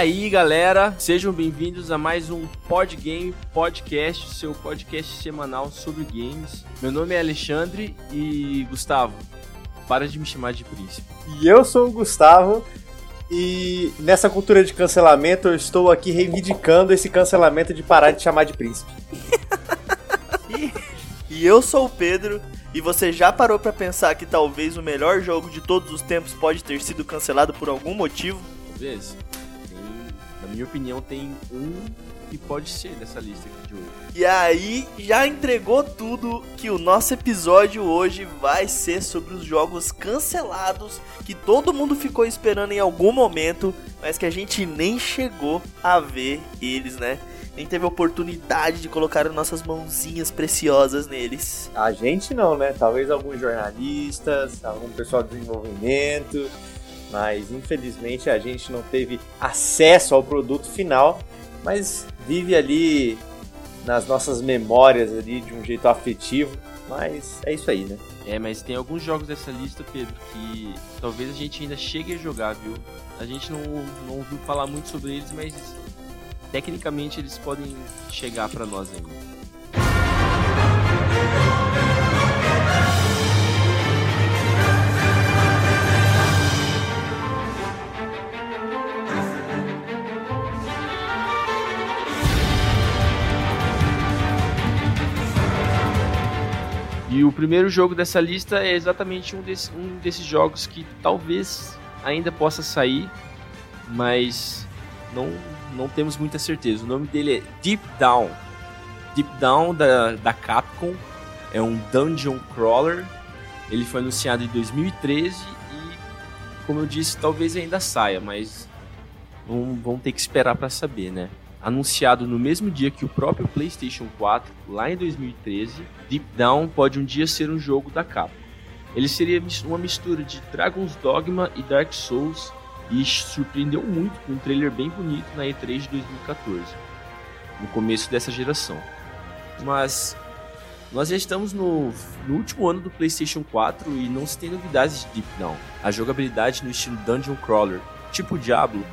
aí, galera, sejam bem-vindos a mais um Podgame Podcast, seu podcast semanal sobre games. Meu nome é Alexandre e Gustavo, para de me chamar de príncipe. E eu sou o Gustavo e nessa cultura de cancelamento eu estou aqui reivindicando esse cancelamento de parar de chamar de príncipe. e, e eu sou o Pedro e você já parou para pensar que talvez o melhor jogo de todos os tempos pode ter sido cancelado por algum motivo? Talvez minha opinião, tem um que pode ser dessa lista aqui de hoje. E aí, já entregou tudo que o nosso episódio hoje vai ser sobre os jogos cancelados que todo mundo ficou esperando em algum momento, mas que a gente nem chegou a ver eles, né? Nem teve oportunidade de colocar as nossas mãozinhas preciosas neles. A gente não, né? Talvez alguns jornalistas, algum pessoal de desenvolvimento, mas infelizmente a gente não teve acesso ao produto final, mas vive ali nas nossas memórias ali de um jeito afetivo, mas é isso aí, né? É, mas tem alguns jogos dessa lista, Pedro, que talvez a gente ainda chegue a jogar, viu? A gente não, não ouviu falar muito sobre eles, mas tecnicamente eles podem chegar para nós ainda. E o primeiro jogo dessa lista é exatamente um, desse, um desses jogos que talvez ainda possa sair, mas não, não temos muita certeza. O nome dele é Deep Down. Deep Down da, da Capcom é um dungeon crawler. Ele foi anunciado em 2013 e, como eu disse, talvez ainda saia, mas vamos, ter que esperar para saber, né? anunciado no mesmo dia que o próprio PlayStation 4, lá em 2013, Deep Down pode um dia ser um jogo da Capcom. Ele seria uma mistura de Dragon's Dogma e Dark Souls e surpreendeu muito com um trailer bem bonito na E3 de 2014, no começo dessa geração. Mas nós já estamos no, no, último ano do PlayStation 4 e não se tem novidades de Deep Down. A jogabilidade no estilo Dungeon Crawler, tipo Diablo,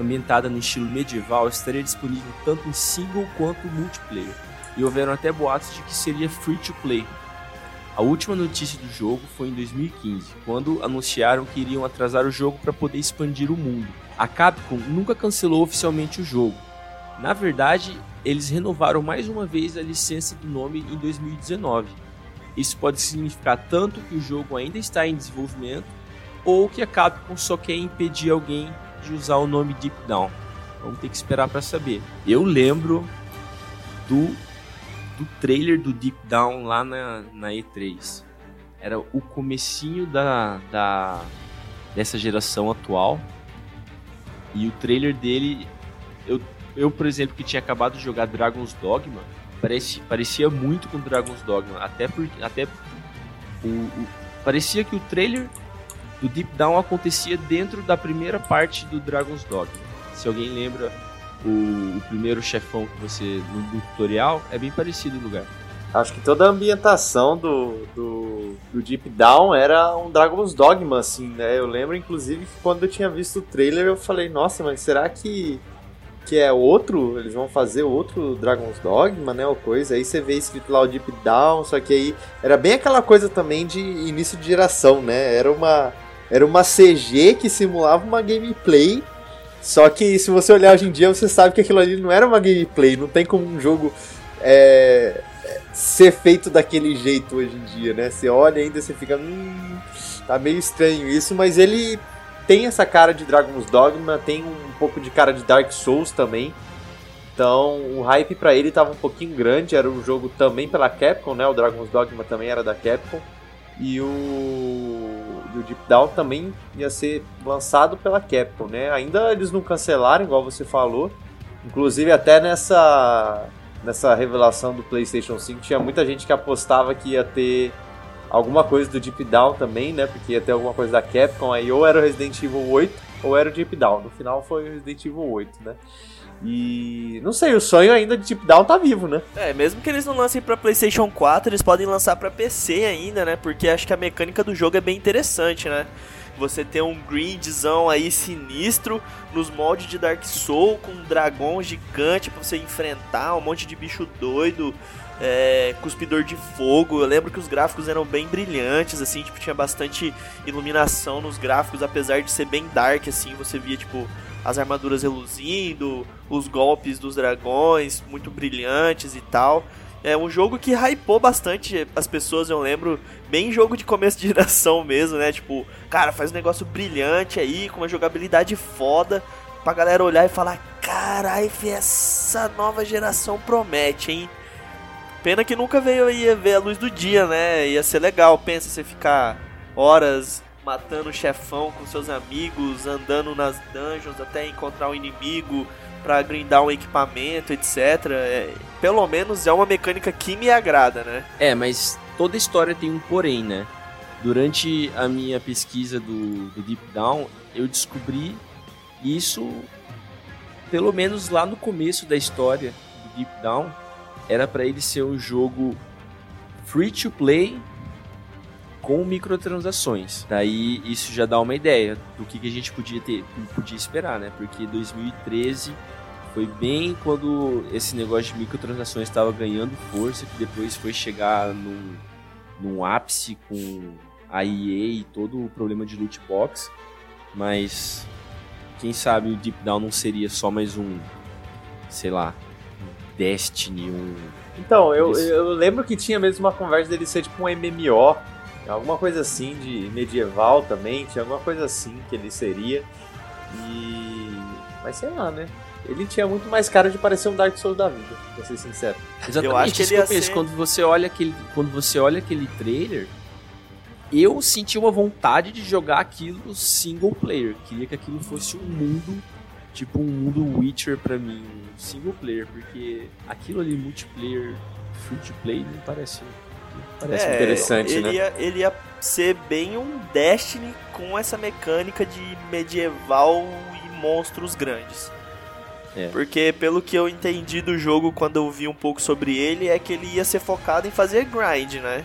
ambientada no estilo medieval, estaria disponível tanto em single quanto multiplayer, e houveram até boatos de que seria free to play. A última notícia do jogo foi em 2015, quando anunciaram que iriam atrasar o jogo para poder expandir o mundo. A Capcom nunca cancelou oficialmente o jogo. Na verdade, eles renovaram mais uma vez a licença do nome em 2019. Isso pode significar tanto que o jogo ainda está em desenvolvimento ou que a Capcom só quer impedir alguém de usar o nome Deep Down. Vamos ter que esperar para saber. Eu lembro do, do trailer do Deep Down lá na, na E3. Era o comecinho da, da dessa geração atual. E o trailer dele, eu, eu por exemplo, que tinha acabado de jogar Dragon's Dogma, parece, parecia muito com Dragon's Dogma. Até, por, até o, o, parecia que o trailer do Deep Down acontecia dentro da primeira parte do Dragon's Dogma. Se alguém lembra o, o primeiro chefão que você no, no, tutorial, é bem parecido o lugar. Acho que toda a ambientação do, do, do, Deep Down era um Dragon's Dogma, assim, né? Eu lembro, inclusive, que quando eu tinha visto o trailer, eu falei, nossa, mas será que, que é outro? Eles vão fazer outro Dragon's Dogma, né? Ou coisa. Aí você vê escrito lá o Deep Down, só que aí era bem aquela coisa também de início de geração, né? Era uma era uma CG que simulava uma gameplay. Só que se você olhar hoje em dia, você sabe que aquilo ali não era uma gameplay. Não tem como um jogo é, ser feito daquele jeito hoje em dia, né? Você olha ainda você fica. Hum, tá meio estranho isso, mas ele tem essa cara de Dragon's Dogma, tem um pouco de cara de Dark Souls também. Então, o hype para ele tava um pouquinho grande, era um jogo também pela Capcom, né? O Dragon's Dogma também era da Capcom. E o e o Deep Down também ia ser lançado pela Capcom, né? Ainda eles não cancelaram, igual você falou. Inclusive até nessa nessa revelação do PlayStation 5 tinha muita gente que apostava que ia ter alguma coisa do Deep Down também, né? Porque ia ter alguma coisa da Capcom aí ou era o Resident Evil 8 ou era o Deep Down. No final foi o Resident Evil 8, né? E não sei, o sonho ainda de Deep Down tá vivo, né? É, mesmo que eles não lancem para PlayStation 4, eles podem lançar para PC ainda, né? Porque acho que a mecânica do jogo é bem interessante, né? Você tem um grindzão aí sinistro nos moldes de Dark Soul com um dragão gigante para você enfrentar, um monte de bicho doido, é, cuspidor de fogo. Eu lembro que os gráficos eram bem brilhantes, assim, tipo, tinha bastante iluminação nos gráficos, apesar de ser bem dark, assim, você via, tipo, as armaduras reluzindo, os golpes dos dragões muito brilhantes e tal. É um jogo que hypou bastante as pessoas, eu lembro, bem jogo de começo de geração mesmo, né? Tipo, cara, faz um negócio brilhante aí, com uma jogabilidade foda, pra galera olhar e falar: carai, essa nova geração promete, hein? Pena que nunca veio aí ver a luz do dia, né? Ia ser legal, pensa você ficar horas matando o chefão com seus amigos, andando nas dungeons até encontrar um inimigo para grindar um equipamento, etc. É, pelo menos é uma mecânica que me agrada, né? É, mas toda história tem um porém, né? Durante a minha pesquisa do, do Deep Down, eu descobri isso, pelo menos lá no começo da história do Deep Down, era para ele ser um jogo free to play com microtransações. Daí isso já dá uma ideia do que, que a gente podia ter, podia esperar, né? Porque 2013 foi bem quando esse negócio de microtransações estava ganhando força, que depois foi chegar num, num ápice com a EA e todo o problema de loot box. Mas quem sabe o Deep Down não seria só mais um, sei lá, Destiny, um. Então, eu, eu lembro que tinha mesmo uma conversa dele ser tipo um MMO, alguma coisa assim de medieval também, tinha alguma coisa assim que ele seria. E. Mas sei lá, né? Ele tinha muito mais cara de parecer um Dark Souls da vida, pra ser sincero. Exatamente, eu acho que ele ia ser... quando você olha aquele quando você olha aquele trailer, eu senti uma vontade de jogar aquilo single player, queria que aquilo fosse um mundo tipo um mundo Witcher para mim, um single player, porque aquilo ali multiplayer, free to play não parece parece é, interessante, ele né? Ia, ele ia ser bem um Destiny com essa mecânica de medieval e monstros grandes. É. Porque pelo que eu entendi do jogo quando eu vi um pouco sobre ele, é que ele ia ser focado em fazer grind, né?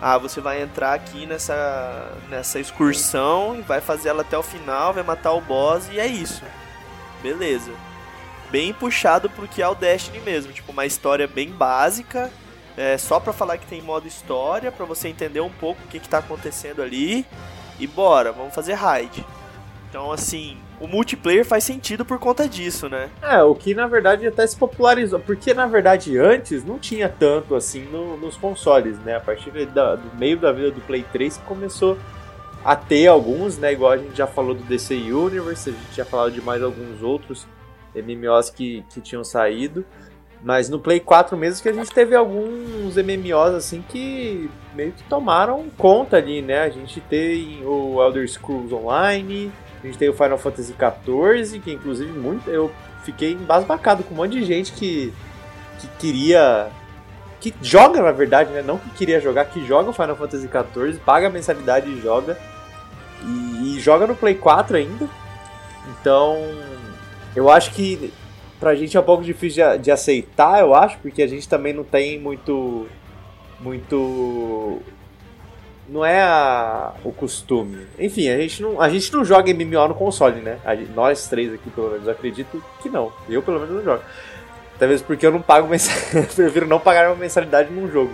Ah, você vai entrar aqui nessa, nessa excursão e vai fazer ela até o final, vai matar o boss e é isso. Beleza. Bem puxado pro que é o Destiny mesmo, tipo uma história bem básica, é, só pra falar que tem modo história, pra você entender um pouco o que, que tá acontecendo ali. E bora, vamos fazer raid. Então, assim, o multiplayer faz sentido por conta disso, né? É, o que na verdade até se popularizou, porque na verdade antes não tinha tanto assim no, nos consoles, né? A partir da, do meio da vida do Play 3 começou a ter alguns, né? Igual a gente já falou do DC Universe, a gente já falou de mais alguns outros MMOs que, que tinham saído. Mas no Play 4 mesmo que a gente teve alguns MMOs assim que meio que tomaram conta ali, né? A gente tem o Elder Scrolls Online, a gente tem o Final Fantasy XIV, que inclusive muito eu fiquei embasbacado com um monte de gente que, que queria. que joga na verdade, né? Não que queria jogar, que joga o Final Fantasy XIV, paga a mensalidade e joga. E, e joga no Play 4 ainda. Então, eu acho que pra gente é um pouco difícil de, de aceitar, eu acho, porque a gente também não tem muito. muito não é a, o costume. Enfim, a gente, não, a gente não joga MMO no console, né? Nós três aqui, pelo menos, acredito que não. Eu, pelo menos, não jogo. Talvez porque eu não pago mensalidade. prefiro não pagar uma mensalidade num jogo.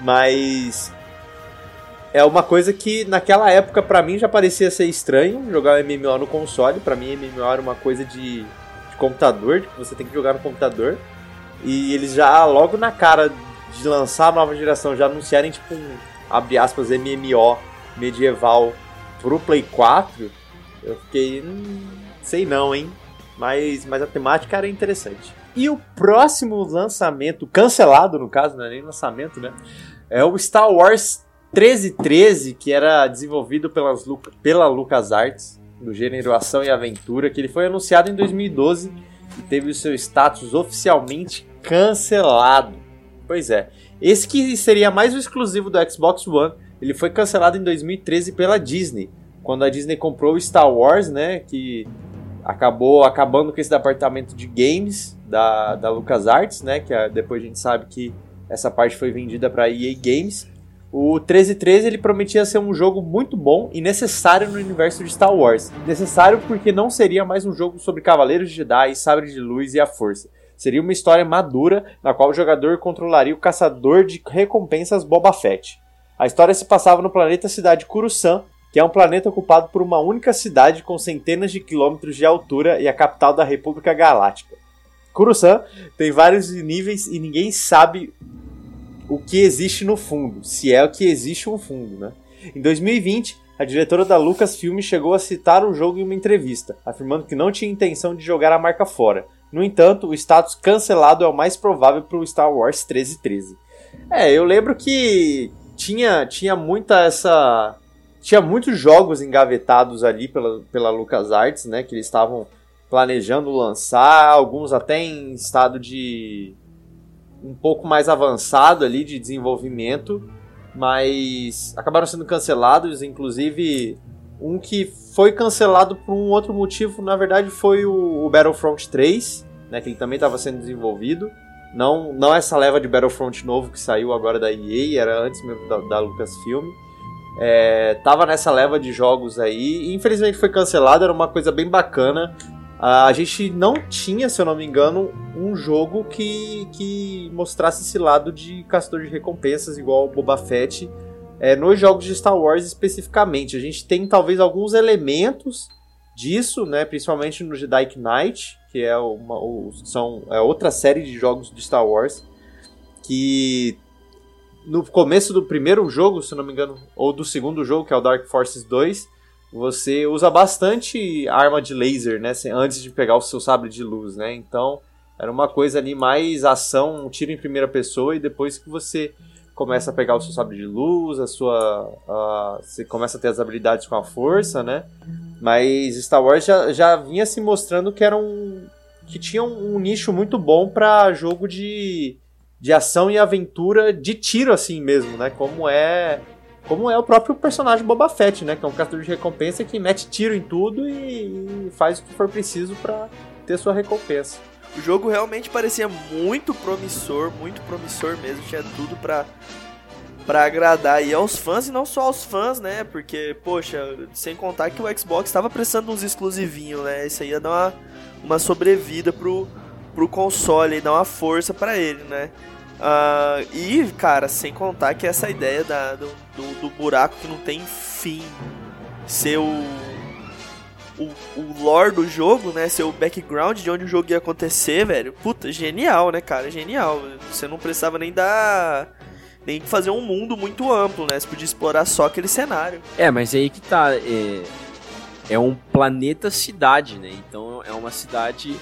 Mas. É uma coisa que naquela época para mim já parecia ser estranho jogar MMO no console. para mim, MMO era uma coisa de, de computador, que você tem que jogar no computador. E eles já, logo na cara de lançar a nova geração, já anunciarem tipo um abre aspas, MMO medieval pro Play 4, eu fiquei, hum, sei não, hein? Mas, mas a temática era interessante. E o próximo lançamento, cancelado no caso, não é nem lançamento, né? É o Star Wars 1313, que era desenvolvido pelas, pela LucasArts, do gênero ação e aventura, que ele foi anunciado em 2012 e teve o seu status oficialmente cancelado. Pois é. Esse que seria mais o exclusivo do Xbox One, ele foi cancelado em 2013 pela Disney, quando a Disney comprou o Star Wars, né, que acabou acabando com esse departamento de games da, da LucasArts, né, que depois a gente sabe que essa parte foi vendida para EA Games. O 1313 ele prometia ser um jogo muito bom e necessário no universo de Star Wars. Necessário porque não seria mais um jogo sobre Cavaleiros de Jedi, Sabre de Luz e a Força. Seria uma história madura na qual o jogador controlaria o caçador de recompensas Boba Fett. A história se passava no planeta cidade Coruscant, que é um planeta ocupado por uma única cidade com centenas de quilômetros de altura e a capital da República Galáctica. Coruscant tem vários níveis e ninguém sabe o que existe no fundo, se é o que existe no fundo, né? Em 2020, a diretora da Lucasfilm chegou a citar o jogo em uma entrevista, afirmando que não tinha intenção de jogar a marca fora. No entanto, o status cancelado é o mais provável para o Star Wars 1313. É, eu lembro que tinha, tinha muita essa. Tinha muitos jogos engavetados ali pela, pela LucasArts, né? Que eles estavam planejando lançar, alguns até em estado de um pouco mais avançado ali de desenvolvimento, mas acabaram sendo cancelados, inclusive um que foi cancelado por um outro motivo, na verdade foi o, Battlefront 3, né, que ele também estava sendo desenvolvido. Não, não essa leva de Battlefront novo que saiu agora da EA, era antes mesmo da, da Lucasfilm. É, tava nessa leva de jogos aí, e infelizmente foi cancelado, era uma coisa bem bacana. A gente não tinha, se eu não me engano, um jogo que, que mostrasse esse lado de caçador de recompensas, igual o Boba Fett, é, nos jogos de Star Wars especificamente. A gente tem talvez alguns elementos disso, né, principalmente no Jedi Knight, que é, uma, são, é outra série de jogos de Star Wars, que no começo do primeiro jogo, se não me engano, ou do segundo jogo, que é o Dark Forces 2, você usa bastante arma de laser, né? Antes de pegar o seu sabre de luz, né? Então, era uma coisa ali mais ação, um tiro em primeira pessoa e depois que você começa a pegar o seu sabre de luz, a sua. A, você começa a ter as habilidades com a força, né? Mas Star Wars já, já vinha se mostrando que era um. que tinha um, um nicho muito bom para jogo de, de ação e aventura de tiro assim mesmo, né? Como é como é o próprio personagem Boba Fett, né? Que é um caçador de recompensa que mete tiro em tudo e, faz o que for preciso para ter sua recompensa. O jogo realmente parecia muito promissor, muito promissor mesmo, tinha tudo pra, pra agradar e aos fãs e não só aos fãs, né? Porque, poxa, sem contar que o Xbox estava prestando uns exclusivinhos, né? Isso aí ia dar uma, uma sobrevida pro, pro console e dar uma força para ele, né? Uh, e, cara, sem contar que essa ideia da, do, do, do, buraco que não tem fim ser o, o, o lore do jogo, né? Ser o background de onde o jogo ia acontecer, velho. Puta, genial, né, cara? Genial. Você não precisava nem dar. Nem fazer um mundo muito amplo, né? Você podia explorar só aquele cenário. É, mas aí que tá. É, é um planeta cidade, né? Então é uma cidade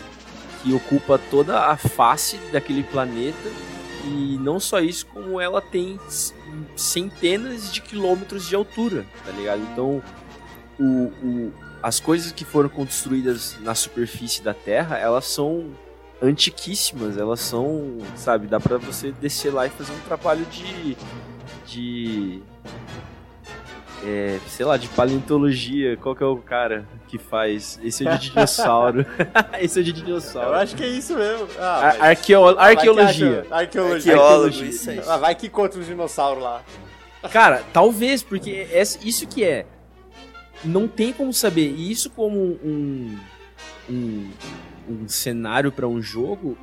que ocupa toda a face daquele planeta e não só isso, como ela tem centenas de quilômetros de altura, tá ligado? Então, o, o, as coisas que foram construídas na superfície da Terra, elas são antiquíssimas, elas são, sabe, dá para você descer lá e fazer um trabalho de de é, sei lá, de paleontologia, qual que é o cara que faz? Esse é de dinossauro. Esse é de dinossauro. Eu acho que é isso mesmo. Ah, Ar arqueo arqueologia. Arqueologia. Arqueologia. Isso aí. Ah, vai que encontra os dinossauros lá. Cara, talvez, porque é isso que é. Não tem como saber. E isso como um, um, um cenário para um jogo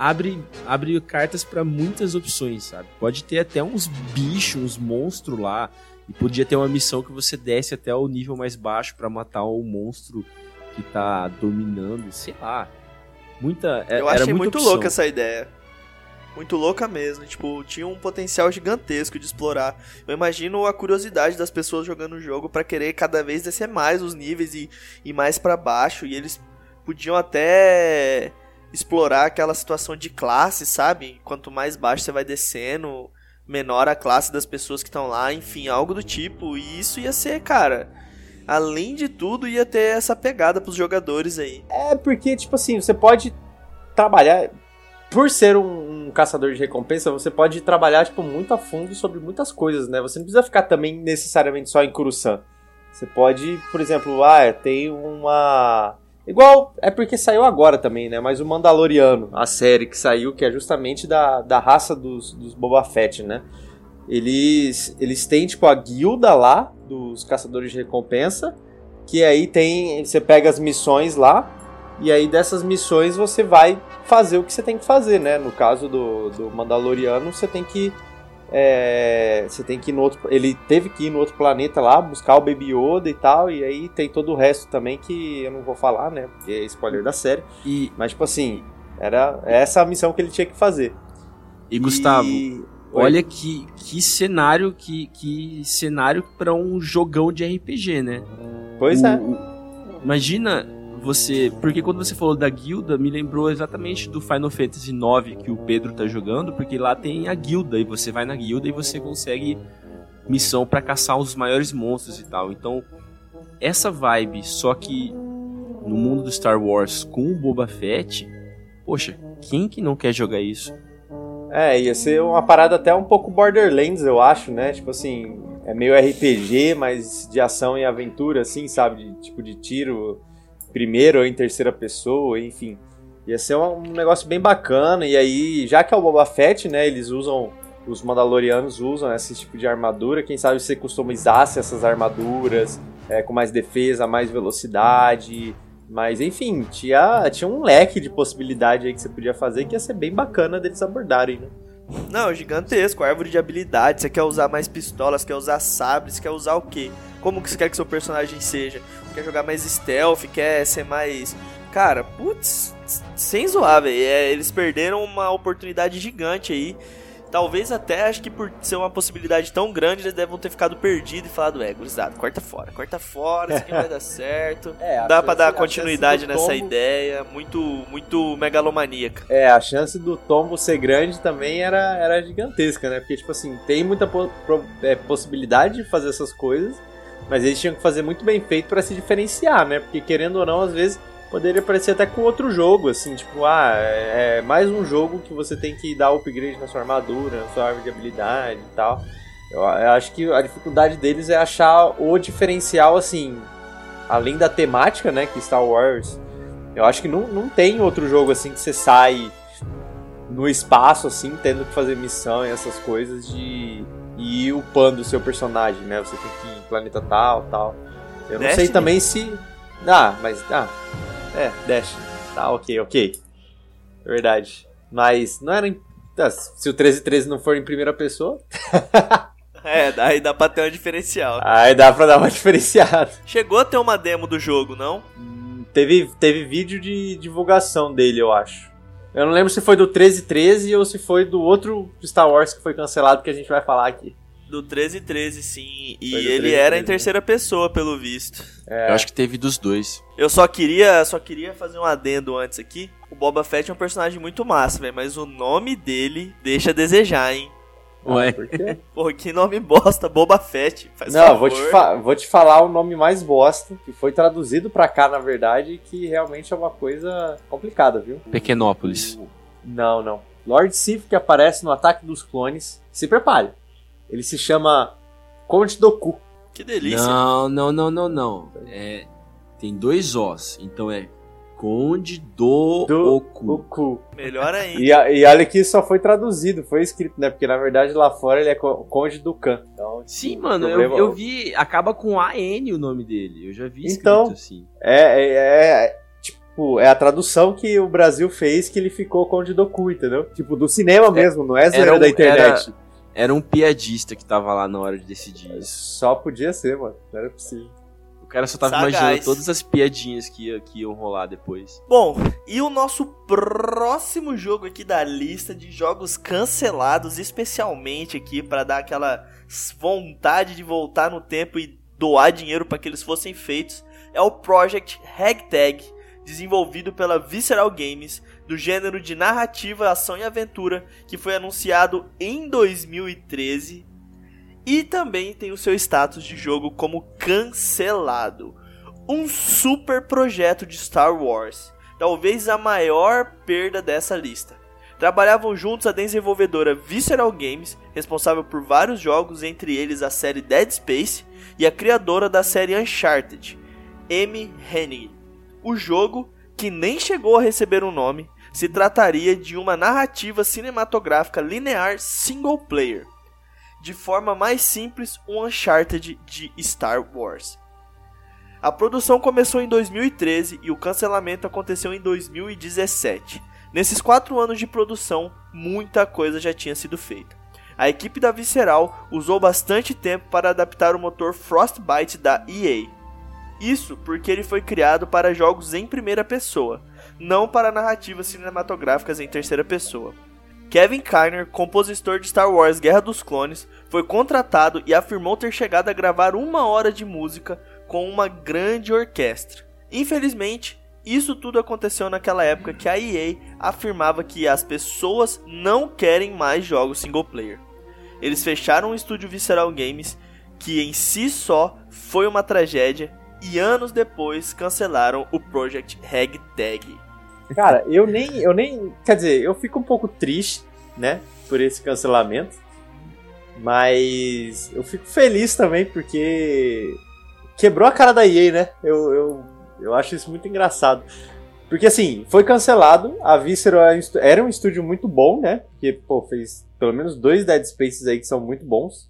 abre, abre cartas para muitas opções, sabe? Pode ter até uns bichos, uns monstros lá e podia ter uma missão que você desce até o nível mais baixo para matar o monstro que tá dominando, sei lá. Muita. É, Eu achei muito louca essa ideia. Muito louca mesmo. Tipo, tinha um potencial gigantesco de explorar. Eu imagino a curiosidade das pessoas jogando o jogo para querer cada vez descer mais os níveis e ir mais para baixo. E eles podiam até explorar aquela situação de classe, sabe? Quanto mais baixo você vai descendo, menor a classe das pessoas que estão lá, enfim, algo do tipo. E isso ia ser, cara, além de tudo, ia ter essa pegada pros jogadores aí. É, porque, tipo assim, você pode trabalhar. Por ser um, um, caçador de recompensa, você pode trabalhar, tipo, muito a fundo sobre muitas coisas, né? Você não precisa ficar também necessariamente só em Kurusan. Você pode, por exemplo, ah, tem uma Igual, é porque saiu agora também, né? Mas o Mandaloriano, a série que saiu, que é justamente da, da raça dos, dos Boba Fett, né? eles, eles têm tipo a guilda lá dos caçadores de recompensa, que aí tem, você pega as missões lá, e aí dessas missões você vai fazer o que você tem que fazer, né? No caso do, do Mandaloriano, você tem que é, você tem que ir no outro. Ele teve que ir no outro planeta lá, buscar o Baby Yoda e tal. E aí tem todo o resto também que eu não vou falar, né? Porque é spoiler da série. E, Mas, tipo assim, era essa a missão que ele tinha que fazer. E, Gustavo, olha que, que cenário, que, que cenário para um jogão de RPG, né? Pois é. o, é. Imagina você. Porque quando você falou da guilda, me lembrou exatamente do Final Fantasy IX que o Pedro tá jogando, porque lá tem a guilda, e você vai na guilda e você consegue missão para caçar os maiores monstros e tal. Então, essa vibe, só que no mundo do Star Wars com o Boba Fett, poxa, quem que não quer jogar isso? É, ia ser uma parada até um pouco Borderlands, eu acho, né? Tipo assim, é meio RPG, mas de ação e aventura, assim, sabe? De, tipo de tiro primeiro ou em terceira pessoa, enfim. Ia ser um, negócio bem bacana. E aí, já que é o Boba Fett, né? Eles usam. Os Mandalorianos usam esse tipo de armadura. Quem sabe você customizasse essas armaduras é, com mais defesa, mais velocidade. Mas enfim, tinha, tinha um leque de possibilidade aí que você podia fazer que ia ser bem bacana deles abordarem, né? Não, gigantesco, árvore de habilidades. Você quer usar mais pistolas, quer usar sabres, quer usar o quê? Como que você quer que seu personagem seja? Quer jogar mais stealth, quer ser mais. Cara, putz, sem zoar, velho. É, eles perderam uma oportunidade gigante aí Talvez até acho que por ser uma possibilidade tão grande, eles devem ter ficado perdidos e falado, é, gurizada, corta fora, corta fora, isso aqui vai dar certo. É, Dá pra dar continuidade nessa tombo... ideia, muito, muito megalomaníaca. É, a chance do tombo ser grande também era, era gigantesca, né? Porque, tipo assim, tem muita po é, possibilidade de fazer essas coisas, mas eles tinham que fazer muito bem feito para se diferenciar, né? Porque, querendo ou não, às vezes poderia parecer até com outro jogo, assim, tipo, ah, é, é mais um jogo que você tem que dar upgrade na sua armadura, na sua árvore de habilidade e tal. Eu, eu, acho que a dificuldade deles é achar o diferencial, assim, além da temática, né, que Star Wars. Eu acho que não, não tem outro jogo assim que você sai no espaço, assim, tendo que fazer missão e essas coisas de ir upando o seu personagem, né? Você tem que ir em planeta tal, tal. Eu não Destiny? sei também se. Ah, mas. Ah, é, Dash. Tá, ok, ok. Verdade. Mas não era. Em... Ah, se o 1313 não for em primeira pessoa. é, daí dá pra ter um diferencial. Aí dá pra dar uma diferenciada. Chegou a ter uma demo do jogo, não? Hum, teve, teve vídeo de divulgação dele, eu acho. Eu não lembro se foi do 1313 ou se foi do outro Star Wars que foi cancelado que a gente vai falar aqui. Do 1313, sim. E ele 13, era 13, em terceira né? pessoa, pelo visto. É. Eu acho que teve dos dois. Eu só queria, só queria fazer um adendo antes aqui. O Boba Fett é um personagem muito massa, velho, mas o nome dele deixa a desejar, hein? Ué, ah, por quê? Pô, que nome bosta, Boba Fett. Faz Não, vou te, vou te falar o nome mais bosta, que foi traduzido pra cá, na verdade, que realmente é uma coisa complicada, viu? Pequenópolis. Não, não. Lord Sif, que aparece no Ataque dos Clones. Se prepare. Ele se chama Conde Doku. Que delícia. Não, não, não, não, não. É, tem dois Os. Então é Conde do, do Oku. Oku. Melhor ainda. E, e olha que isso só foi traduzido, foi escrito, né? Porque na verdade lá fora ele é Conde do Khan. Então, Sim, mano, eu, eu, vi. Acaba com AN o nome dele. Eu já vi escrito então, assim. É, é, é, tipo, é a tradução que o Brasil fez que ele ficou Conde do Ku, entendeu? Tipo, do cinema é, mesmo, não é zoeira um, da internet. Era era um piadista que tava lá na hora de decidir isso. Só podia ser, mano. Não era possível. O cara só tava Sagaz. imaginando todas as piadinhas que, que iam rolar depois. Bom, e o nosso próximo jogo aqui da lista de jogos cancelados, especialmente aqui para dar aquela vontade de voltar no tempo e doar dinheiro para que eles fossem feitos, é o Project Ragtag, desenvolvido pela Visceral Games, do gênero de narrativa, ação e aventura, que foi anunciado em 2013 e também tem o seu status de jogo como cancelado. Um super projeto de Star Wars, talvez a maior perda dessa lista. Trabalhavam juntos a desenvolvedora Visceral Games, responsável por vários jogos, entre eles a série Dead Space, e a criadora da série Uncharted, Amy Hennig. O jogo, que nem chegou a receber um nome, se trataria de uma narrativa cinematográfica linear single player. De forma mais simples um Uncharted de Star Wars. A produção começou em 2013 e o cancelamento aconteceu em 2017. Nesses quatro anos de produção, muita coisa já tinha sido feita. A equipe da Visceral usou bastante tempo para adaptar o motor Frostbite da EA. Isso porque ele foi criado para jogos em primeira pessoa, não para narrativas cinematográficas em terceira pessoa. Kevin Kiner, compositor de Star Wars Guerra dos Clones, foi contratado e afirmou ter chegado a gravar uma hora de música com uma grande orquestra. Infelizmente, isso tudo aconteceu naquela época que a EA afirmava que as pessoas não querem mais jogos single player. Eles fecharam o estúdio Visceral Games, que em si só foi uma tragédia, e anos depois cancelaram o Project Ragtag. Cara, eu nem, eu nem. Quer dizer, eu fico um pouco triste, né? Por esse cancelamento. Mas eu fico feliz também porque quebrou a cara da EA, né? Eu, eu, eu acho isso muito engraçado. Porque assim, foi cancelado, a Visceral era um estúdio muito bom, né? Porque, pô, fez pelo menos dois Dead Spaces aí que são muito bons.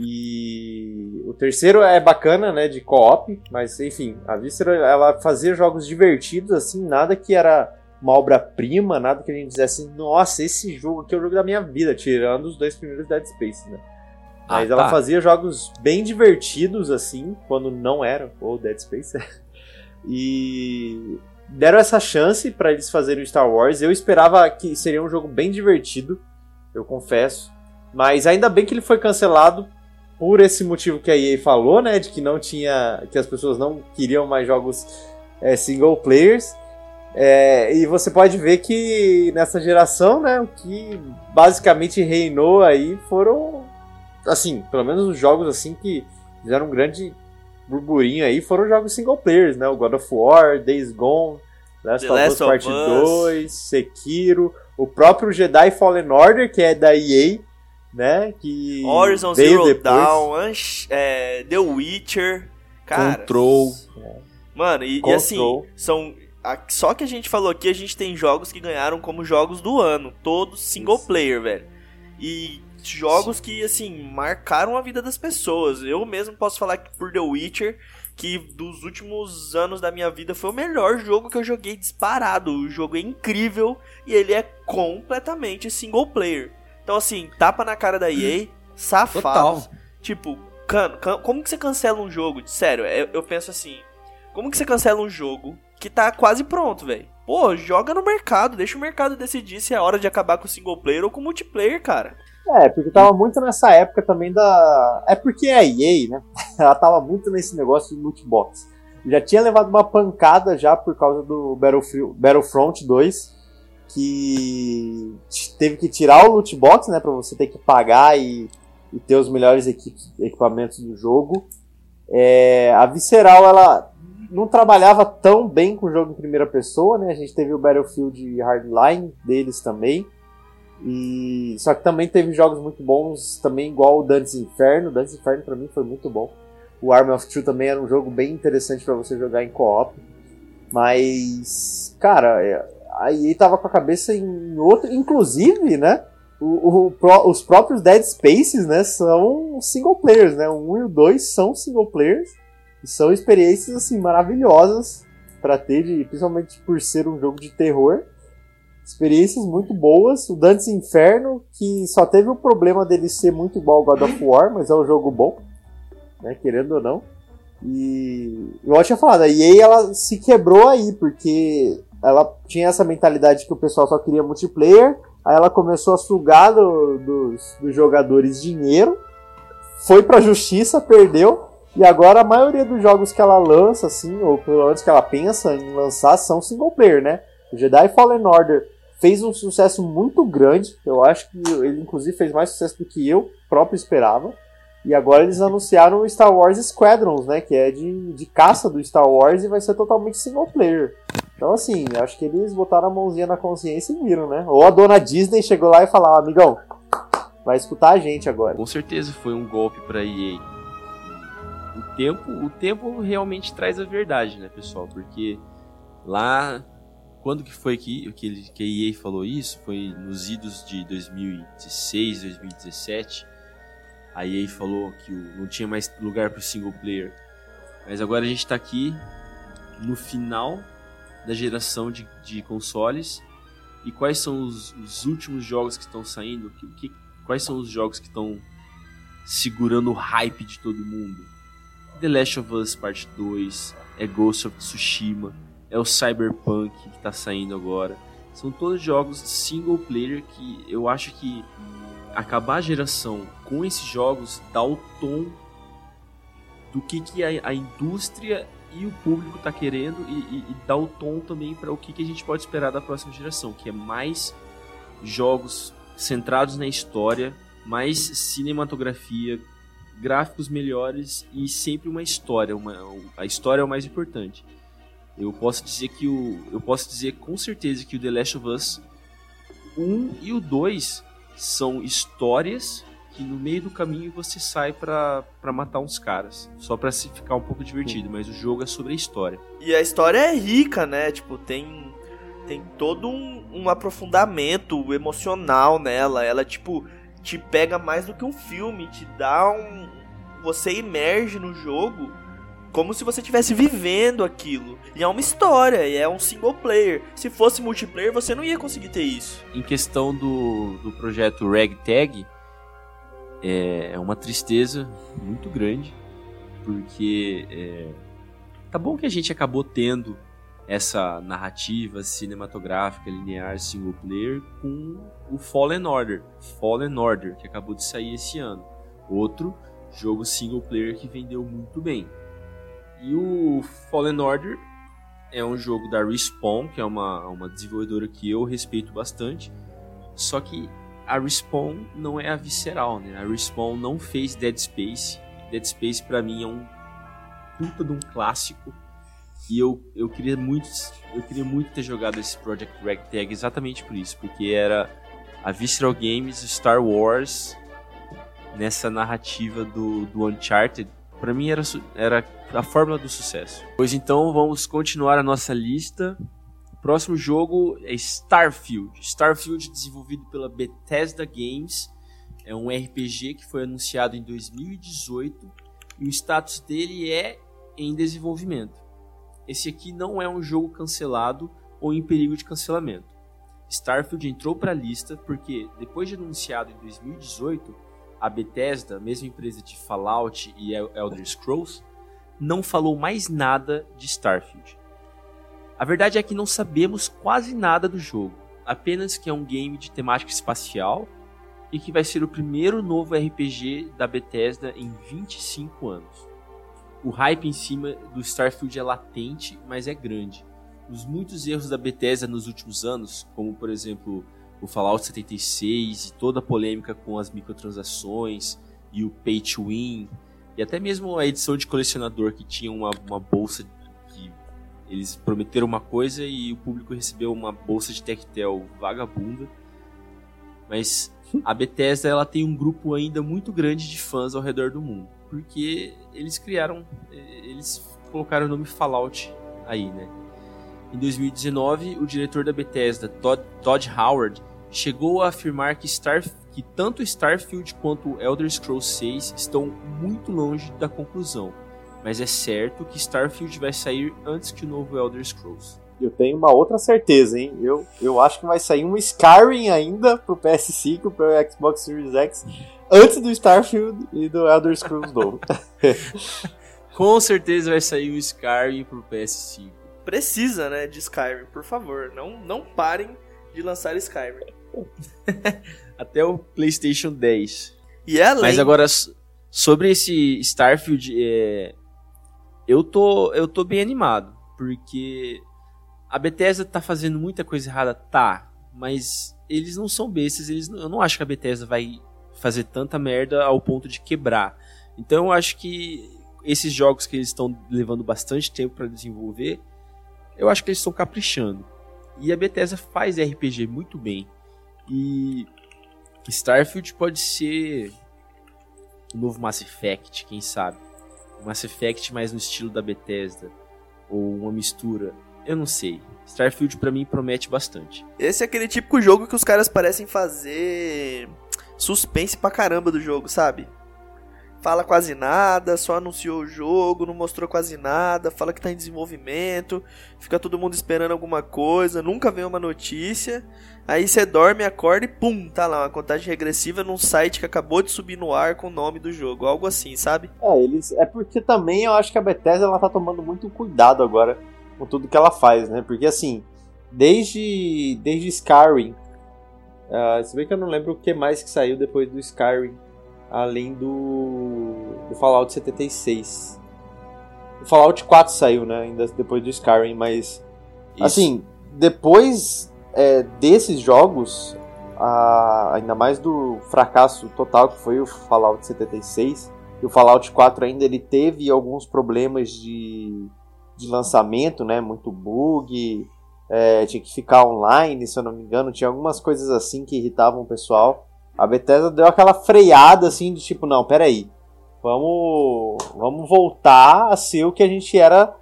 E o terceiro é bacana, né, de co-op, mas enfim, a Visceral ela fazia jogos divertidos assim, nada que era uma obra-prima, nada que a gente dissesse, nossa, esse jogo aqui é o jogo da minha vida, tirando os dois primeiros Dead Space, né? Ah, mas ah, ela tá. fazia jogos bem divertidos assim, quando não era o Dead Space. e deram essa chance para eles fazerem o Star Wars. Eu esperava que seria um jogo bem divertido, eu confesso. Mas ainda bem que ele foi cancelado por esse motivo que a EA falou, né? De que não tinha. que as pessoas não queriam mais jogos é, single players. É, e você pode ver que nessa geração, né, o que basicamente reinou aí foram, assim, pelo menos os jogos assim que fizeram um grande burburinho aí foram jogos single players, né, o God of War, Days Gone, Last The of Us Part 2, Sekiro, o próprio Jedi Fallen Order, que é da EA, né? Que Horizon Zero depois. Dawn, é, The Witcher, cara. Control. Mano, e, e, assim, são. Só que a gente falou aqui, a gente tem jogos que ganharam como jogos do ano, todos single Isso. player, velho. E jogos que, assim, marcaram a vida das pessoas. Eu mesmo posso falar que por The Witcher, que dos últimos anos da minha vida foi o melhor jogo que eu joguei disparado. O jogo é incrível e ele é completamente single player. Então, assim, tapa na cara da EA, safado. Total. Tipo, can, can, como que você cancela um jogo? Sério, eu, eu penso assim, como que você cancela um jogo que tá quase pronto, velho? Pô, joga no mercado, deixa o mercado decidir se é hora de acabar com o single player ou com o multiplayer, cara. É, porque tava muito nessa época também da. É porque a EA, né? Ela tava muito nesse negócio de loot box. Já tinha levado uma pancada já por causa do Battlefront 2 que teve que tirar o loot box, né, para você ter que pagar e, e ter os melhores equipamentos do jogo. É, a Visceral ela não trabalhava tão bem com o jogo em primeira pessoa, né? A gente teve o Battlefield Hardline deles também. E só que também teve jogos muito bons, também igual o Dantes Inferno. Dantes Inferno para mim foi muito bom. O Army of Two também era um jogo bem interessante para você jogar em co-op. Mas, cara, é, aí tava com a cabeça em outro. Inclusive, né? O, o, pro, os próprios Dead Spaces, né? São single players, né? O 1 e o 2 são single players. E são experiências, assim, maravilhosas para ter, de, principalmente por ser um jogo de terror. Experiências muito boas. O Dantes Inferno, que só teve o problema dele ser muito igual ao God of War, mas é um jogo bom, né? Querendo ou não. E eu tinha falado, a EA ela se quebrou aí, porque ela tinha essa mentalidade que o pessoal só queria multiplayer, aí ela começou a sugar do, dos, dos jogadores dinheiro, foi pra justiça, perdeu, e agora a maioria dos jogos que ela lança, assim, ou pelo menos que ela pensa em lançar, são single player, né? O Jedi Fallen Order fez um sucesso muito grande, eu acho que ele inclusive fez mais sucesso do que eu próprio esperava. E agora eles anunciaram o Star Wars Squadrons, né? Que é de, de caça do Star Wars e vai ser totalmente single player. Então, assim, acho que eles botaram a mãozinha na consciência e viram, né? Ou a dona Disney chegou lá e falou: amigão, vai escutar a gente agora. Com certeza foi um golpe pra EA. O tempo, o tempo realmente traz a verdade, né, pessoal? Porque lá, quando que foi que, que, que a EA falou isso? Foi nos idos de 2016, 2017. a EA falou que não tinha mais lugar para o single player. Mas agora a gente está aqui no final da geração de, de consoles. E quais são os, os últimos jogos que estão saindo? Que, que, quais são os jogos que estão segurando o hype de todo mundo? The Last of Us Part 2, é Ghost of Tsushima, é o Cyberpunk que está saindo agora. São todos jogos single player que eu acho que acabar a geração com esses jogos dá o tom do que, que a, a indústria e o público está querendo e, e, e, dá o tom também para o que, que a gente pode esperar da próxima geração, que é mais jogos centrados na história, mais cinematografia, gráficos melhores e sempre uma história. Uma, a história é o mais importante. Eu posso dizer que o. Eu posso dizer com certeza que o The Last of Us 1 e o 2 são histórias que no meio do caminho você sai para matar uns caras. Só para se ficar um pouco divertido, mas o jogo é sobre a história. E a história é rica, né? Tipo, tem tem todo um, um aprofundamento emocional nela. Ela, tipo, te pega mais do que um filme, te dá um. Você emerge no jogo como se você estivesse vivendo aquilo. E é uma história, e é um single player. Se fosse multiplayer, você não ia conseguir ter isso. Em questão do, do projeto Ragtag, é, é uma tristeza muito grande, porque é, tá bom que a gente acabou tendo essa narrativa cinematográfica linear single player com o Fallen Order, Fallen Order que acabou de sair esse ano, outro jogo single player que vendeu muito bem. E o Fallen Order é um jogo da Respawn, que é uma, uma desenvolvedora que eu respeito bastante, só que a Respawn não é a visceral, né? A Respawn não fez Dead Space. Dead Space para mim é um puta de um clássico e eu, eu queria muito eu queria muito ter jogado esse Project Ragtag exatamente por isso, porque era a Visceral Games Star Wars nessa narrativa do, do Uncharted. Para mim era, era a fórmula do sucesso. Pois então vamos continuar a nossa lista. Próximo jogo é Starfield. Starfield desenvolvido pela Bethesda Games. É um RPG que foi anunciado em 2018 e o status dele é em desenvolvimento esse aqui não é um jogo cancelado ou em perigo de cancelamento. Starfield entrou para a lista porque, depois de anunciado em 2018, a Bethesda, mesma empresa de Fallout e Elder Scrolls, não falou mais nada de Starfield. A verdade é que não sabemos quase nada do jogo, apenas que é um game de temática espacial e que vai ser o primeiro novo RPG da Bethesda em 25 anos. O hype em cima do Starfield é latente, mas é grande. Os muitos erros da Bethesda nos últimos anos, como por exemplo o Fallout 76 e toda a polêmica com as microtransações e o pay to win, e até mesmo a edição de colecionador que tinha uma, uma bolsa eles prometeram uma coisa e o público recebeu uma bolsa de Tectel vagabunda. Mas a Bethesda ela tem um grupo ainda muito grande de fãs ao redor do mundo porque eles criaram, eles colocaram o nome Fallout aí, né? Em 2019, o diretor da Bethesda, Todd, Todd Howard, chegou a afirmar que, Star, que tanto Starfield quanto Elder Scrolls 6 estão muito longe da conclusão, mas é certo que Starfield vai sair antes que o novo Elder Scrolls. Eu tenho uma outra certeza, hein? Eu, eu acho que vai sair um Skyrim ainda pro PS5, pro Xbox Series X antes do Starfield e do Elder Scrolls novo. Com certeza vai sair o Skyrim pro PS5. Precisa, né, de Skyrim, por favor. Não, não parem de lançar Skyrim. Até o PlayStation 10. E é além... Mas agora, sobre esse Starfield, é... eu, tô, eu tô bem animado. Porque a Bethesda tá fazendo muita coisa errada, tá. Mas eles não são bestas. Eles, eu não acho que a Bethesda vai fazer tanta merda ao ponto de quebrar. Então eu acho que esses jogos que eles estão levando bastante tempo para desenvolver, eu acho que eles estão caprichando. E a Bethesda faz RPG muito bem. E Starfield pode ser o novo Mass Effect, quem sabe? Mass Effect mais no estilo da Bethesda ou uma mistura, eu não sei. Starfield para mim promete bastante. Esse é aquele típico jogo que os caras parecem fazer suspense pra caramba do jogo, sabe? Fala quase nada, só anunciou o jogo, não mostrou quase nada, fala que tá em desenvolvimento, fica todo mundo esperando alguma coisa, nunca vem uma notícia. Aí você dorme, acorda e pum, tá lá uma contagem regressiva num site que acabou de subir no ar com o nome do jogo, algo assim, sabe? É, eles é porque também eu acho que a Bethesda ela tá tomando muito cuidado agora com tudo que ela faz, né? Porque assim, desde desde Skyrim, uh, se bem que eu não lembro o que mais que saiu depois do Skyrim, além do, do Fallout 76. O Fallout 4 saiu, né? Ainda depois do Skyrim, mas Isso. assim, depois é, desses jogos, a, ainda mais do fracasso total que foi o Fallout 76, e o Fallout 4 ainda ele teve alguns problemas de, de lançamento, né? Muito bug, é, tinha que ficar online, se eu não me engano, tinha algumas coisas assim que irritavam o pessoal. A Bethesda deu aquela freada assim de tipo, não, peraí, vamos, vamos voltar a ser o que a gente era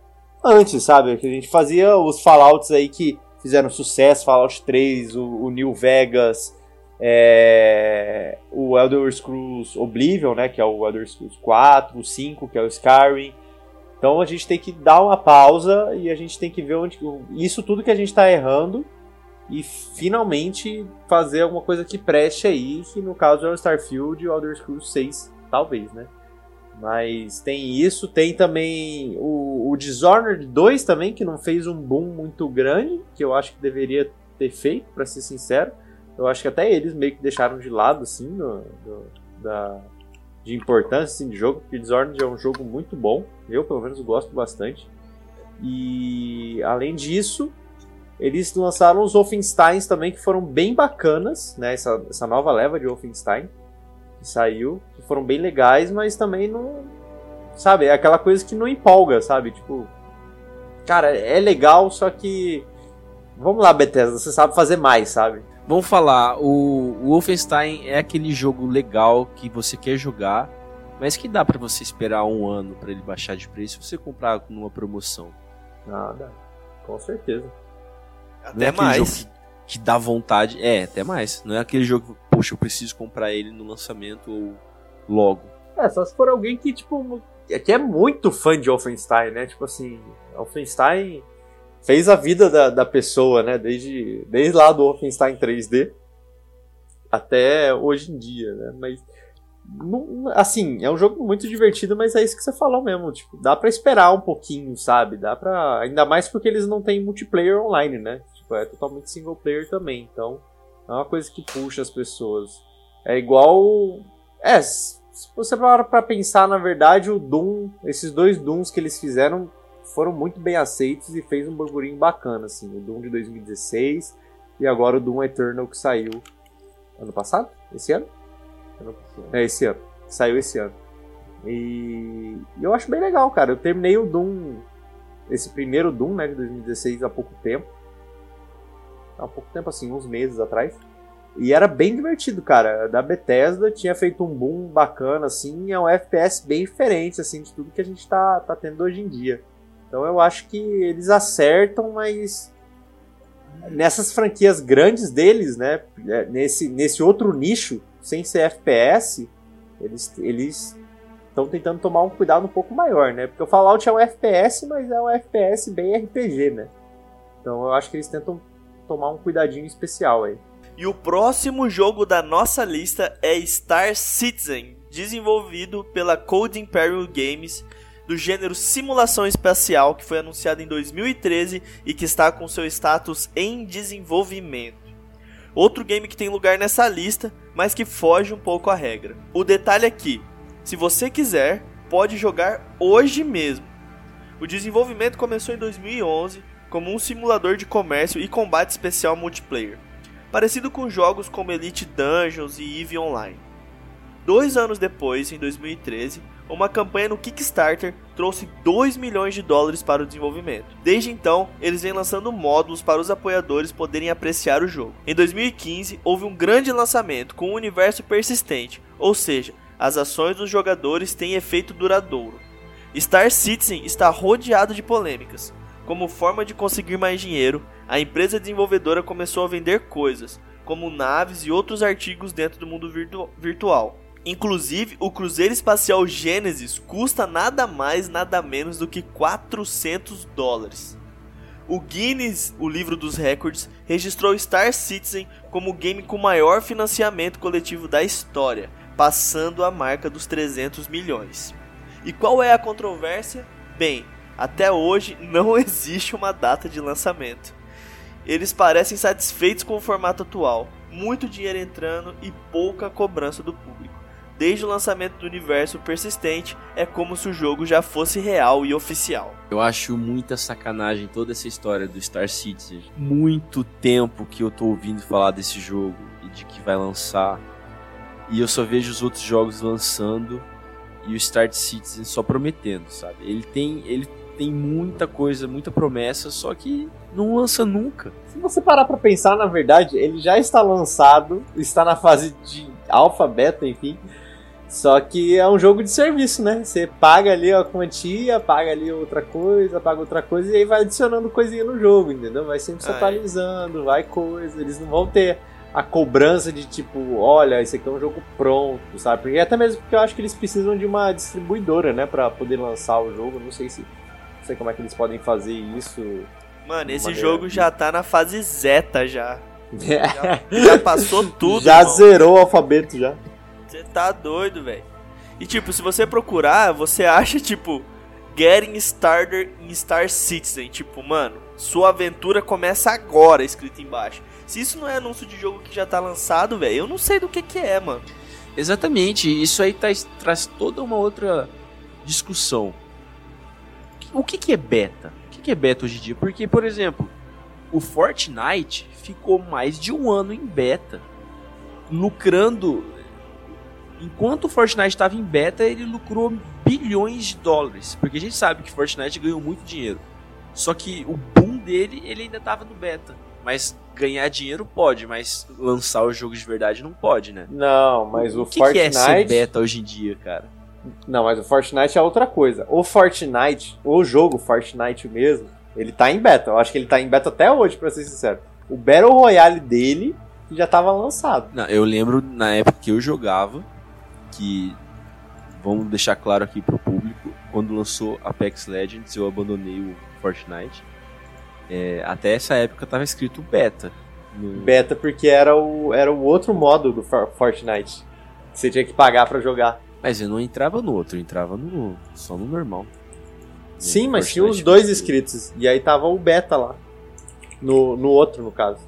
antes, sabe? Que a gente fazia os Fallouts aí que fizeram sucesso, Fallout 3, o, o New Vegas, é, o Elder Scrolls Oblivion, né, que é o Elder Scrolls 4, o 5, que é o Skyrim. Então a gente tem que dar uma pausa e a gente tem que ver onde isso tudo que a gente está errando e finalmente fazer alguma coisa que preste aí, que no caso é o Starfield e o Elder Scrolls 6, talvez, né? Mas tem isso, tem também o, o Dishonored 2 também, que não fez um boom muito grande, que eu acho que deveria ter feito, para ser sincero. Eu acho que até eles meio que deixaram de lado, assim, no, da, de importância assim, de jogo, porque Dishonored é um jogo muito bom, eu pelo menos gosto bastante. E além disso, eles lançaram os Wolfensteins também, que foram bem bacanas, né? Essa, essa nova leva de Wolfenstein que saiu, que foram bem legais, mas também não. Sabe, é aquela coisa que não empolga, sabe? Tipo. Cara, é legal, só que. Vamos lá, Bethesda, você sabe fazer mais, sabe? Vamos falar, o, o Wolfenstein é aquele jogo legal que você quer jogar, mas que dá para você esperar um ano para ele baixar de preço se você comprar numa promoção. Nada, com certeza. Até é mais que dá vontade. É, até mais. Não é aquele jogo que, poxa, eu preciso comprar ele no lançamento ou logo. É, só se for alguém que, tipo, é que é muito fã de Wolfenstein, né? Tipo assim, Wolfenstein fez a vida da, da pessoa, né? Desde, desde lá do Wolfenstein 3D até hoje em dia, né? Mas, não, assim, é um jogo muito divertido, mas é isso que você falou mesmo. Tipo, dá pra esperar um pouquinho, sabe? Dá pra. Ainda mais porque eles não têm multiplayer online, né? Tipo, é totalmente single player também. Então, é uma coisa que puxa as pessoas. É igual. É, se você parar pra pensar, na verdade, o Doom, esses dois Dooms que eles fizeram foram muito bem aceitos e fez um burburinho bacana, assim. O Doom de 2016 e agora o Doom Eternal que saiu ano passado? Esse ano? É, esse ano. Saiu esse ano. E eu acho bem legal, cara. Eu terminei o Doom, esse primeiro Doom, né, de 2016 há pouco tempo há pouco tempo, assim, uns meses atrás. E era bem divertido, cara. Da Bethesda tinha feito um boom bacana, assim, é um FPS bem diferente, assim, de tudo que a gente tá, tá tendo hoje em dia. Então eu acho que eles acertam, mas nessas franquias grandes deles, né, é, nesse, nesse outro nicho, sem ser FPS, eles eles estão tentando tomar um cuidado um pouco maior, né? Porque o Fallout é um FPS, mas é um FPS bem RPG, né? Então eu acho que eles tentam tomar um cuidadinho especial aí. E o próximo jogo da nossa lista é Star Citizen, desenvolvido pela Cold Imperial Games, do gênero simulação espacial, que foi anunciado em 2013 e que está com seu status em desenvolvimento. Outro game que tem lugar nessa lista, mas que foge um pouco à regra. O detalhe aqui, se você quiser, pode jogar hoje mesmo. O desenvolvimento começou em 2011 como um simulador de comércio e combate especial multiplayer, parecido com jogos como Elite Dungeons e EVE Online. Dois anos depois, em 2013, uma campanha no Kickstarter trouxe 2 milhões de dólares para o desenvolvimento. Desde então, eles vêm lançando módulos para os apoiadores poderem apreciar o jogo. Em 2015, houve um grande lançamento com um universo persistente, ou seja, as ações dos jogadores têm efeito duradouro. Star Citizen está rodeado de polêmicas. Como forma de conseguir mais dinheiro, a empresa desenvolvedora começou a vender coisas, como naves e outros artigos dentro do mundo virtu virtual. Inclusive, o Cruzeiro Espacial Genesis custa nada mais, nada menos do que 400 dólares. O Guinness, o livro dos recordes, registrou Star Citizen como o game com maior financiamento coletivo da história, passando a marca dos 300 milhões. E qual é a controvérsia? Bem, até hoje não existe uma data de lançamento. Eles parecem satisfeitos com o formato atual, muito dinheiro entrando e pouca cobrança do público. Desde o lançamento do universo persistente, é como se o jogo já fosse real e oficial. Eu acho muita sacanagem toda essa história do Star Citizen. Muito tempo que eu tô ouvindo falar desse jogo e de que vai lançar. E eu só vejo os outros jogos lançando e o Star Citizen só prometendo, sabe? Ele tem, ele tem muita coisa, muita promessa, só que não lança nunca. Se você parar para pensar, na verdade, ele já está lançado, está na fase de alfa, beta, enfim. Só que é um jogo de serviço, né? Você paga ali a quantia, paga ali outra coisa, paga outra coisa e aí vai adicionando coisinha no jogo, entendeu? Vai sempre se atualizando, vai coisa. Eles não vão ter a cobrança de tipo, olha, esse aqui é um jogo pronto, sabe? Porque até mesmo porque eu acho que eles precisam de uma distribuidora, né, para poder lançar o jogo. Não sei se sei como é que eles podem fazer isso. Mano, esse jogo já tá na fase zeta já. Já, já passou tudo. Já irmão. zerou o alfabeto já. Você tá doido, velho. E tipo, se você procurar, você acha tipo Getting Started in Star Citizen, tipo, mano, sua aventura começa agora, escrito embaixo. Se isso não é anúncio de jogo que já tá lançado, velho, eu não sei do que que é, mano. Exatamente, isso aí tá, traz toda uma outra discussão. O que que é beta? O que que é beta hoje em dia? Porque, por exemplo, o Fortnite ficou mais de um ano em beta, lucrando enquanto o Fortnite estava em beta, ele lucrou bilhões de dólares. Porque a gente sabe que Fortnite ganhou muito dinheiro. Só que o boom dele, ele ainda estava no beta. Mas ganhar dinheiro pode, mas lançar o jogo de verdade não pode, né? Não, mas o, o que Fortnite. Que é ser beta hoje em dia, cara? Não, mas o Fortnite é outra coisa. O Fortnite, o jogo Fortnite mesmo, ele tá em beta. Eu acho que ele tá em beta até hoje, pra ser sincero. O Battle Royale dele já estava lançado. Não, eu lembro na época que eu jogava, que vamos deixar claro aqui pro público, quando lançou Apex Legends eu abandonei o Fortnite. É, até essa época tava escrito beta. No... Beta porque era o, era o outro modo do Fortnite. Você tinha que pagar para jogar. Mas eu não entrava no outro, eu entrava no, só no normal. Sim, mas tinha os dois escritos. E aí tava o beta lá. No, no outro, no caso.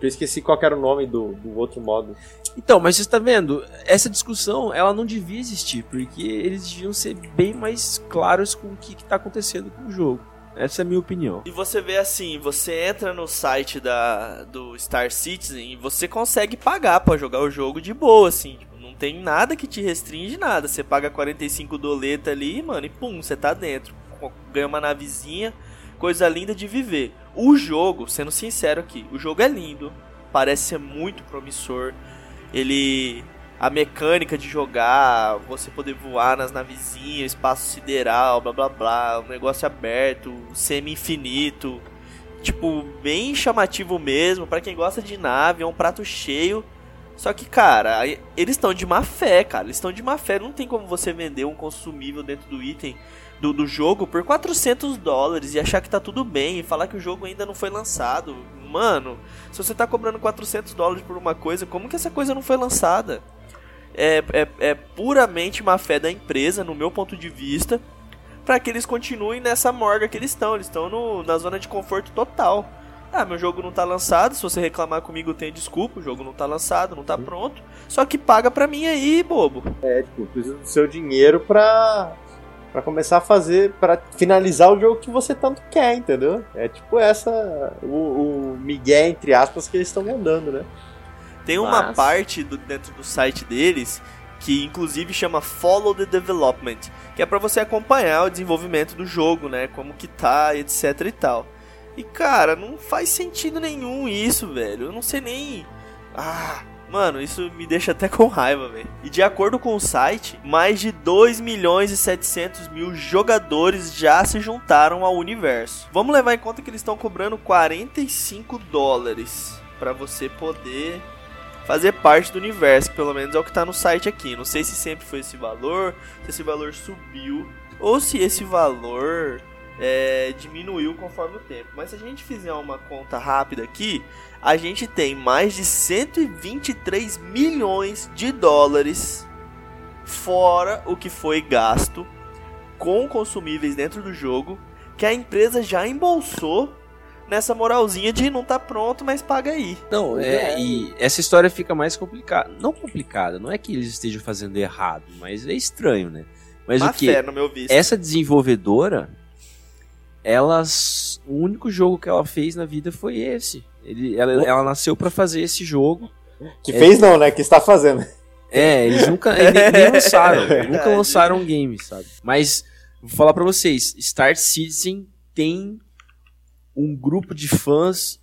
Eu esqueci qual era o nome do, do outro modo. Então, mas você está vendo, essa discussão ela não devia existir, porque eles deviam ser bem mais claros com o que está acontecendo com o jogo. Essa é a minha opinião. E você vê assim, você entra no site da, do Star Citizen e você consegue pagar para jogar o jogo de boa, assim. Tipo, não tem nada que te restringe nada. Você paga 45 doleta ali, mano, e pum, você tá dentro. Ganha uma navezinha, coisa linda de viver. O jogo, sendo sincero aqui, o jogo é lindo, parece ser muito promissor ele a mecânica de jogar, você poder voar nas navezinhas, espaço sideral, blá blá blá, um negócio aberto, semi-infinito. Tipo, bem chamativo mesmo, para quem gosta de nave, é um prato cheio. Só que, cara, eles estão de má fé, cara. Eles estão de má fé. Não tem como você vender um consumível dentro do item do, do jogo por 400 dólares e achar que tá tudo bem e falar que o jogo ainda não foi lançado. Mano, se você tá cobrando 400 dólares por uma coisa, como que essa coisa não foi lançada? É, é, é puramente má fé da empresa, no meu ponto de vista, para que eles continuem nessa morga que eles estão. Eles estão na zona de conforto total. Ah, meu jogo não tá lançado, se você reclamar comigo tem desculpa, o jogo não tá lançado, não tá pronto. Só que paga pra mim aí, bobo. É, tipo, precisa do seu dinheiro pra para começar a fazer, para finalizar o jogo que você tanto quer, entendeu? É tipo essa, o, o Miguel, entre aspas, que eles estão mandando, né? Tem uma Mas... parte do, dentro do site deles que inclusive chama Follow the Development, que é para você acompanhar o desenvolvimento do jogo, né? Como que tá, etc e tal. E cara, não faz sentido nenhum isso, velho. Eu não sei nem. Ah, Mano, isso me deixa até com raiva, velho. E de acordo com o site, mais de 2 milhões e 700 mil jogadores já se juntaram ao universo. Vamos levar em conta que eles estão cobrando 45 dólares para você poder fazer parte do universo, pelo menos é o que tá no site aqui. Não sei se sempre foi esse valor, se esse valor subiu, ou se esse valor é, diminuiu conforme o tempo. Mas se a gente fizer uma conta rápida aqui, a gente tem mais de 123 milhões de dólares fora o que foi gasto com consumíveis dentro do jogo que a empresa já embolsou nessa moralzinha de não tá pronto, mas paga aí. Não, é, e essa história fica mais complicada. Não complicada, não é que eles estejam fazendo errado, mas é estranho, né? Mas Má o que? Fé, no meu visto. Essa desenvolvedora, elas, o único jogo que ela fez na vida foi esse. Ele, ela, ela nasceu para fazer esse jogo. Que é, fez não, né? Que está fazendo. É, eles nunca nem, nem lançaram, é nunca lançaram um game, sabe? Mas vou falar para vocês, Star Citizen tem um grupo de fãs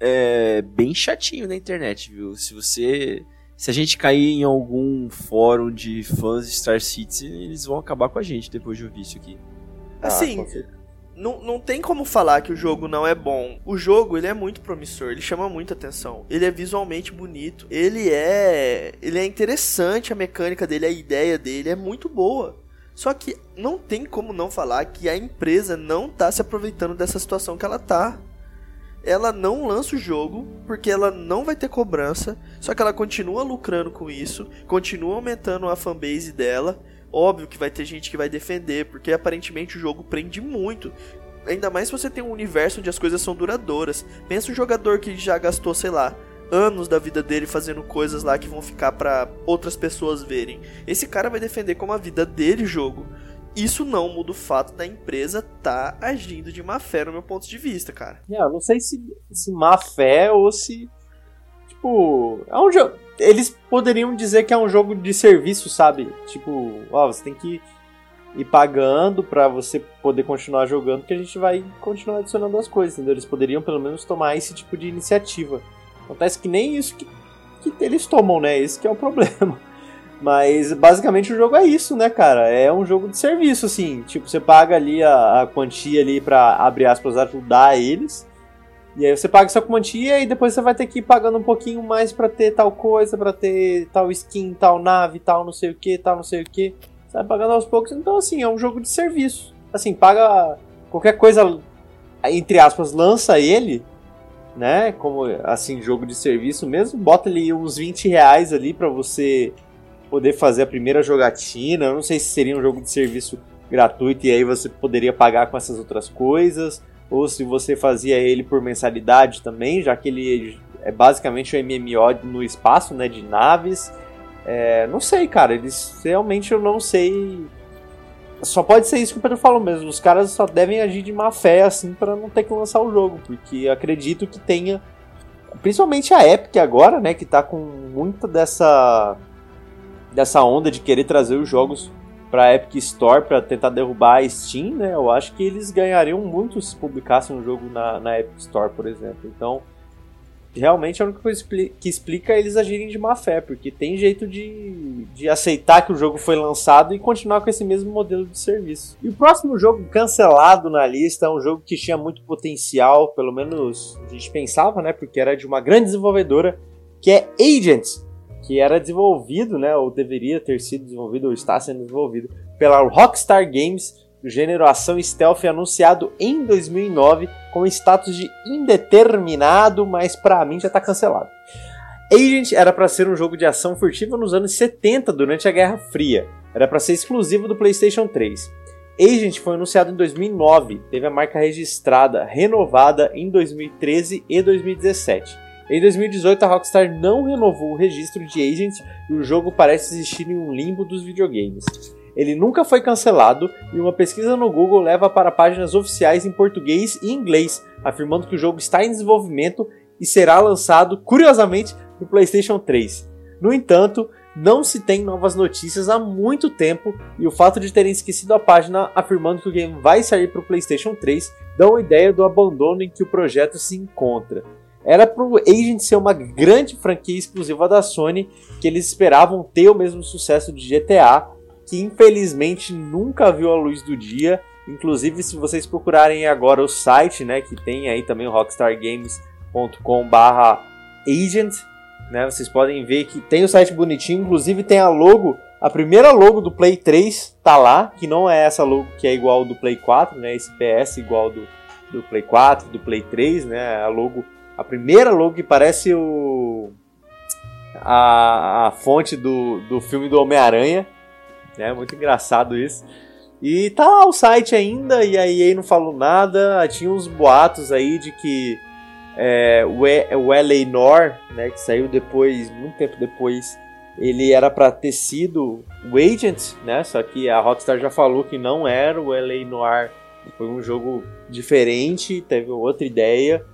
é, bem chatinho na internet, viu? Se você se a gente cair em algum fórum de fãs de Star Citizen, eles vão acabar com a gente depois de ouvir isso aqui. Assim, ah, não, não tem como falar que o jogo não é bom. O jogo, ele é muito promissor, ele chama muita atenção. Ele é visualmente bonito, ele é ele é interessante a mecânica dele, a ideia dele é muito boa. Só que não tem como não falar que a empresa não tá se aproveitando dessa situação que ela tá. Ela não lança o jogo porque ela não vai ter cobrança, só que ela continua lucrando com isso, continua aumentando a fanbase dela Óbvio que vai ter gente que vai defender, porque aparentemente o jogo prende muito. Ainda mais se você tem um universo onde as coisas são duradouras. Pensa um jogador que já gastou, sei lá, anos da vida dele fazendo coisas lá que vão ficar para outras pessoas verem. Esse cara vai defender como a vida dele jogo. Isso não muda o fato da empresa tá agindo de má fé no meu ponto de vista, cara. É, não sei se, se má fé ou se. Tipo. É um jogo eles poderiam dizer que é um jogo de serviço, sabe? Tipo, ó, você tem que ir pagando para você poder continuar jogando, que a gente vai continuar adicionando as coisas, entendeu? Eles poderiam pelo menos tomar esse tipo de iniciativa. Acontece que nem isso que, que eles tomam, né? Esse que é o problema. Mas basicamente o jogo é isso, né, cara? É um jogo de serviço, assim. Tipo, você paga ali a, a quantia ali pra, abre aspas, ajudar eles. E aí você paga essa quantia e depois você vai ter que ir pagando um pouquinho mais para ter tal coisa, para ter tal skin, tal nave, tal não sei o que, tal não sei o que. Você vai pagando aos poucos. Então, assim, é um jogo de serviço. Assim, paga qualquer coisa, entre aspas, lança ele, né? Como, assim, jogo de serviço mesmo. Bota ali uns 20 reais ali para você poder fazer a primeira jogatina. Eu não sei se seria um jogo de serviço gratuito e aí você poderia pagar com essas outras coisas ou se você fazia ele por mensalidade também, já que ele é basicamente um MMO no espaço, né, de naves. É, não sei, cara, eles realmente eu não sei. Só pode ser isso que o Pedro falou mesmo. Os caras só devem agir de má fé assim para não ter que lançar o jogo, porque acredito que tenha, principalmente a Epic agora, né, que tá com muita dessa dessa onda de querer trazer os jogos para Epic Store para tentar derrubar a Steam, né? Eu acho que eles ganhariam muito se publicassem um jogo na, na Epic Store, por exemplo. Então, realmente a única coisa que explica é eles agirem de má fé, porque tem jeito de, de aceitar que o jogo foi lançado e continuar com esse mesmo modelo de serviço. E o próximo jogo cancelado na lista é um jogo que tinha muito potencial, pelo menos a gente pensava, né? Porque era de uma grande desenvolvedora, que é Agents que era desenvolvido, né, ou deveria ter sido desenvolvido, ou está sendo desenvolvido, pela Rockstar Games, gênero ação stealth, anunciado em 2009 com status de indeterminado, mas para mim já está cancelado. Agent era para ser um jogo de ação furtiva nos anos 70, durante a Guerra Fria. Era para ser exclusivo do PlayStation 3. Agent foi anunciado em 2009, teve a marca registrada renovada em 2013 e 2017. Em 2018, a Rockstar não renovou o registro de Agent e o jogo parece existir em um limbo dos videogames. Ele nunca foi cancelado e uma pesquisa no Google leva para páginas oficiais em português e inglês, afirmando que o jogo está em desenvolvimento e será lançado, curiosamente, no PlayStation 3. No entanto, não se tem novas notícias há muito tempo e o fato de terem esquecido a página afirmando que o game vai sair para o PlayStation 3 dá uma ideia do abandono em que o projeto se encontra. Era pro Agent ser uma grande franquia exclusiva da Sony, que eles esperavam ter o mesmo sucesso de GTA, que infelizmente nunca viu a luz do dia. Inclusive, se vocês procurarem agora o site, né, que tem aí também o rockstargames.com/agent, né? Vocês podem ver que tem o site bonitinho, inclusive tem a logo, a primeira logo do Play 3 tá lá, que não é essa logo que é igual do Play 4, né? Esse PS igual do, do Play 4, do Play 3, né? A logo, a primeira logo que parece o a, a fonte do, do filme do Homem-Aranha, né? Muito engraçado isso. E tá lá o site ainda, e a EA não falou nada. Tinha uns boatos aí de que é, o, e, o Eleanor, né, que saiu depois, muito tempo depois, ele era para ter sido o Agent, né? Só que a Rockstar já falou que não era o LA Noir. Foi um jogo diferente, teve outra ideia.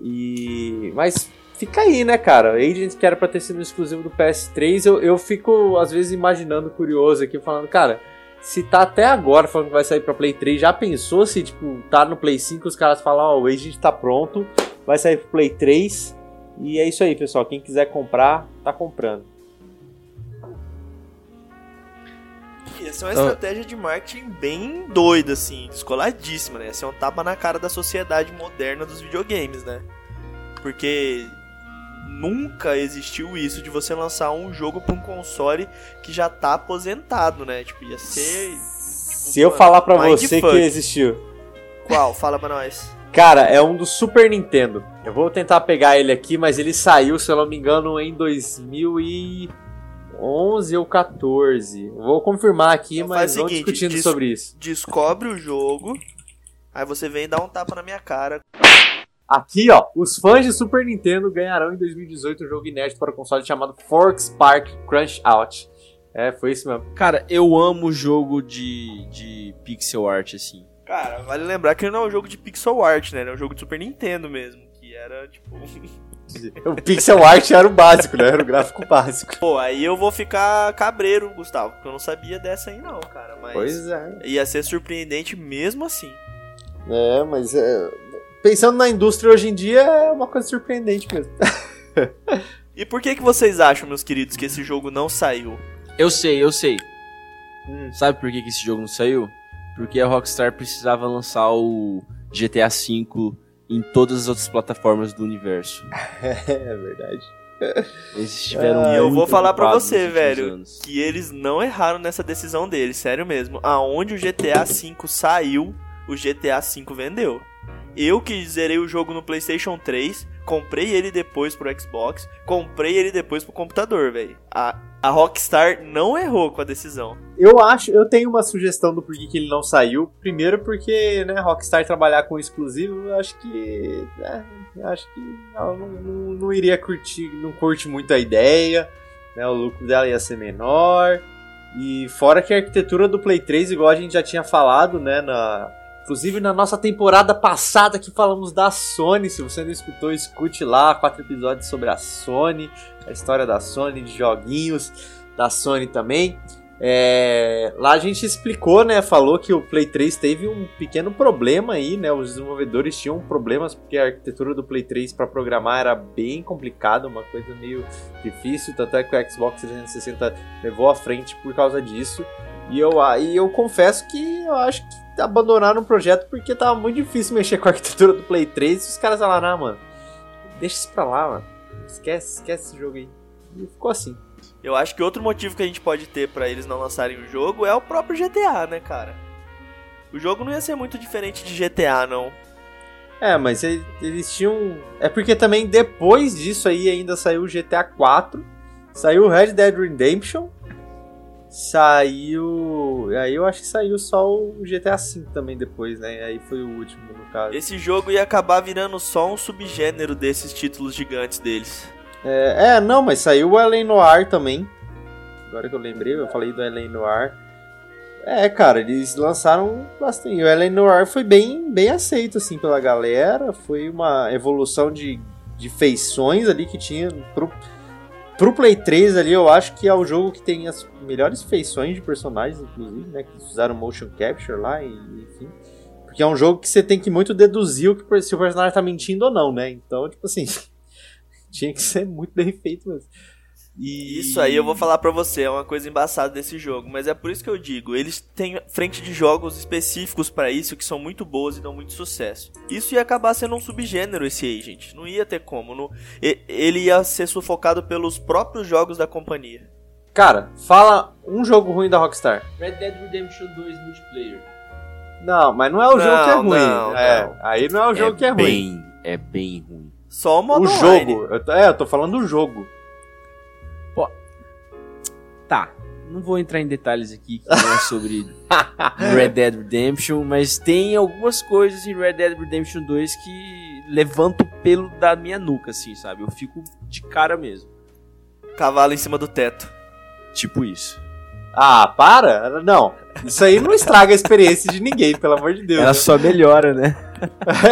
E mas fica aí, né, cara? Agent que era para ter sido exclusivo do PS3, eu, eu fico às vezes imaginando curioso aqui falando, cara, se tá até agora falando que vai sair para Play 3, já pensou se tipo tá no Play 5 os caras falam, ó, oh, o Agent tá pronto, vai sair pro Play 3. E é isso aí, pessoal. Quem quiser comprar, tá comprando. Essa é uma estratégia de marketing bem doida, assim, descoladíssima, né? Essa é um tapa na cara da sociedade moderna dos videogames, né? Porque nunca existiu isso de você lançar um jogo para um console que já tá aposentado, né? Tipo, ia ser. Tipo, Se eu falar pra você que existiu. Qual? Fala pra nós. Cara, é um do Super Nintendo. Eu vou tentar pegar ele aqui, mas ele saiu, se eu não me engano, em 2011 ou 14. Vou confirmar aqui, então mas vamos seguinte, discutindo sobre isso. Descobre o jogo, aí você vem dar um tapa na minha cara. Aqui, ó, os fãs de Super Nintendo ganharão em 2018 um jogo inédito para o console chamado Fork Spark Crunch Out. É, foi isso mesmo. Cara, eu amo jogo de, de pixel art, assim. Cara, vale lembrar que ele não é um jogo de pixel art, né? Ele é um jogo de Super Nintendo mesmo. Que era, tipo. o pixel art era o básico, né? Era o gráfico básico. Pô, aí eu vou ficar cabreiro, Gustavo, porque eu não sabia dessa aí não, cara. Mas pois é. Ia ser surpreendente mesmo assim. É, mas é... pensando na indústria hoje em dia é uma coisa surpreendente mesmo. e por que que vocês acham, meus queridos, que esse jogo não saiu? Eu sei, eu sei. Hum. Sabe por que, que esse jogo não saiu? porque a Rockstar precisava lançar o GTA V em todas as outras plataformas do universo. é verdade. Eles tiveram. E eu vou falar para você, velho, anos. que eles não erraram nessa decisão deles, sério mesmo. Aonde o GTA V saiu, o GTA V vendeu. Eu que zerei o jogo no PlayStation 3, comprei ele depois pro Xbox, comprei ele depois pro computador, velho. A a Rockstar não errou com a decisão. Eu acho, eu tenho uma sugestão do porquê que ele não saiu. Primeiro porque, né, Rockstar trabalhar com exclusivo, eu acho que, né, acho que ela não, não, não, iria curtir, não curte muito a ideia, né, o lucro dela ia ser menor. E fora que a arquitetura do Play 3, igual a gente já tinha falado, né, na Inclusive na nossa temporada passada que falamos da Sony, se você não escutou, escute lá, quatro episódios sobre a Sony, a história da Sony, de joguinhos da Sony também. É, lá a gente explicou, né? Falou que o Play 3 teve um pequeno problema aí, né? Os desenvolvedores tinham problemas porque a arquitetura do Play 3 para programar era bem complicada, uma coisa meio difícil. Tanto é que o Xbox 360 levou à frente por causa disso. E eu, e eu confesso que eu acho que abandonaram o projeto porque tava muito difícil mexer com a arquitetura do Play 3 e os caras falaram, ah, mano, deixa isso pra lá, mano. Esquece, esquece esse jogo aí. E ficou assim. Eu acho que outro motivo que a gente pode ter para eles não lançarem o jogo é o próprio GTA, né, cara? O jogo não ia ser muito diferente de GTA, não. É, mas eles tinham. É porque também depois disso aí ainda saiu o GTA 4, saiu o Red Dead Redemption Saiu. Aí eu acho que saiu só o GTA V também depois, né? Aí foi o último, no caso. Esse jogo ia acabar virando só um subgênero desses títulos gigantes deles. É, é não, mas saiu o Ellen Noir também. Agora que eu lembrei, eu falei do Ellen Noir. É, cara, eles lançaram bastante. O Ellen Noir foi bem, bem aceito, assim, pela galera. Foi uma evolução de, de feições ali que tinha pro Pro Play 3 ali, eu acho que é o jogo que tem as melhores feições de personagens, inclusive, né? Que usaram motion capture lá, e, enfim. Porque é um jogo que você tem que muito deduzir o que, se o personagem tá mentindo ou não, né? Então, tipo assim, tinha que ser muito bem feito mesmo. E... Isso aí eu vou falar pra você, é uma coisa embaçada desse jogo, mas é por isso que eu digo, eles têm frente de jogos específicos pra isso que são muito boas e dão muito sucesso. Isso ia acabar sendo um subgênero esse Agent, não ia ter como, não... E- ele ia ser sufocado pelos próprios jogos da companhia. Cara, fala um jogo ruim da Rockstar. Red Dead Redemption 2 multiplayer. Não, mas não é o jogo Não, que é ruim. não, é, não. aí não é o jogo que é ruim. bem, é bem ruim. Só o modo O jogo, eu é, eu tô falando do jogo. Tá, não vou entrar em detalhes aqui que não é sobre Red Dead Redemption, mas tem algumas coisas em Red Dead Redemption 2 que levantam o pelo da minha nuca, assim, sabe? Eu fico de cara mesmo. Cavalo em cima do teto. Tipo isso. Ah, para? Não. Isso aí não estraga a experiência de ninguém, pelo amor de Deus. Ela só melhora, né?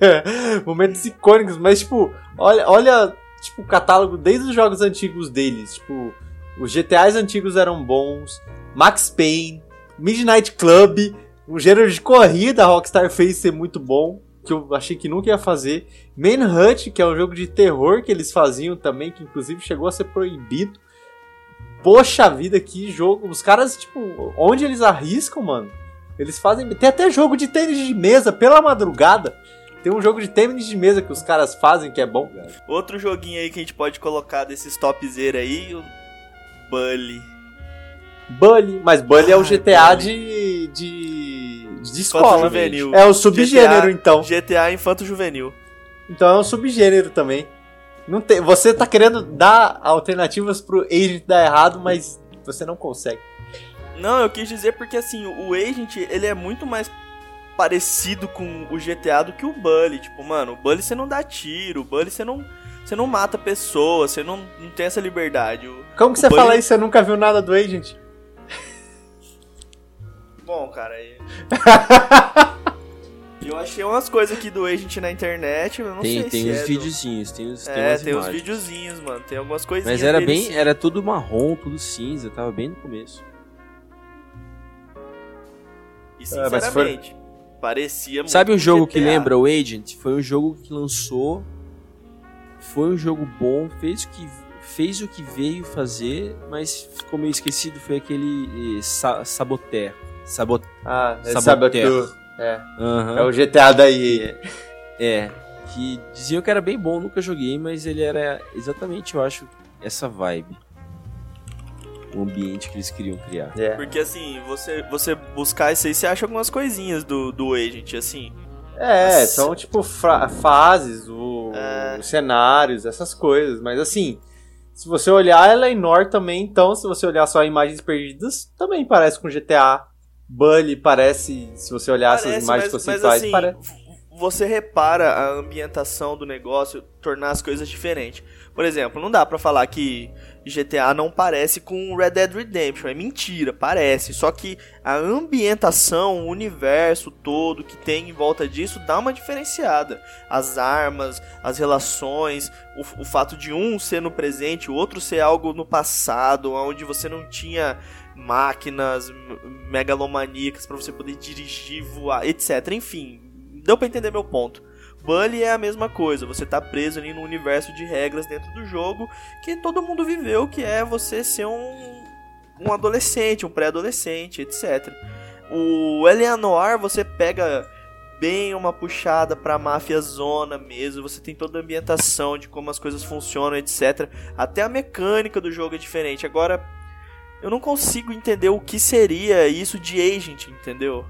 É. Momentos icônicos, mas tipo, olha, olha, tipo, o catálogo desde os jogos antigos deles, tipo, os GTAs antigos eram bons, Max Payne, Midnight Club, um gênero de corrida Rockstar fez ser muito bom, que eu achei que nunca ia fazer. Manhunt, que é um jogo de terror que eles faziam também, que inclusive chegou a ser proibido. Poxa vida, que jogo. Os caras, tipo, onde eles arriscam, mano? Eles fazem. Tem até jogo de tênis de mesa pela madrugada. Tem um jogo de tênis de mesa que os caras fazem que é bom. Outro joguinho aí que a gente pode colocar desses topzera aí, Bully. Bully, mas Bully é o GTA de, de. de escola. juvenil. É o subgênero, GTA. então. GTA Infanto Juvenil. Então é um subgênero também. Não tem, você tá querendo dar alternativas pro agent dar errado, mas você não consegue. Não, eu quis dizer porque assim, o Agent, ele é muito mais parecido com o GTA do que o Bully. Tipo, mano, o Bully você não dá tiro, o Bully você não, você não mata pessoas, você não, não tem essa liberdade. O- Como que você fala isso? Você nunca viu nada do agent? Bom, cara, aí... eu achei umas coisas aqui do Agent na internet, eu não Tem, sei tem se uns é do- videozinhos, tem uns tem É, umas tem uns videozinhos, mano. Tem algumas coisinhas. Mas era deles. bem, era tudo marrom, tudo cinza, tava bem no começo. E É, mas foi- sinceramente, parecia muito Sabe um jogo que lembra o Agent? Foi um jogo que lançou, foi um jogo bom, fez o que fez o que veio fazer, mas ficou meio esquecido. Foi aquele eh, sa Saboteur. Sabot Ah, é Saboteur. É, Aham. é o GTA daí. É, que diziam que era bem bom, nunca joguei, mas ele era exatamente, eu acho, essa vibe. O ambiente que eles queriam criar. É. Porque assim, você, você buscar isso aí, você acha algumas coisinhas do, do Agent, assim. É, Nossa. são tipo fases, o- É. os cenários, essas coisas. Mas assim, se você olhar Eleanor também, então, se você olhar só imagens perdidas, também parece com GTA. Bully parece, se você olhar essas Parece, imagens mas, faz, assim, parece. você repara a ambientação do negócio tornar as coisas diferentes. Por exemplo, não dá pra falar que GTA não parece com Red Dead Redemption. É mentira, parece. Só que a ambientação, o universo todo que tem em volta disso dá uma diferenciada. As armas, as relações, o, o fato de um ser no presente, o outro ser algo no passado, onde você não tinha máquinas megalomaníacas pra você poder dirigir, voar, etc. Enfim, deu pra entender meu ponto. Bully é a mesma coisa, você tá preso ali no universo de regras dentro do jogo que todo mundo viveu, que é você ser um, um adolescente, um pré-adolescente, etc. O Eleanor, você pega bem uma puxada pra máfia zona mesmo, você tem toda a ambientação de como as coisas funcionam, etc. Até a mecânica do jogo é diferente. Agora, eu não consigo entender o que seria isso de Agent, entendeu?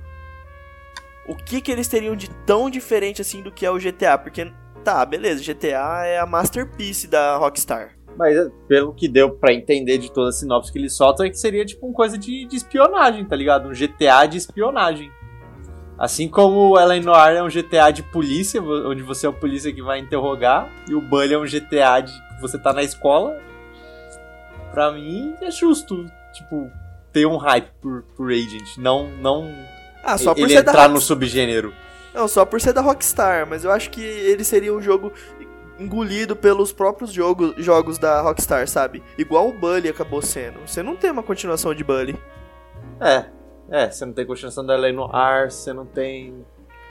O que que eles teriam de tão diferente assim do que é o GTA? Porque, tá, beleza, GTA é a masterpiece da Rockstar. Mas é, pelo que deu pra entender de toda a sinopse que eles soltam, é que seria tipo uma coisa de, de espionagem, tá ligado? Um GTA de espionagem. Assim como o Eleanor é um GTA de polícia, onde você é o polícia que vai interrogar, e o Bully é um GTA de você tá na escola. Pra mim é justo, tipo, ter um hype por, por Agent, não, não Ah, só por ele ser da entrar no Rockstar. subgênero. Não, só por ser da Rockstar, mas eu acho que ele seria um jogo engolido pelos próprios jogo, jogos da Rockstar, sabe? Igual o Bully acabou sendo. Você não tem uma continuação de Bully. É, é, você não tem continuação da Eleanor, você não tem.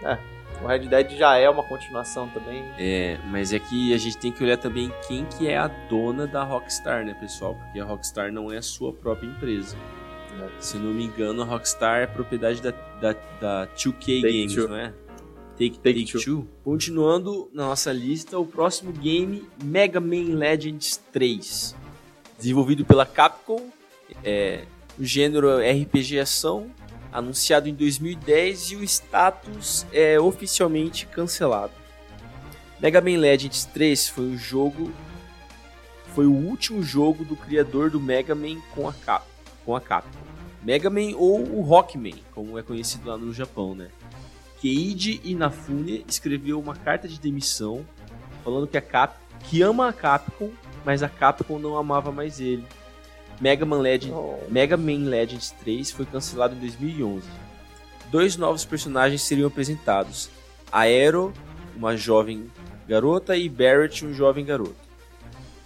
É. O Red Dead já é uma continuação também. É, mas é que a gente tem que olhar também quem que é a dona da Rockstar, né, pessoal? Porque a Rockstar não é a sua própria empresa. É. Se não me engano, a Rockstar é propriedade da, da, da 2K Take Games, two. não é? Take, Take, Take two. two. Continuando na nossa lista, o próximo game, Mega Man Legends 3. Desenvolvido pela Capcom, é, o gênero RPG ação, anunciado em 2010 e o status é oficialmente cancelado. Mega Man Legends 3 foi o jogo foi o último jogo do criador do Mega Man com a Cap, com a Capcom. Mega Man ou o Rockman, como é conhecido lá no Japão, né? Keiji Inafune escreveu uma carta de demissão falando que a Cap que ama a Capcom, mas a Capcom não amava mais ele Mega Man, Legend, oh. Mega Man Legends 3 foi cancelado em 2011. Dois novos personagens seriam apresentados: Aero, uma jovem garota, e Barrett, um jovem garoto.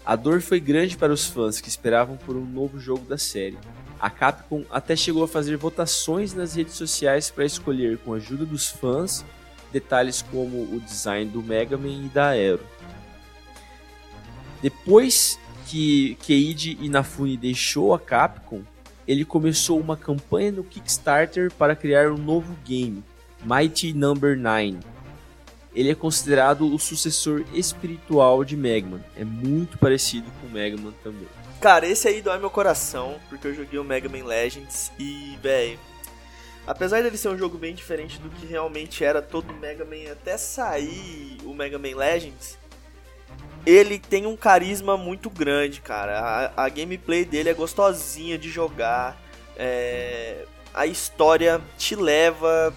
A dor foi grande para os fãs que esperavam por um novo jogo da série. A Capcom até chegou a fazer votações nas redes sociais para escolher, com a ajuda dos fãs, detalhes como o design do Mega Man e da Aero. Depois que Keiji Inafune deixou a Capcom, ele começou uma campanha no Kickstarter para criar um novo game, Mighty Number no. 9. Ele é considerado o sucessor espiritual de Mega Man. É muito parecido com Mega Man também. Cara, esse aí dói meu coração, porque eu joguei o Mega Man Legends e, velho, apesar dele ser um jogo bem diferente do que realmente era todo o Mega Man até sair o Mega Man Legends, ele tem um carisma muito grande, cara. A, a gameplay dele é gostosinha de jogar. É, a história te leva.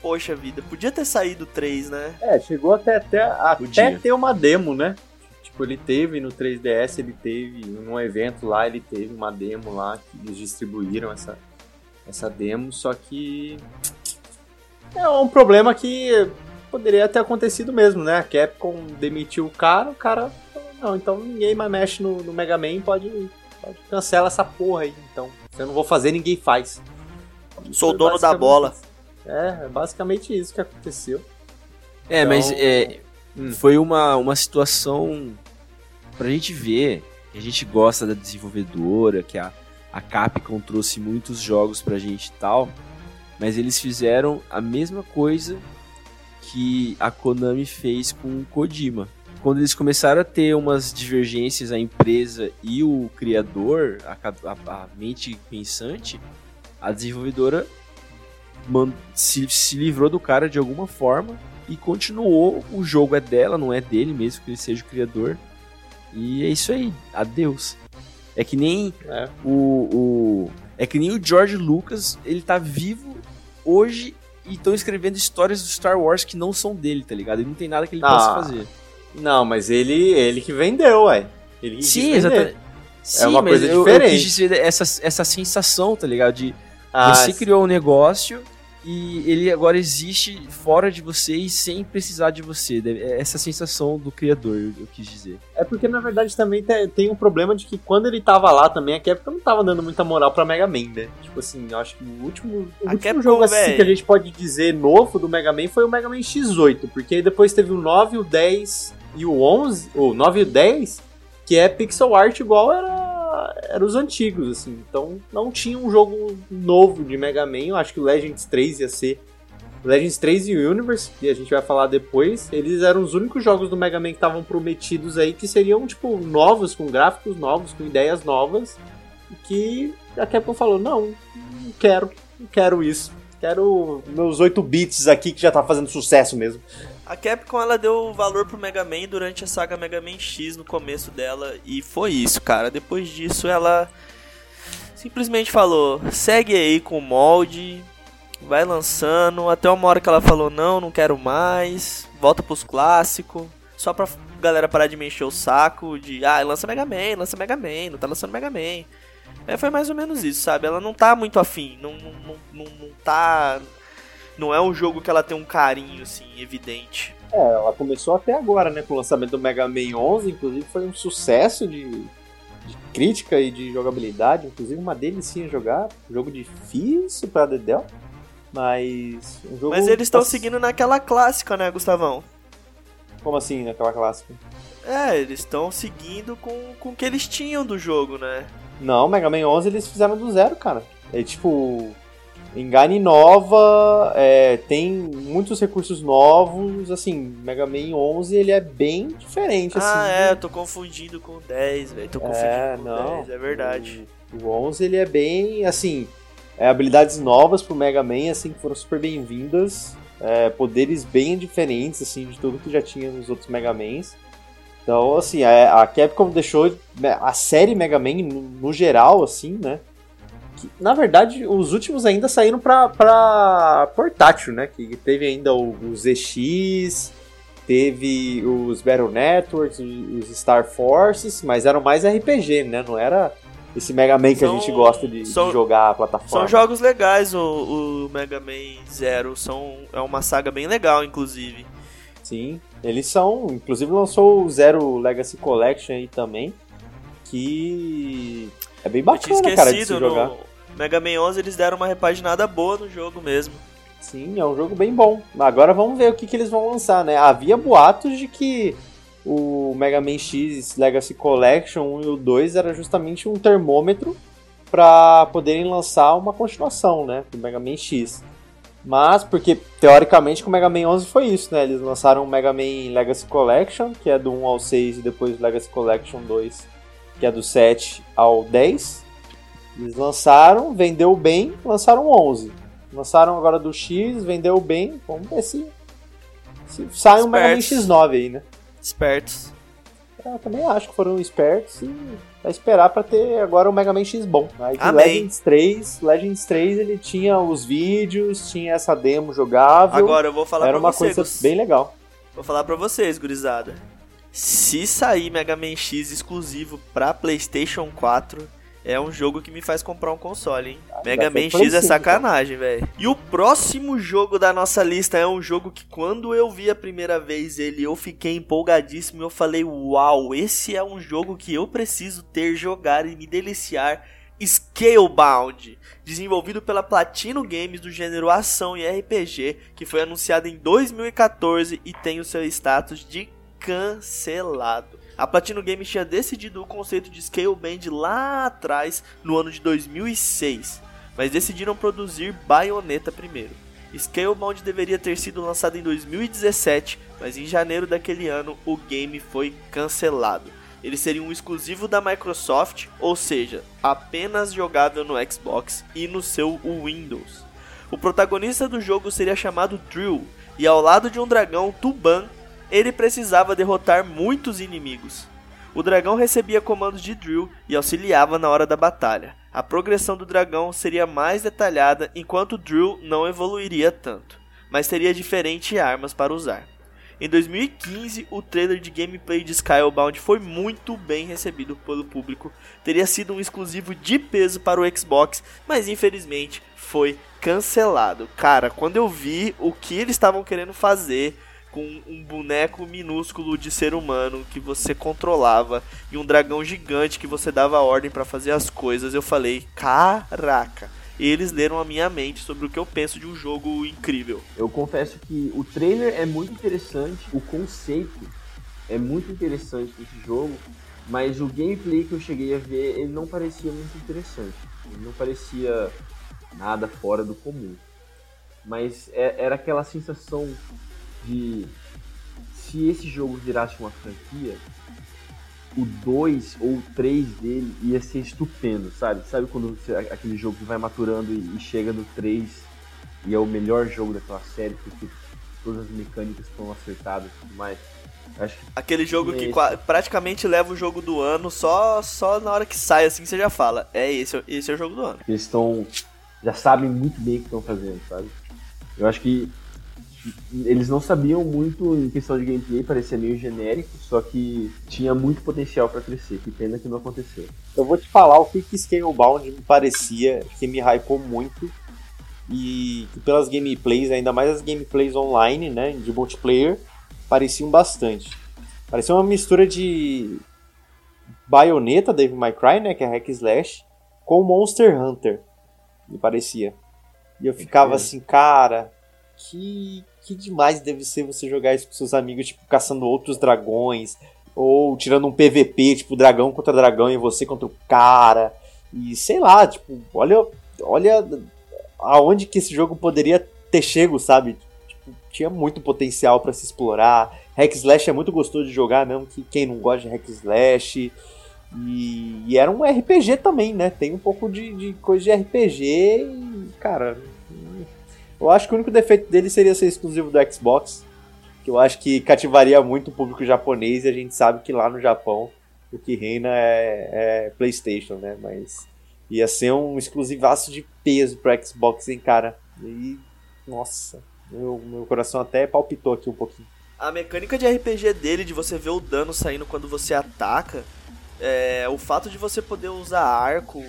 Poxa vida, podia ter saído 3, né? É, chegou até, até, até ter uma demo, né? Tipo, ele teve no 3DS, ele teve num evento lá, ele teve uma demo lá que eles distribuíram essa, essa demo, só que é um problema que poderia ter acontecido mesmo, né? A Capcom demitiu o cara, o cara falou, não, então ninguém mais mexe no, no Mega Man, pode, pode cancela essa porra aí, então. Se eu não vou fazer, ninguém faz. Sou o dono da bola. É, é basicamente isso que aconteceu. É, então, mas é, hum. foi uma, uma situação pra gente ver que a gente gosta da desenvolvedora, que a, a Capcom trouxe muitos jogos pra gente e tal, mas eles fizeram a mesma coisa que a Konami fez com o Kojima. Quando eles começaram a ter umas divergências, a empresa e o criador, a, a, a mente pensante, a desenvolvedora se, se livrou do cara de alguma forma e continuou. O jogo é dela, não é dele mesmo que ele seja o criador. E é isso aí, adeus. É que nem é. O, o. É que nem o George Lucas, ele tá vivo hoje e estão escrevendo histórias do Star Wars que não são dele, tá ligado? E não tem nada que ele ah, possa fazer. Não, mas ele, ele que vendeu, ué. Ele Sim, exatamente. É uma coisa eu, diferente. Eu dizer essa, essa sensação, tá ligado? De ah, você criou um negócio e ele agora existe fora de você e sem precisar de você. É essa sensação do criador, eu quis dizer. É porque na verdade também tem um problema de que quando ele tava lá também, a Capcom não tava dando muita moral pra Mega Man, né? Tipo assim, eu acho que o último, o último Capcom, jogo assim, que a gente pode dizer novo do Mega Man foi o Mega Man X8, porque depois teve o 9, o 10 e o 11, ou 9 e o 10, que é pixel art igual era eram os antigos, assim. Então não tinha um jogo novo de Mega Man. Eu acho que o Legends 3 ia ser. Legends 3 e o Universe, que a gente vai falar depois, eles eram os únicos jogos do Mega Man que estavam prometidos aí que seriam, tipo, novos, com gráficos novos, com ideias novas. Que a Capcom falou: não, não quero, não quero isso. Quero meus 8 bits aqui que já tá fazendo sucesso mesmo. A Capcom ela deu valor pro Mega Man durante a saga Mega Man X no começo dela e foi isso, cara. Depois disso ela simplesmente falou: "Segue aí com o molde, vai lançando", até uma hora que ela falou: "Não, não quero mais, volta pros clássicos", só pra galera parar de me encher o saco de: "Ah, lança Mega Man, lança Mega Man, não tá lançando Mega Man". É, foi mais ou menos isso, sabe? Ela não tá muito afim, não, não, não, não, não tá não é um jogo que ela tem um carinho, assim, evidente. É, ela começou até agora, né? Com o lançamento do Mega Man 11, inclusive foi um sucesso de, de crítica e de jogabilidade. Inclusive uma delicinha jogar. Jogo difícil pra Dedel. Mas. Um jogo Mas eles estão assim- seguindo naquela clássica, né, Gustavão? Como assim, naquela clássica? É, eles estão seguindo com, com o que eles tinham do jogo, né? Não, Mega Man 11 eles fizeram do zero, cara. É tipo. Engane nova, é, tem muitos recursos novos, assim, Mega Man 11 ele é bem diferente, assim. ah, é, eu tô confundindo com o 10, velho. Tô confundindo É, com não. o 10, é verdade. O, o 11 ele é bem, assim, é, habilidades novas pro Mega Man, assim, que foram super bem-vindas, é, poderes bem diferentes, assim, de tudo que já tinha nos outros Mega Mans. Então, assim, a, a Capcom deixou né, a série Mega Man, no, no geral, assim, né, que, na verdade, os últimos ainda saíram pra, pra portátil, né, que teve ainda o, o ZX, teve os Battle Networks, os Star Forces, mas eram mais RPG, né, não era esse Mega Man que São- a gente gosta de, de são- jogar a plataforma. São jogos legais, o, o Mega Man Zero. São, é uma saga bem legal, inclusive. Sim, eles são. Inclusive lançou o Zero Legacy Collection aí também. Que é bem bacana, cara, de se jogar. no Mega Man 11 eles deram uma repaginada boa no jogo mesmo. Sim, é um jogo bem bom. Agora vamos ver o que, que eles vão lançar, né? Havia boatos de que o Mega Man X Legacy Collection 1 e o 2 era justamente um termômetro para poderem lançar uma continuação, né? Do Mega Man X. Mas, porque teoricamente com o Mega Man 11 foi isso, né? Eles lançaram o Mega Man Legacy Collection, que é do 1 ao 6, e depois o Legacy Collection 2, que é do 7 ao 10. Eles lançaram, vendeu bem, lançaram o 11. Lançaram agora do X, vendeu bem. Vamos ver se, se sai um Mega Man Espertos. X9 aí, né? Espertos. Eu também acho que foram espertos e vai esperar pra ter agora o Mega Man X bom. Aí Amém. Legends 3, Legends 3 ele tinha os vídeos, tinha essa demo jogável. Agora eu vou falar era pra uma vocês. coisa bem legal. Vou falar pra vocês, gurizada. Se sair Mega Man X exclusivo pra PlayStation 4, é um jogo que me faz comprar um console, hein? Mega vai ter Man X é 5, sacanagem, velho. E o próximo jogo da nossa lista é um jogo que quando eu vi a primeira vez ele, eu fiquei empolgadíssimo e eu falei: "Uau, esse é um jogo que eu preciso ter, jogar e me deliciar." Scalebound, desenvolvido pela Platino Games do gênero ação e RPG, que foi anunciado em 2014 e tem o seu status de cancelado. A Platino Games tinha decidido o conceito de Scalebound lá atrás, no ano de 2006, mas decidiram produzir Bayonetta primeiro. Scalebound deveria ter sido lançado em 2017, mas em janeiro daquele ano o game foi cancelado. Ele seria um exclusivo da Microsoft, ou seja, apenas jogável no Xbox e no seu Windows. O protagonista do jogo seria chamado Drill, e ao lado de um dragão Tuban, ele precisava derrotar muitos inimigos. O dragão recebia comandos de Drill e auxiliava na hora da batalha. A progressão do dragão seria mais detalhada, enquanto Drill não evoluiria tanto, mas teria diferentes armas para usar. Em 2015, o trailer de gameplay de Skybound foi muito bem recebido pelo público. Teria sido um exclusivo de peso para o Xbox, mas infelizmente foi cancelado. Cara, quando eu vi o que eles estavam querendo fazer com um boneco minúsculo de ser humano que você controlava e um dragão gigante que você dava ordem para fazer as coisas, eu falei: "Caraca!" Eles leram a minha mente sobre o que eu penso de um jogo incrível. Eu confesso que o trailer é muito interessante, o conceito é muito interessante desse jogo, mas o gameplay que eu cheguei a ver, ele não parecia muito interessante. Ele não parecia nada fora do comum. Mas é- era aquela sensação de se esse jogo virasse uma franquia, o 2 ou o 3 dele ia ser estupendo, sabe? Sabe quando você- aquele jogo que vai maturando e, e chega no 3 e é o melhor jogo daquela série porque todas as mecânicas estão acertadas e tudo mais? Acho que Aquele jogo que Esse. qua- praticamente leva o jogo do ano só só na hora que sai assim você já fala, é esse, esse é o jogo do ano. eles estão. já sabem muito bem o que estão fazendo, sabe? Eu acho que eles não sabiam muito em questão de gameplay, parecia meio genérico, só que tinha muito potencial pra crescer. Que pena que não aconteceu. Eu vou te falar o que, que Scalebound me parecia, que me hypou muito. E que pelas gameplays, ainda mais as gameplays online, né, de multiplayer, pareciam bastante. Parecia uma mistura de Bayonetta, Devil May Cry, né, que é hack slash, com Monster Hunter, me parecia. E eu ficava assim, cara, que, que demais deve ser você jogar isso com seus amigos, tipo, caçando outros dragões, ou tirando um PVP, tipo, dragão contra dragão e você contra o cara. E sei lá, tipo, olha, olha aonde que esse jogo poderia ter chego, sabe? Tipo, tinha muito potencial para se explorar. Hack Slash é muito gostoso de jogar, mesmo que quem não gosta de Hack Slash. E, e, era um RPG também, né? Tem um pouco de, de coisa de RPG e, cara, eu acho que o único defeito dele seria ser exclusivo do Xbox. Que eu acho que cativaria muito o público japonês e a gente sabe que lá no Japão o que reina é, é PlayStation, né? Mas ia ser um exclusivaço de peso pro Xbox, hein, cara? E, nossa, meu, meu coração até palpitou aqui um pouquinho. A mecânica de RPG dele, de você ver o dano saindo quando você ataca, é, o fato de você poder usar arco,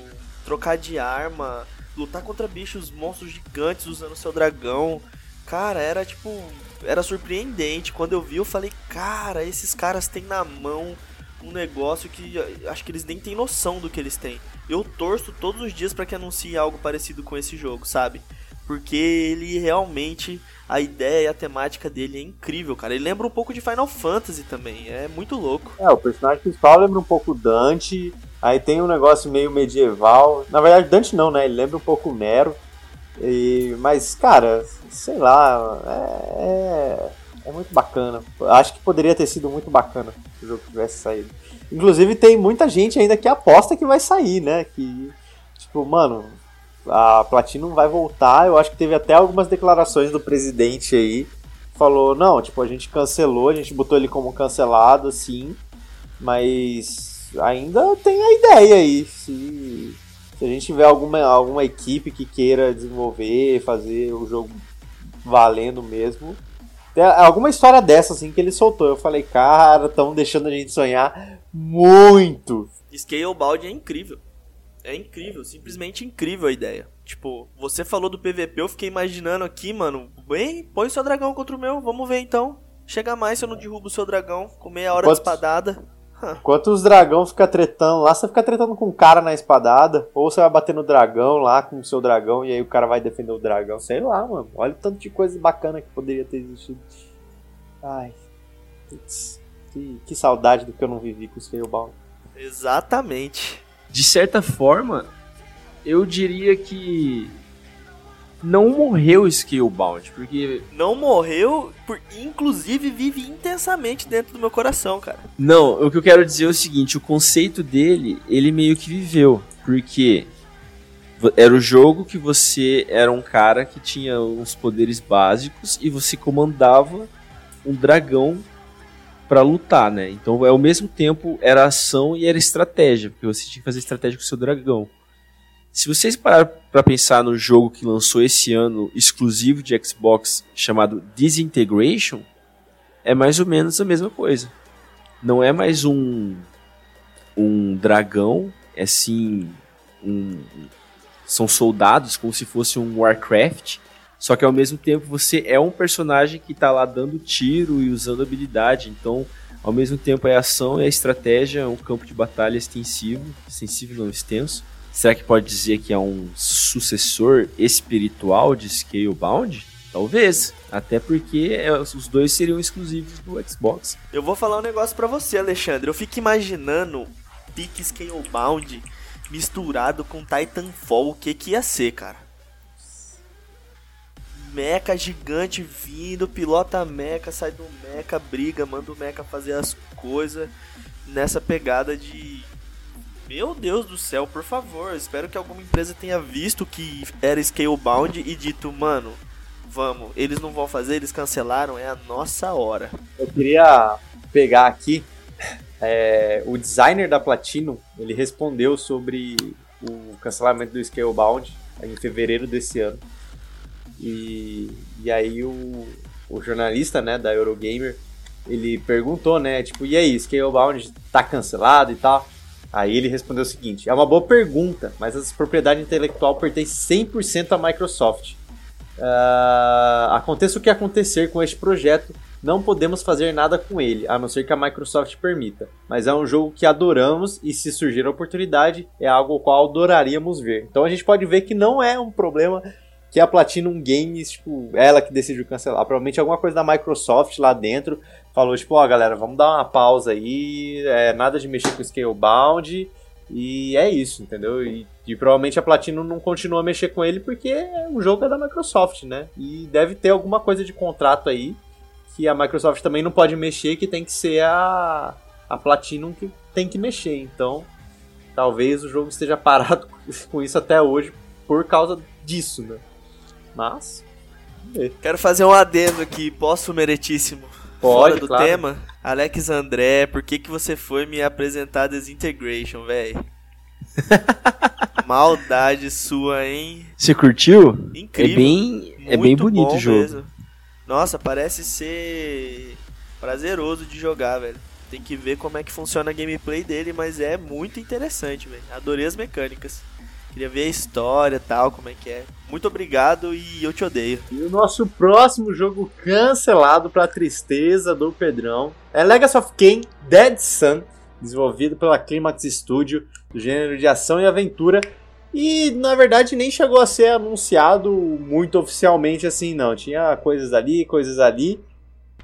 trocar de arma, lutar contra bichos, monstros gigantes usando seu dragão. Cara, era tipo. Era surpreendente. Quando eu vi, eu falei, cara, esses caras têm na mão um negócio que acho que eles nem têm noção do que eles têm. Eu torço todos os dias para que anuncie algo parecido com esse jogo, sabe? Porque ele realmente a ideia e a temática dele é incrível, cara. Ele lembra um pouco de Final Fantasy também, é muito louco. É, o personagem principal lembra um pouco Dante, Aí tem um negócio meio medieval. Na verdade, Dante não, né? Ele lembra um pouco Nero. E, mas, cara, sei lá, é, é, é, muito bacana. Acho que poderia ter sido muito bacana se o jogo tivesse saído. Inclusive, tem muita gente ainda que aposta que vai sair, né? Que, tipo, mano, a Platinum vai voltar. Eu acho que teve até algumas declarações do presidente aí. Falou, não, tipo, a gente cancelou, a gente botou ele como cancelado, assim, mas ainda tem a ideia aí. Se, se a gente tiver alguma, alguma equipe que queira desenvolver, fazer o jogo valendo mesmo. Tem alguma história dessa, assim, que ele soltou. Eu falei, cara, estão deixando a gente sonhar muito. Scalebound é incrível. É incrível, simplesmente incrível a ideia. Tipo, você falou do PVP, eu fiquei imaginando aqui, mano. Bem, põe seu dragão contra o meu, vamos ver então. Chega mais se eu não derrubo o seu dragão com meia hora de espadada. Enquanto os dragão fica tretando lá, você fica tretando com o cara na espadada, ou você vai bater no dragão lá com o seu dragão e aí o cara vai defender o dragão, sei lá, mano. Olha o tanto de coisa bacana que poderia ter existido. Ai. que, que saudade do que eu não vivi com o Scalebound. Exatamente. De certa forma, eu diria que não morreu Scalebound, porque... Não morreu, por, inclusive vive intensamente dentro do meu coração, cara. Não, o que eu quero dizer é o seguinte, o conceito dele, ele meio que viveu, porque era o jogo que você era um cara que tinha uns poderes básicos e você comandava um dragão para lutar, né? Então, ao mesmo tempo, era ação e era estratégia, porque você tinha que fazer estratégia com o seu dragão. Se vocês parar para pensar no jogo que lançou esse ano, exclusivo de Xbox, chamado Disintegration, é mais ou menos a mesma coisa. Não é mais um um dragão, é sim um, são soldados como se fosse um Warcraft, só que ao mesmo tempo você é um personagem que está lá dando tiro e usando habilidade, então ao mesmo tempo é ação e é estratégia, é um campo de batalha extensivo, extensivo não extenso. Será que pode dizer que é um sucessor espiritual de Scalebound? Talvez, até porque é, os dois seriam exclusivos do Xbox. Eu vou falar um negócio para você, Alexandre. Eu fico imaginando Peak Scalebound misturado com Titanfall, o que que ia ser, cara? Mecha gigante vindo, pilota mecha, sai do mecha, briga, manda o mecha fazer as coisas nessa pegada de meu Deus do céu, por favor, espero que alguma empresa tenha visto que era Scalebound e dito, mano, vamos, eles não vão fazer, eles cancelaram, é a nossa hora. Eu queria pegar aqui é, o designer da Platinum, ele respondeu sobre o cancelamento do Scalebound em fevereiro desse ano. E, e aí o, o jornalista né, da Eurogamer, ele perguntou, né, tipo, e aí, Scalebound tá cancelado e tal? Aí ele respondeu o seguinte: é uma boa pergunta, mas a propriedade intelectual pertence 100% à Microsoft. Uh, aconteça o que acontecer com este projeto, não podemos fazer nada com ele, a não ser que a Microsoft permita. Mas é um jogo que adoramos e, se surgir a oportunidade, é algo ao qual adoraríamos ver. Então a gente pode ver que não é um problema que a Platinum Games, tipo, ela que decidiu cancelar. Provavelmente alguma coisa da Microsoft lá dentro falou, tipo, ó, oh, galera, vamos dar uma pausa aí, é, nada de mexer com Scalebound, e é isso, entendeu? E, e, provavelmente a Platinum não continua a mexer com ele porque o jogo é da Microsoft, né? E deve ter alguma coisa de contrato aí que a Microsoft também não pode mexer, que tem que ser a, a Platinum que tem que mexer. Então, talvez o jogo esteja parado com isso até hoje por causa disso, né? Mas. Quero fazer um adendo aqui, posso, meritíssimo? Pode, Fora do claro. tema. Alex André, por que, que você foi me apresentar Desintegration, velho? Maldade sua, hein? Você curtiu? Incrível. É bem, é bem bonito o jogo. Mesmo. Nossa, parece ser prazeroso de jogar, velho. Tem que ver como é que funciona a gameplay dele, mas é muito interessante, velho. Adorei as mecânicas. Queria ver a história e tal, como é que é. Muito obrigado e eu te odeio. E o nosso próximo jogo cancelado pra tristeza do Pedrão é Legacy of Kain Dead Sun, desenvolvido pela Climax Studio, do gênero de ação e aventura. E na verdade nem chegou a ser anunciado muito oficialmente assim, não. Tinha coisas ali, coisas ali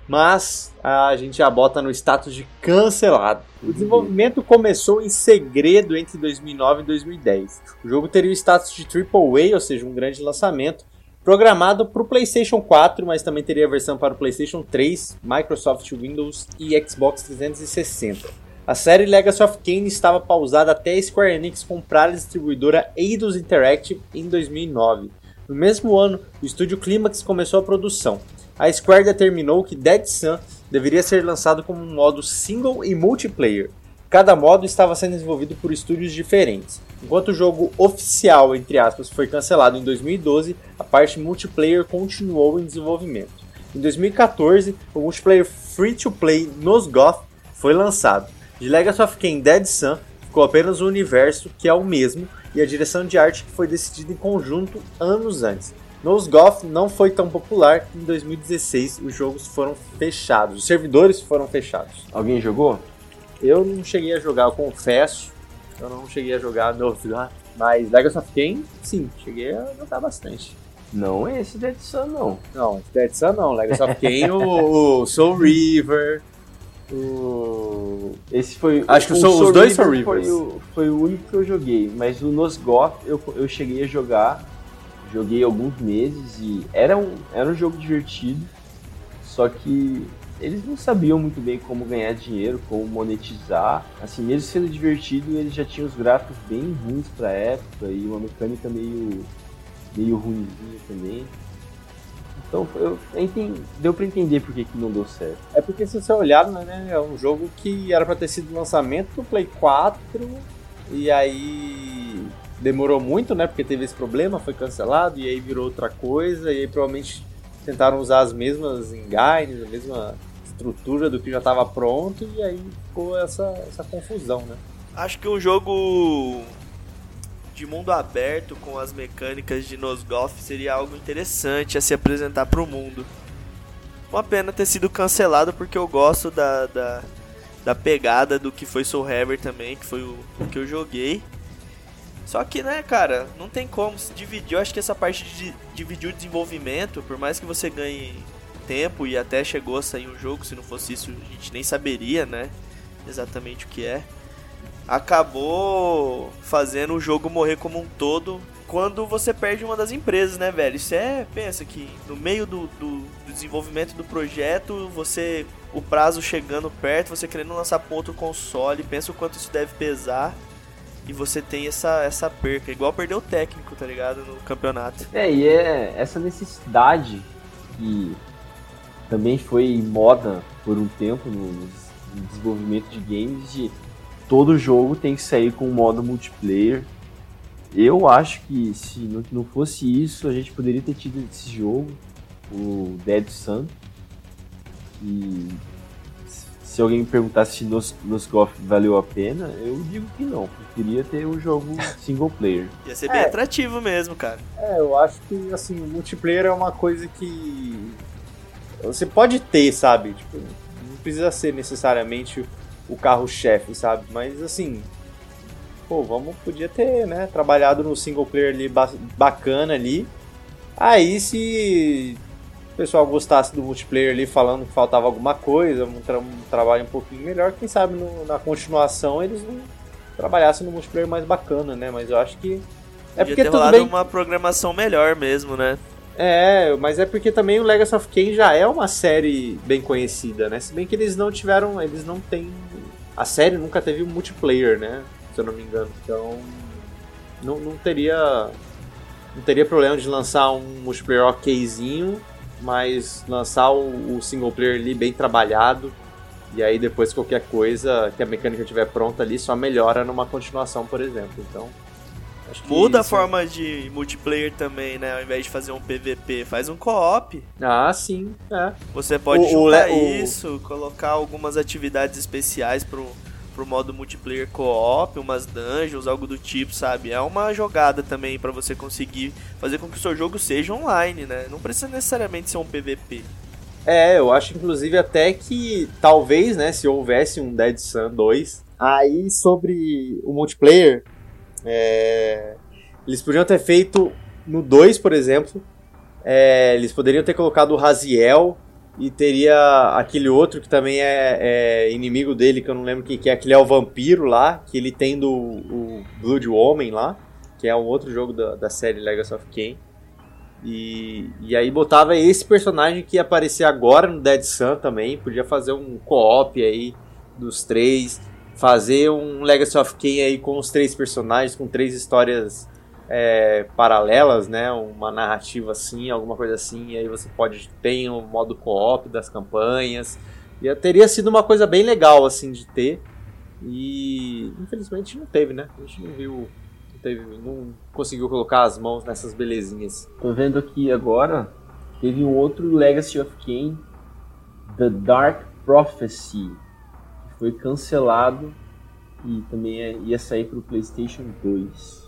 mas a gente já bota no status de cancelado. O desenvolvimento começou em segredo entre 2009 e 2010. O jogo teria o status de AAA, ou seja, um grande lançamento, programado para o PlayStation 4, mas também teria a versão para o PlayStation 3, Microsoft Windows e Xbox 360. A série Legacy of Kain estava pausada até a Square Enix comprar a distribuidora Eidos Interactive em 2009. No mesmo ano, o estúdio Climax começou a produção a Square determinou que Dead Sun deveria ser lançado como um modo single e multiplayer. Cada modo estava sendo desenvolvido por estúdios diferentes. Enquanto o jogo oficial, entre aspas, foi cancelado em 2012, a parte multiplayer continuou em desenvolvimento. Em 2014, o multiplayer free-to-play Nosgoth foi lançado. De Legacy of Kain Dead Sun ficou apenas o universo, que é o mesmo, e a direção de arte que foi decidida em conjunto anos antes. Nosgoth não foi tão popular em 2016 os jogos foram fechados, os servidores foram fechados. Alguém jogou? Eu não cheguei a jogar, eu confesso. Eu não cheguei a jogar Nosgoth, mas Legacy of Kain, sim, cheguei a jogar bastante. Não é esse Dead Sun, não. Não, Dead Sun não. Legacy of Kain, o, o Soul River, o... Esse foi. Acho que o Soul, Soul os dois River Soul Rivers. Foi o, foi o único que eu joguei, mas o Nosgoth eu, eu cheguei a jogar joguei alguns meses e era um, era um jogo divertido, só que eles não sabiam muito bem como ganhar dinheiro, como monetizar. Assim, mesmo sendo divertido, eles já tinham os gráficos bem ruins pra época e uma mecânica meio, meio ruimzinha também. Então eu, entendi, deu pra entender por que, não deu certo. É porque se você olhar, né, é um jogo que era pra ter sido lançamento do Play 4 e aí demorou muito, né? Porque teve esse problema, foi cancelado e aí virou outra coisa e aí provavelmente tentaram usar as mesmas engines, a mesma estrutura do que já estava pronto e aí ficou essa, essa confusão, né? Acho que um jogo de mundo aberto com as mecânicas de Nosgoth seria algo interessante a se apresentar para o mundo. Uma pena ter sido cancelado porque eu gosto da, da, da pegada do que foi Soul Heaver também, que foi o, o que eu joguei. Só que, né, cara, não tem como se dividir. Eu acho que essa parte de dividir o desenvolvimento, por mais que você ganhe tempo e até chegou a sair um jogo, se não fosse isso a gente nem saberia, né, exatamente o que é. Acabou fazendo o jogo morrer como um todo quando você perde uma das empresas, né, velho? Isso é, pensa que no meio do, do, do desenvolvimento do projeto, você, o prazo chegando perto, você querendo lançar para outro console, pensa o quanto isso deve pesar e você tem essa, essa perca. Igual perder o técnico, tá ligado? No campeonato. É, e é essa necessidade que também foi moda por um tempo no, no desenvolvimento de games de todo jogo tem que sair com um modo multiplayer. Eu acho que se não, não fosse isso, a gente poderia ter tido esse jogo, o Dead Sun. E se alguém me perguntasse se Nos, Nosgoth valeu a pena, eu digo que não. Preferia ter o um jogo single player. Ia ser bem é. atrativo mesmo, cara. É, eu acho que assim, o multiplayer é uma coisa que você pode ter, sabe? Tipo, não precisa ser necessariamente o carro-chefe, sabe? Mas assim, pô, vamos podia ter, né, trabalhado no single player ali bacana ali Aí se o pessoal gostasse do multiplayer ali falando que faltava alguma coisa, um, tra um trabalho um pouquinho melhor, quem sabe no, na continuação eles não trabalhassem no multiplayer mais bacana, né? Mas eu acho que. É porque ter tudo bem... uma programação melhor mesmo, né? É, mas é porque também o Legacy of Kain já é uma série bem conhecida, né? Se bem que eles não tiveram, eles não têm a série nunca teve um multiplayer, né? Se eu não me engano. Então, não, não teria não teria problema de lançar um multiplayer okzinho, mas lançar o, o single player ali bem trabalhado. E aí depois qualquer coisa que a mecânica estiver pronta ali só melhora numa continuação, por exemplo. Então, Muda isso... a forma de multiplayer também, né? Ao invés de fazer um PVP, faz um co-op. Ah, sim. É. Você pode o, juntar o, isso, colocar algumas atividades especiais pro, pro modo multiplayer co-op, umas dungeons, algo do tipo, sabe? É uma jogada também para você conseguir fazer com que o seu jogo seja online, né? Não precisa necessariamente ser um PVP. É, eu acho inclusive até que talvez, né, se houvesse um Dead Sun 2, aí sobre o multiplayer, é, eles podiam ter feito no 2, por exemplo. É, eles poderiam ter colocado o Raziel e teria aquele outro que também é, é, inimigo dele, que eu não lembro quem que é, aquele é o vampiro lá, que ele tem do o Blood Woman lá, que é um outro jogo da, da série Legacy of Kain. E, e aí botava esse personagem que ia aparecer agora no Dead Sun também, podia fazer um co-op aí dos três fazer um Legacy of Kain aí com os três personagens, com três histórias é, paralelas, né? Uma narrativa assim, alguma coisa assim, e aí você pode ter um modo co-op das campanhas. E teria sido uma coisa bem legal assim de ter. E infelizmente não teve, né? A gente não viu, não, teve, não conseguiu colocar as mãos nessas belezinhas. Tô vendo aqui agora, teve um outro Legacy of Kain, The Dark Prophecy foi cancelado e também é, ia sair para o PlayStation 2.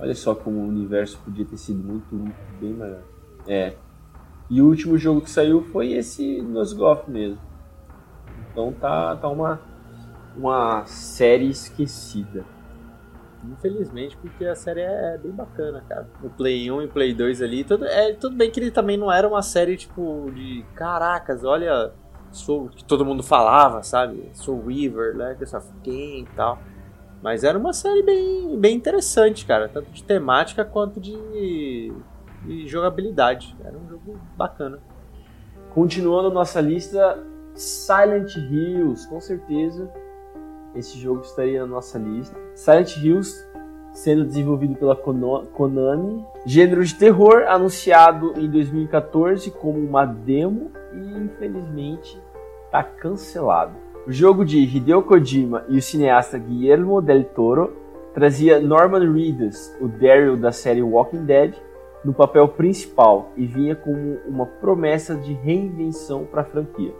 Olha só como o universo podia ter sido muito, muito bem maior. É. E o último jogo que saiu foi esse Nosgoth mesmo. Então tá, tá uma, uma série esquecida. Infelizmente, porque a série é, bem bacana, cara. O Play 1 e Play 2 ali, tudo, é, tudo bem que ele também não era uma série tipo de caracas, olha Soul, que todo mundo falava, sabe? Soul Weaver, Legacy of Kain e tal. Mas era uma série bem, bem interessante, cara. Tanto de temática quanto de, de jogabilidade. Era um jogo bacana. Continuando a nossa lista, Silent Hills, com certeza. Esse jogo estaria na nossa lista. Silent Hills sendo desenvolvido pela Konami. Gênero de terror, anunciado em 2014 como uma demo e infelizmente está cancelado. O jogo de Hideo Kojima e o cineasta Guillermo del Toro trazia Norman Reedus, o Daryl da série Walking Dead, no papel principal e vinha como uma promessa de reinvenção para a franquia.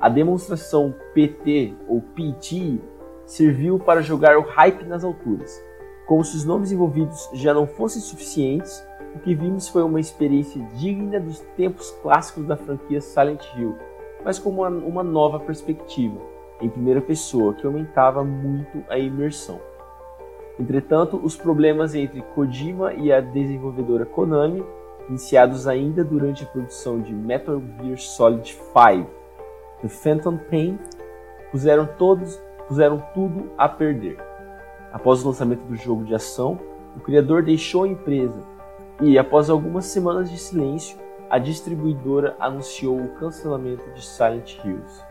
A demonstração PT ou PT serviu para jogar o hype nas alturas. Como se os nomes envolvidos já não fossem suficientes, o que vimos foi uma experiência digna dos tempos clássicos da franquia Silent Hill, mas com uma, uma nova perspectiva, em primeira pessoa, que aumentava muito a imersão. Entretanto, os problemas entre Kojima e a desenvolvedora Konami, iniciados ainda durante a produção de Metal Gear Solid 5, The Phantom Pain, puseram todos puseram tudo a perder. Após o lançamento do jogo de ação, o criador deixou a empresa e, após algumas semanas de silêncio, a distribuidora anunciou o cancelamento de Silent Hills.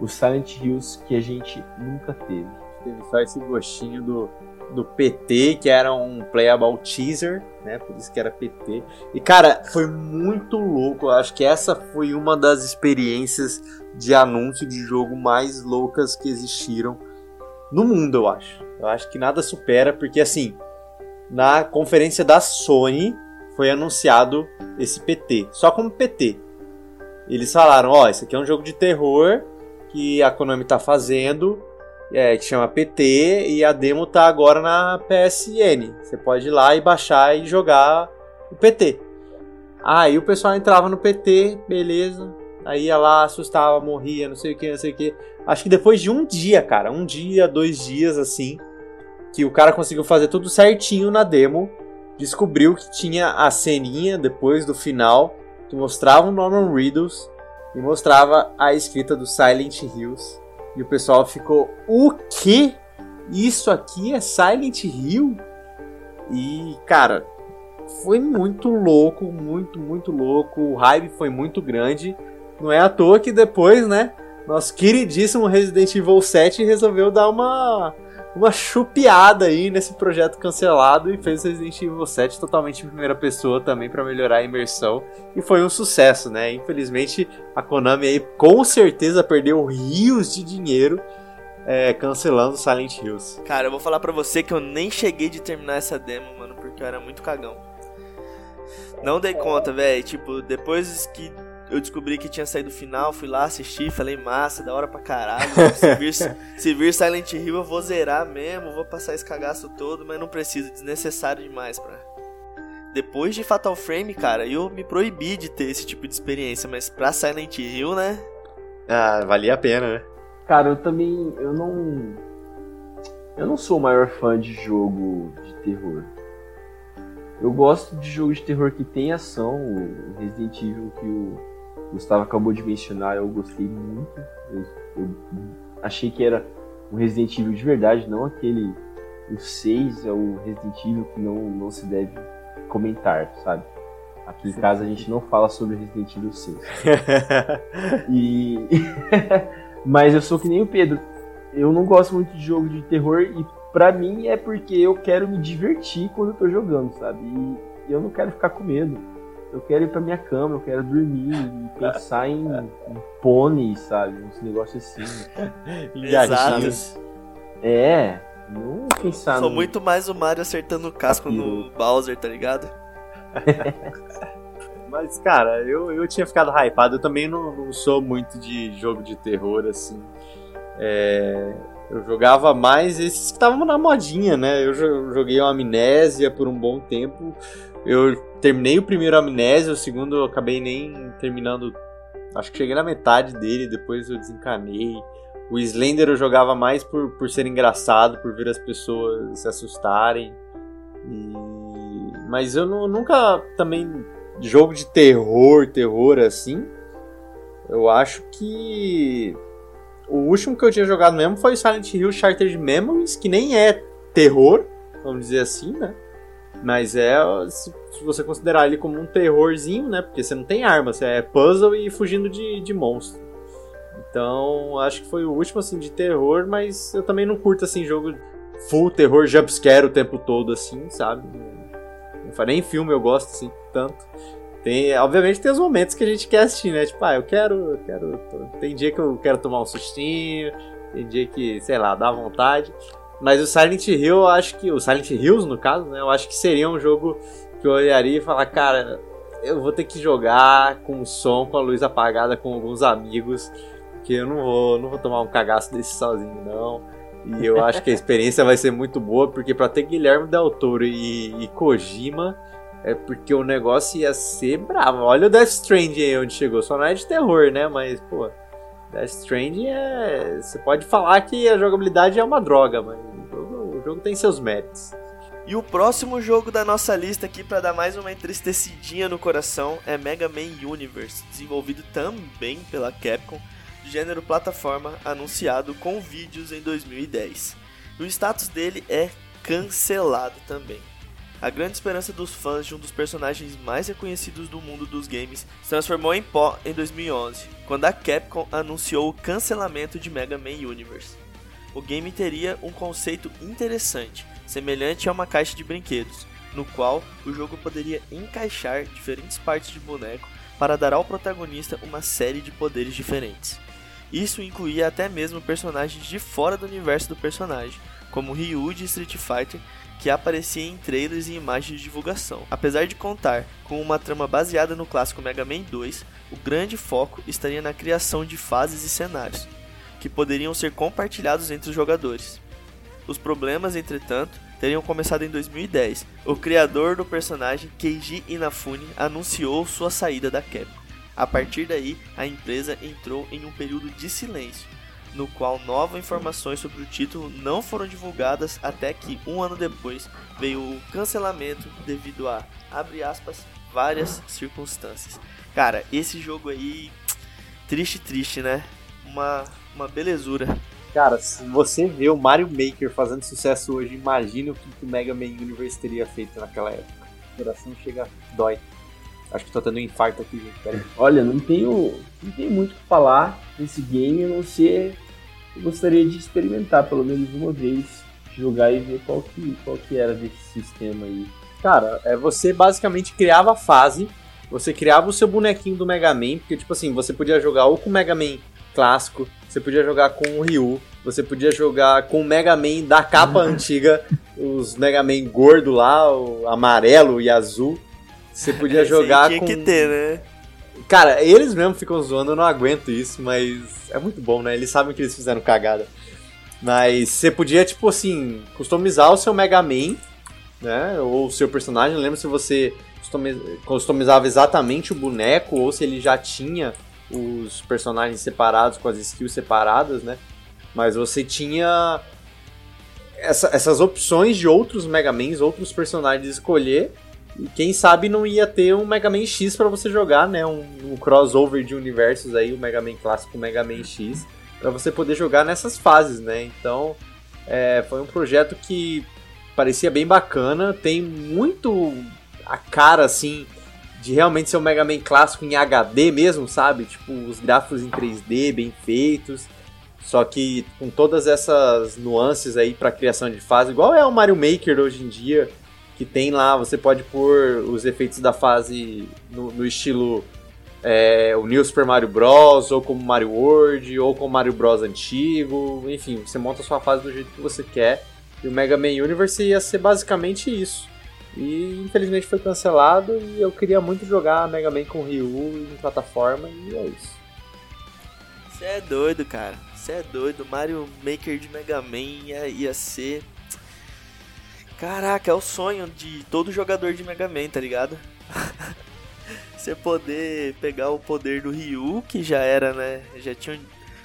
O Silent Hills que a gente nunca teve. Teve só esse gostinho do, do PT, que era um playable teaser, né? Por isso que era PT. E cara, foi muito louco. Eu acho que essa foi uma das experiências de anúncio de jogo mais loucas que existiram no mundo, eu acho. Eu acho que nada supera, porque assim, na conferência da Sony foi anunciado esse PT, só como PT. Eles falaram, ó, oh, esse aqui é um jogo de terror que a Konami tá fazendo, é, que chama PT, e a demo tá agora na PSN. Você pode ir lá e baixar e jogar o PT. Aí o pessoal entrava no PT, beleza. Aí ia lá, assustava, morria, não sei o que, não sei o que. Acho que depois de um dia, cara, um dia, dois dias assim, que o cara conseguiu fazer tudo certinho na demo, descobriu que tinha a ceninha depois do final que mostrava o Norman Reedus e mostrava a escrita do Silent Hills. E o pessoal ficou: O que? Isso aqui é Silent Hill? E, cara, foi muito louco, muito, muito louco. O hype foi muito grande. Não é à toa que depois, né? Nosso queridíssimo Resident Evil 7 resolveu dar uma uma chupiada aí nesse projeto cancelado e fez Resident Evil 7 totalmente em primeira pessoa também para melhorar a imersão e foi um sucesso, né? Infelizmente a Konami aí com certeza perdeu rios de dinheiro é, cancelando Silent Hills. Cara, eu vou falar para você que eu nem cheguei de terminar essa demo, mano, porque eu era muito cagão. Não dei conta, velho. Tipo, depois que eu descobri que tinha saído o final, fui lá assistir, falei, massa, da hora pra caralho. Se vir, se vir Silent Hill, eu vou zerar mesmo, vou passar esse cagaço todo, mas não preciso, desnecessário demais pra. Depois de Fatal Frame, cara, eu me proibi de ter esse tipo de experiência, mas pra Silent Hill, né? Ah, valia a pena, né? Cara, eu também. Eu não. Eu não sou o maior fã de jogo de terror. Eu gosto de jogos de terror que tem ação, o Resident Evil que o Gustavo acabou de mencionar, eu gostei muito. Eu, eu achei que era um Resident Evil de verdade, não aquele. O 6 é o Resident Evil que não, não se deve comentar, sabe? Aqui em casa a gente não fala sobre Resident Evil 6. e. Mas eu sou que nem o Pedro. Eu não gosto muito de jogo de terror e pra mim é porque eu quero me divertir quando eu tô jogando, sabe? E eu não quero ficar com medo. Eu quero ir pra minha cama, eu quero dormir e pensar em, em pônei, sabe? Uns negócios assim. Exato. É, não pensar Sou no... muito mais o Mario acertando o casco no Bowser, tá ligado? Mas, cara, eu, eu tinha ficado hypado. Eu também não, não sou muito de jogo de terror, assim. É, eu jogava mais esses que estavam na modinha, né? Eu joguei o Amnésia por um bom tempo. Eu terminei o primeiro Amnésia, o segundo eu acabei nem terminando. Acho que cheguei na metade dele, depois eu desencanei. O Slender eu jogava mais por, por ser engraçado, por ver as pessoas se assustarem. E... Mas eu não, nunca também. Jogo de terror, terror assim. Eu acho que o último que eu tinha jogado mesmo foi Silent Hill Shattered Memories, que nem é terror, vamos dizer assim, né? Mas é, se, você considerar ele como um terrorzinho, né? Porque você não tem arma, você é puzzle e fugindo de, de monstro. Então, acho que foi o último, assim, de terror, mas eu também não curto, assim, jogo full terror, jumpscare o tempo todo, assim, sabe? Não nem filme eu gosto, assim, tanto. Tem, obviamente tem os momentos que a gente quer assistir, né? Tipo, ah, eu quero, eu quero. Tem dia que eu quero tomar um sustinho, tem dia que, sei lá, dá vontade. Mas o Silent Hill, eu acho que. O Silent Hills, no caso, né? Eu acho que seria um jogo que eu olharia e falar, cara, eu vou ter que jogar com o som, com a luz apagada, com alguns amigos. Que eu não vou, não vou tomar um cagaço desse sozinho, não. E eu acho que a experiência vai ser muito boa, porque para ter Guilherme Del Toro e, e Kojima é porque o negócio ia ser bravo. Olha o Death Stranding aí onde chegou. Só não é de terror, né? Mas, pô, Death Stranding é. Você pode falar que a jogabilidade é uma droga, mas o jogo, o jogo tem seus méritos. E o próximo jogo da nossa lista aqui para dar mais uma entristecidinha no coração é Mega Man Universe, desenvolvido também pela Capcom, gênero plataforma, anunciado com vídeos em 2010. O status dele é cancelado também. A grande esperança dos fãs de um dos personagens mais reconhecidos do mundo dos games se transformou em pó em 2011, quando a Capcom anunciou o cancelamento de Mega Man Universe. O game teria um conceito interessante, semelhante a uma caixa de brinquedos, no qual o jogo poderia encaixar diferentes partes de boneco para dar ao protagonista uma série de poderes diferentes. Isso incluía até mesmo personagens de fora do universo do personagem, como Ryu de Street Fighter que aparecia em trailers e imagens de divulgação. Apesar de contar com uma trama baseada no clássico Mega Man 2, o grande foco estaria na criação de fases e cenários, que poderiam ser compartilhados entre os jogadores. Os problemas, entretanto, teriam começado em 2010. O criador do personagem, Keiji Inafune, anunciou sua saída da Capcom. A partir daí, a empresa entrou em um período de silêncio, no qual novas informações sobre o título não foram divulgadas até que um ano depois veio o cancelamento devido a, abre aspas, várias circunstâncias. Cara, esse jogo aí, triste, triste, né? Uma, uma belezura. Cara, se você vê o Mario Maker fazendo sucesso hoje, imagine o que o Mega Man Universe teria feito naquela época. O coração chega, dói. Acho que tô tendo um infarto aqui, gente. Pera aí. Olha, não tenho, não tenho muito o que falar desse game, a não ser eu gostaria de experimentar pelo menos uma vez, jogar e ver qual que, qual que era desse sistema aí. Cara, é, você basicamente criava a fase, você criava o seu bonequinho do Mega Man, porque, tipo assim, você podia jogar ou com o Mega Man clássico, você podia jogar com o Ryu, você podia jogar com o Mega Man da capa antiga, os Mega Man gordo lá, o amarelo e azul. Você podia Esse aí jogar tinha com. que ter, né? Cara, eles mesmo ficam zoando, eu não aguento isso, mas é muito bom, né? Eles sabem que eles fizeram cagada. Mas você podia, tipo assim, customizar o seu Mega Man, né? Ou o seu personagem. Lembra se você customi- customizava exatamente o boneco ou se ele já tinha os personagens separados, com as skills separadas, né? Mas você tinha essa- essas opções de outros Mega Mans, outros personagens escolher. Quem sabe não ia ter um Mega Man X pra você jogar, né? Um, um crossover de universos aí, o Mega Man clássico o Mega Man X, pra você poder jogar nessas fases, né? Então, é, foi um projeto que parecia bem bacana, tem muito a cara assim de realmente ser um Mega Man clássico em HD mesmo, sabe? Tipo, os gráficos em 3D bem feitos. Só que com todas essas nuances aí pra criação de fase, igual é o Mario Maker hoje em dia, que tem lá, você pode pôr os efeitos da fase no, no estilo é, o New Super Mario Bros, ou como Mario World, ou como Mario Bros antigo, enfim, você monta a sua fase do jeito que você quer. E o Mega Man Universe ia ser basicamente isso. E infelizmente foi cancelado e eu queria muito jogar Mega Man com Ryu em plataforma e é isso. Você é doido, cara. Você é doido. Mario Maker de Mega Man ia, ia ser. Caraca, é o sonho de todo jogador de Mega Man, tá ligado? Você poder pegar o poder do Ryu, que já era, né? Já tinha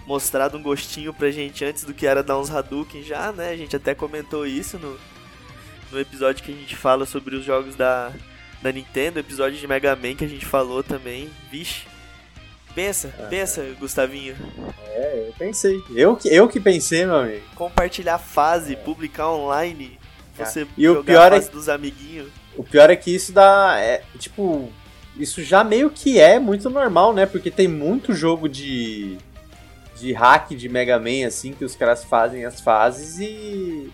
mostrado um gostinho pra gente antes do que era dar uns Hadouken já, né? A gente até comentou isso no, no episódio que a gente fala sobre os jogos da, da Nintendo, episódio de Mega Man que a gente falou também. Vixe. Pensa, pensa, Gustavinho. É, eu pensei. Eu que, eu que pensei, meu amigo. Compartilhar fase, publicar online, você E o pior é dos amiguinhos. O pior é que isso dá. É, tipo, isso já meio que é muito normal, né? Porque tem muito jogo de. de hack de Mega Man, assim, que os caras fazem as fases e.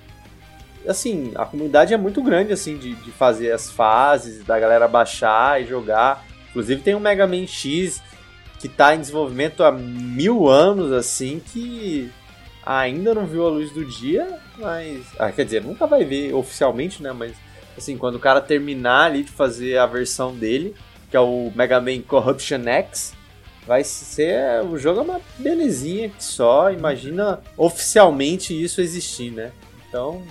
Assim, a comunidade é muito grande, assim, de, de fazer as fases, da galera baixar e jogar. Inclusive tem um Mega Man X que tá em desenvolvimento há mil anos, assim, que ainda não viu a luz do dia, mas. Ah, quer dizer, nunca vai ver oficialmente, né? Mas assim, quando o cara terminar ali de fazer a versão dele, que é o Mega Man Corruption X, vai ser. O jogo é uma belezinha que só. Imagina oficialmente isso existir, né? Então,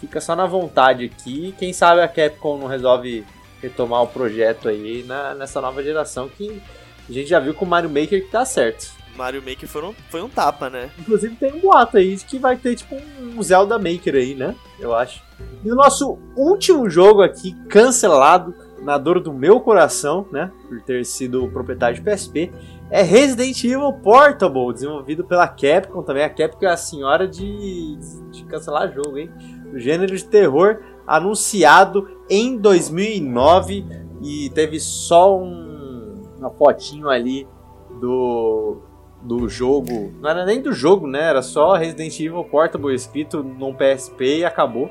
fica só na vontade aqui. Quem sabe a Capcom não resolve retomar o projeto aí na, nessa nova geração que a gente já viu com o Mario Maker que tá certo. Mario Maker foi um, foi um tapa, né? Inclusive tem um boato aí de que vai ter tipo um Zelda Maker aí, né? Eu acho. E o nosso último jogo aqui, cancelado, na dor do meu coração, né? Por ter sido proprietário de PSP, é Resident Evil Portable, desenvolvido pela Capcom também. A Capcom é a senhora de, de cancelar jogo, hein? O gênero de terror anunciado em 2009 e teve só um, uma fotinho ali do, do jogo. Não era nem do jogo, né? Era só Resident Evil Portable escrito num PSP e acabou.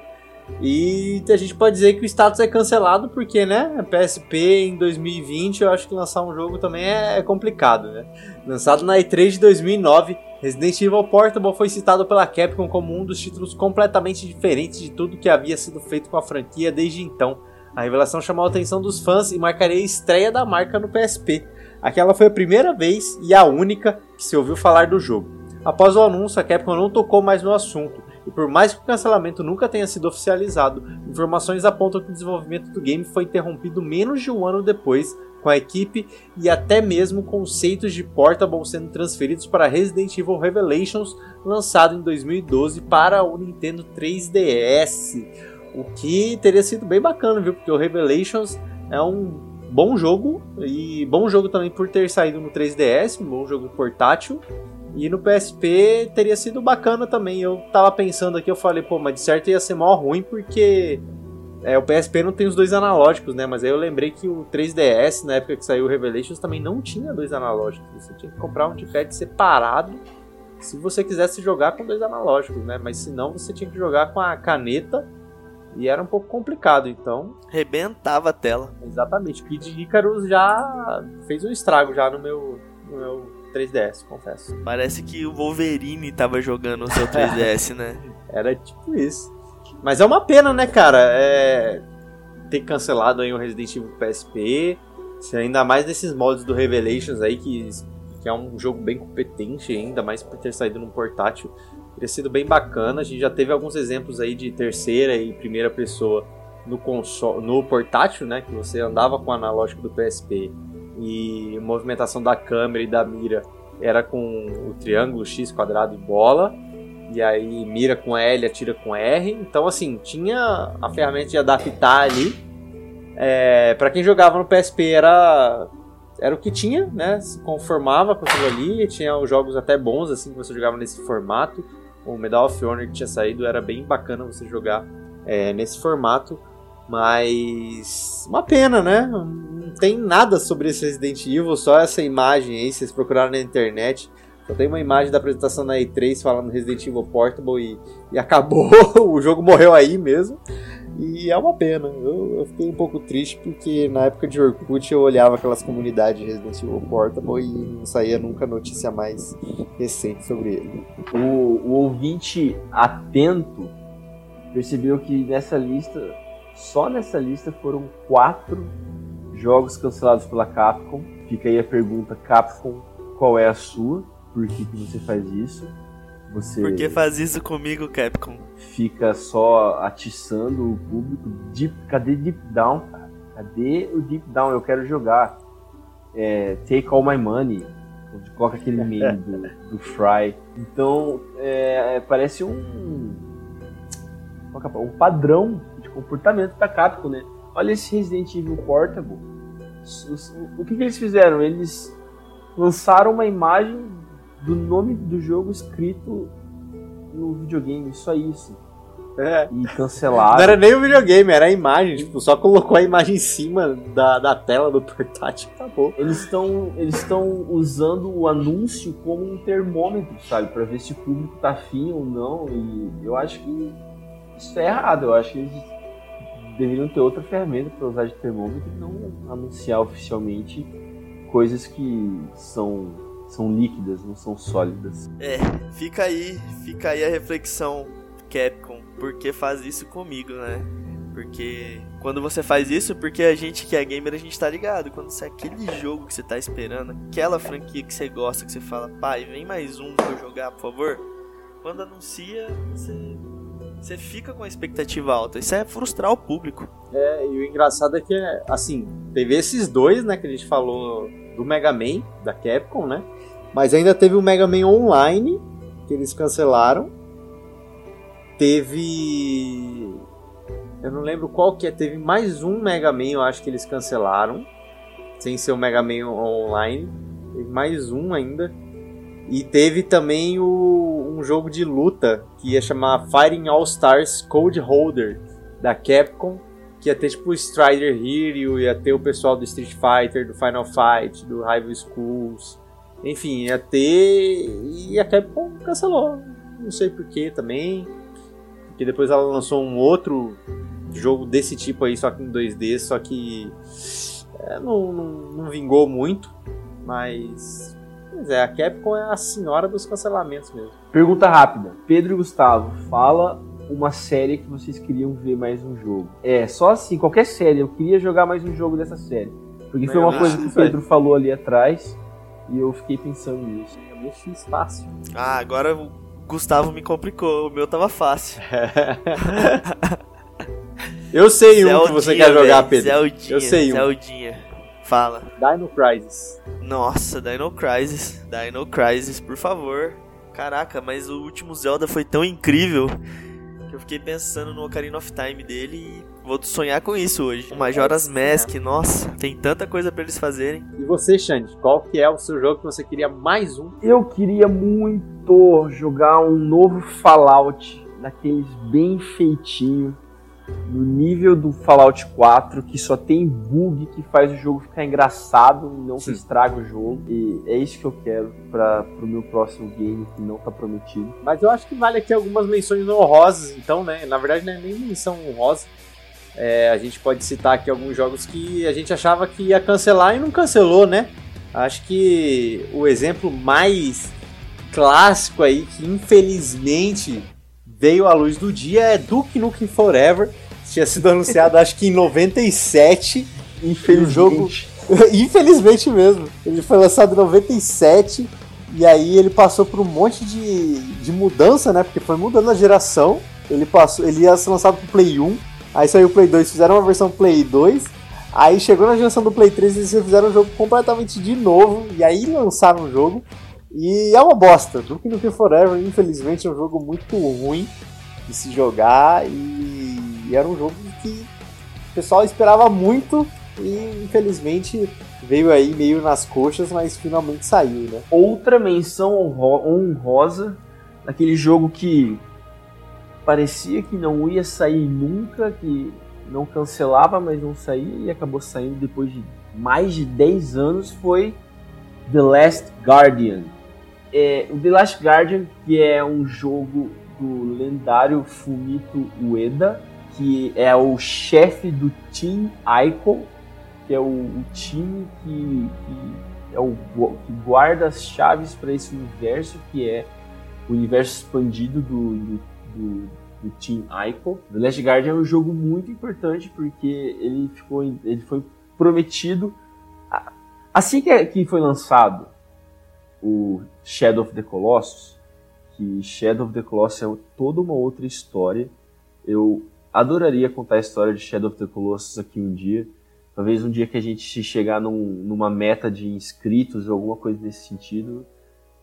E a gente pode dizer que o status é cancelado porque, né? PSP em 2020, eu acho que lançar um jogo também é complicado, né? Lançado na E3 de 2009, Resident Evil Portable foi citado pela Capcom como um dos títulos completamente diferentes de tudo que havia sido feito com a franquia desde então. A revelação chamou a atenção dos fãs e marcaria a estreia da marca no PSP. Aquela foi a primeira vez e a única que se ouviu falar do jogo. Após o anúncio, a Capcom não tocou mais no assunto, e por mais que o cancelamento nunca tenha sido oficializado, informações apontam que o desenvolvimento do game foi interrompido menos de um ano depois, com a equipe e até mesmo conceitos de Portable sendo transferidos para Resident Evil Revelations, lançado em 2012 para o Nintendo 3DS. O que teria sido bem bacana, viu? Porque o Revelations é um bom jogo e bom jogo também por ter saído no 3DS, um bom jogo portátil. E no PSP teria sido bacana também. Eu tava pensando aqui, eu falei, pô, mas de certo ia ser mó ruim porque é, o PSP não tem os dois analógicos, né? Mas aí eu lembrei que o 3DS, na época que saiu o Revelations, também não tinha dois analógicos. Você tinha que comprar um D-pad separado se você quisesse jogar com dois analógicos, né? Mas se não, você tinha que jogar com a caneta e era um pouco complicado, então. Rebentava a tela. Exatamente. O Kid Icarus já fez um estrago já no meu, no meu 3DS, confesso. Parece que o Wolverine tava jogando o seu 3DS, né? Era tipo isso. Mas é uma pena, né, cara? É... Ter cancelado aí o Resident Evil PSP. Ainda mais nesses modos do Revelations aí, que, que é um jogo bem competente, ainda mais por ter saído num portátil. Teria sido bem bacana. A gente já teve alguns exemplos aí de terceira e primeira pessoa no console, no portátil, né? Que você andava com o analógico do PSP e movimentação da câmera e da mira era com o triângulo X quadrado e bola. E aí mira com L, atira com R. Então assim, tinha a ferramenta de adaptar ali. É, para quem jogava no PSP era era o que tinha, né? Se conformava com aquilo ali. Tinha os jogos até bons assim que você jogava nesse formato o Medal of Honor que tinha saído era bem bacana você jogar é, nesse formato. Mas uma pena, né? Não tem nada sobre esse Resident Evil, só essa imagem aí, vocês procuraram na internet. Só tem uma imagem da apresentação na E3 falando Resident Evil Portable e, e acabou. o jogo morreu aí mesmo. E é uma pena. Eu, eu, fiquei um pouco triste porque na época de Orkut eu olhava aquelas comunidades de Resident Evil Portable e não saía nunca notícia mais recente sobre ele. O, o ouvinte atento percebeu que nessa lista, só nessa lista foram quatro jogos cancelados pela Capcom. Fica aí a pergunta, Capcom, qual é a sua? Por que, que você faz isso? Você Por que faz isso comigo, Capcom? Fica só atiçando o público. Deep, cadê Deep Down, cara? Cadê o Deep Down? Eu quero jogar. É, Take All My Money. Coloca aquele meme do, do Fry. Então, é, parece um. É um padrão de comportamento da Capcom, né? Olha esse Resident Evil Portable. O que, que eles fizeram? Eles lançaram uma imagem do nome do jogo escrito no videogame, só isso. É. E cancelaram. Não era nem o videogame, era a imagem. Tipo, só colocou a imagem em cima da, da tela do portátil e acabou. Eles estão eles estão usando o anúncio como um termômetro, sabe? Pra ver se o público tá afim ou não. E eu acho que isso é errado. Eu acho que eles deveriam ter outra ferramenta para usar de termômetro e não anunciar oficialmente coisas que são são líquidas, não são sólidas. É, fica aí, fica aí a reflexão, Capcom, por que faz isso comigo, né? Porque quando você faz isso, porque a gente que é gamer, a gente tá ligado. Quando você é aquele jogo que você tá esperando, aquela franquia que você gosta, que você fala, pai, vem mais um pra eu jogar, por favor. Quando anuncia, você, você fica com a expectativa alta. Isso é frustrar o público. É, e o engraçado é que, assim, teve esses dois, né, que a gente falou do Mega Man, da Capcom, né? Mas ainda teve o Mega Man Online, que eles cancelaram. Teve. Eu não lembro qual que é. Teve mais um Mega Man, eu acho que eles cancelaram. Sem ser o Mega Man Online. Teve mais um ainda. E teve também o, um jogo de luta que ia chamar Fighting All Stars Code Holder da Capcom. Que ia ter tipo o Strider Hero, ia ter o pessoal do Street Fighter, do Final Fight, do Rival Schools. Enfim, ia ter. E a Capcom cancelou. Não sei porquê também. Porque depois ela lançou um outro jogo desse tipo aí, só que em 2D, só que. É, não, não, não vingou muito. Mas. Pois é, a Capcom é a senhora dos cancelamentos mesmo. Pergunta rápida. Pedro e Gustavo, fala uma série que vocês queriam ver mais um jogo. É, só assim, qualquer série. Eu queria jogar mais um jogo dessa série. Porque foi uma coisa que o Pedro falou ali atrás. E eu fiquei pensando nisso. É muito X fácil. Ah, agora o Gustavo me complicou. O meu tava fácil. eu sei um que você quer jogar, Pedro. Zeldinha, eu sei um. Zeldinha. Fala. Dino Crisis. Nossa, Dino Crisis. Dino Crisis, por favor. Caraca, mas o último Zelda foi tão incrível que eu fiquei pensando no Ocarina of Time dele e vou sonhar com isso hoje. O Majora's Mask, nossa, tem tanta coisa para eles fazerem. E você, Xande, qual que é o seu jogo que você queria mais um? Eu queria muito jogar um novo Fallout, daqueles bem feitinho, no nível do Fallout 4, que só tem bug que faz o jogo ficar engraçado e não que estraga o jogo. E é isso que eu quero para o meu próximo game que não tá prometido. Mas eu acho que vale aqui algumas menções honrosas, então, né? Na verdade, não é nem menção honrosa. É, a gente pode citar aqui alguns jogos que a gente achava que ia cancelar e não cancelou, né? Acho que o exemplo mais clássico aí, que infelizmente veio à luz do dia é Duke Nukem Forever. Tinha sido anunciado acho que em 97. Infelizmente. Jogo. Infelizmente mesmo. Ele foi lançado em 97. E aí ele passou por um monte de, de mudança, né? Porque foi mudando a geração. Ele passou, ele ia ser lançado pro Play 1. Aí saiu o Play 2, fizeram uma versão Play 2. Aí chegou na geração do Play 3 e eles fizeram o jogo completamente de novo. E aí lançaram o jogo. E é uma bosta. Duke Nukem Forever, infelizmente, é um jogo muito ruim de se jogar e era um jogo que o pessoal esperava muito e infelizmente veio aí meio nas coxas, mas finalmente saiu, né? Outra menção honrosa daquele jogo que parecia que não ia sair nunca, que não cancelava, mas não saía e acabou saindo depois de mais de 10 anos foi The Last Guardian. É, o The Last Guardian, que é um jogo do lendário Fumito Ueda, que é o chefe do Team Ico, que é o, o time que, que, é o, que guarda as chaves para esse universo, que é o universo expandido do, do, do, do Team Ico. The Last Guardian é um jogo muito importante porque ele, ficou, ele foi prometido assim que, que foi lançado o Shadow of the Colossus, que Shadow of the Colossus é toda uma outra história. Eu adoraria contar a história de Shadow of the Colossus aqui um dia. Talvez um dia que a gente chegar num, numa meta de inscritos ou alguma coisa nesse sentido,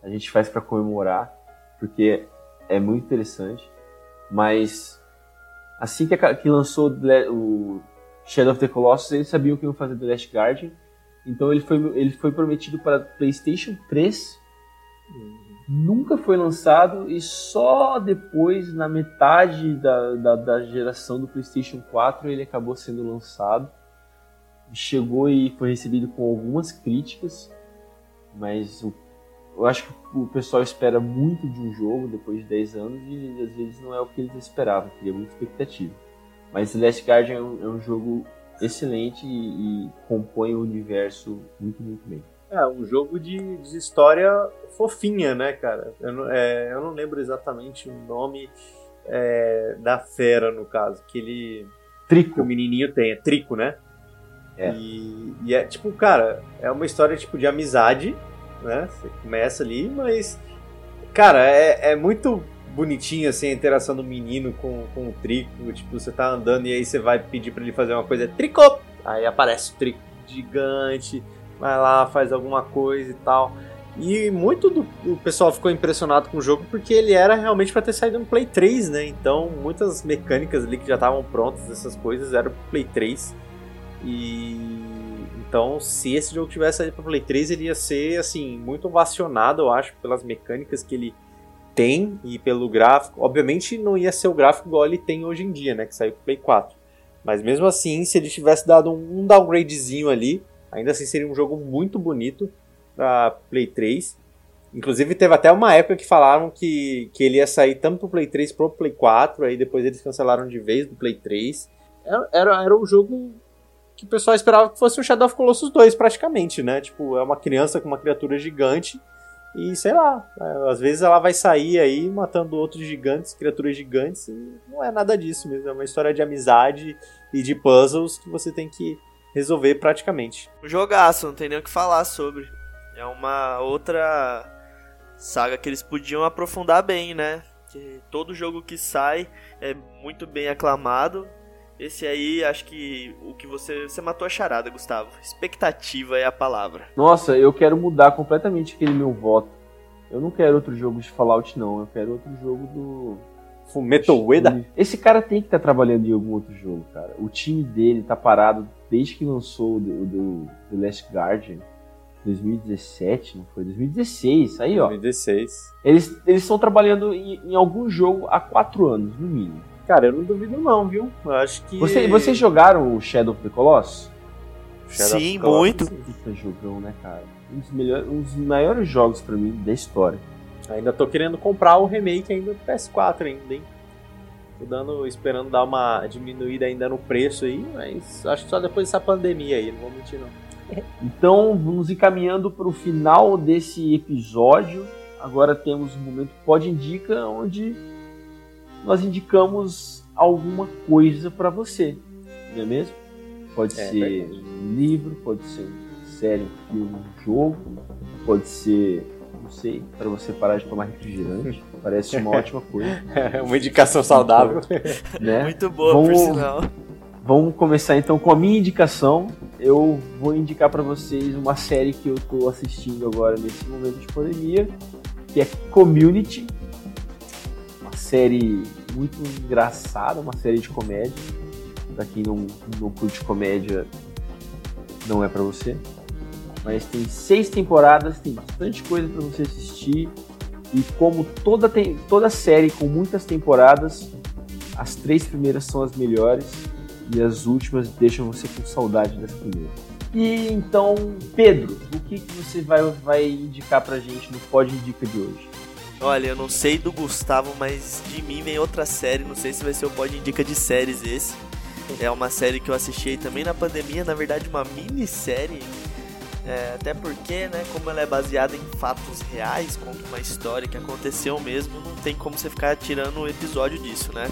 a gente faz para comemorar, porque é muito interessante. Mas assim que, que lançou o Shadow of the Colossus, eles sabiam que iam fazer The Last Guardian então ele foi, ele foi prometido para PlayStation 3, uhum. nunca foi lançado e só depois, na metade da, da, da, geração do PlayStation 4, ele acabou sendo lançado. Chegou e foi recebido com algumas críticas, mas o, eu acho que o pessoal espera muito de um jogo depois de 10 anos e às vezes não é o que eles esperavam, cria muita expectativa. Mas Last Guardian é um, é um jogo excelente e, e compõe o universo muito, muito bem. É, um jogo de, de história fofinha, né, cara? Eu não, é, eu não lembro exatamente o nome é, da fera, no caso, que ele... Trico. Que o menininho tem, é Trico, né? É. E, e, é, tipo, cara, é uma história, tipo, de amizade, né? Você começa ali, mas... Cara, é, é muito bonitinho assim a interação do menino com, com o trico. Tipo, você tá andando e aí você vai pedir para ele fazer uma coisa, tricô! Aí aparece o trico gigante, vai lá, faz alguma coisa e tal. E muito do o pessoal ficou impressionado com o jogo porque ele era realmente para ter saído no Play 3, né? Então, muitas mecânicas ali que já estavam prontas, essas coisas, eram pro Play 3. E então, se esse jogo tivesse saído para Play 3, ele ia ser assim muito ovacionado, eu acho, pelas mecânicas que ele tem e pelo gráfico, obviamente não ia ser o gráfico igual ele tem hoje em dia, né, que saiu pro Play 4. Mas mesmo assim, se ele tivesse dado um downgradezinho ali, ainda assim seria um jogo muito bonito para Play 3. Inclusive teve até uma época que falaram que, que ele ia sair tanto pro Play 3 pro Play 4, aí depois eles cancelaram de vez do Play 3. Era, era, era um jogo que o pessoal esperava que fosse um Shadow of Colossus 2 praticamente, né? Tipo, é uma criança com uma criatura gigante e sei lá, é, às vezes ela vai sair aí matando outros gigantes, criaturas gigantes, e não é nada disso mesmo. É uma história de amizade e de puzzles que você tem que resolver praticamente. Um jogaço, não tem nem o que falar sobre. É uma outra saga que eles podiam aprofundar bem, né? Que todo jogo que sai é muito bem aclamado Esse aí, acho que o que você. Você matou a charada, Gustavo. Expectativa é a palavra. Nossa, eu quero mudar completamente aquele meu voto. Eu não quero outro jogo de Fallout, não. Eu quero outro jogo do. Fumeto Ueda? Esse cara tem que estar tá trabalhando em algum outro jogo, cara. O time dele tá parado desde que lançou o do, do, do Last Guardian. 2017, não foi? 2016, aí ó. 2016. Eles estão trabalhando em, em, algum jogo há quatro anos, no mínimo. Cara, eu não duvido não, viu? Eu acho que. Você, vocês jogaram o Shadow of the Colossus? Shadow Sim, muito. Puta jogão, né, cara? Um dos, melhores, um dos maiores jogos para mim da história. Ainda tô querendo comprar o remake ainda do PS4 ainda, hein? Tô dando, esperando dar uma diminuída ainda no preço aí, mas acho que só depois dessa pandemia aí, não vou mentir não. Então, vamos encaminhando para o final desse episódio. Agora temos o momento Pode Indica, onde nós indicamos alguma coisa para você, não é mesmo? Pode é, ser um livro, pode ser uma série, um filme, um jogo, pode ser, não sei, para você parar de tomar refrigerante. Parece uma ótima coisa. É uma indicação saudável. Né? Muito boa, vamos, por sinal. Vamos começar então com a minha indicação. Eu vou indicar para vocês uma série que eu estou assistindo agora nesse momento de pandemia, que é Community. Série muito engraçada, uma série de comédia. Para quem não, não curte comédia, não é para você. Mas tem seis temporadas, tem bastante coisa para você assistir. E como toda, tem, toda série com muitas temporadas, as três primeiras são as melhores e as últimas deixam você com saudade das primeiras. E então, Pedro, o que, que você vai, vai indicar pra gente no Pode Indica de hoje? Olha, eu não sei do Gustavo, mas de mim vem outra série, não sei se vai ser o Pode Indica de séries esse. É uma série que eu assisti também na pandemia, na verdade uma minissérie. É, até porque, né, como ela é baseada em fatos reais, conta uma história que aconteceu mesmo, não tem como você ficar tirando um episódio disso, né?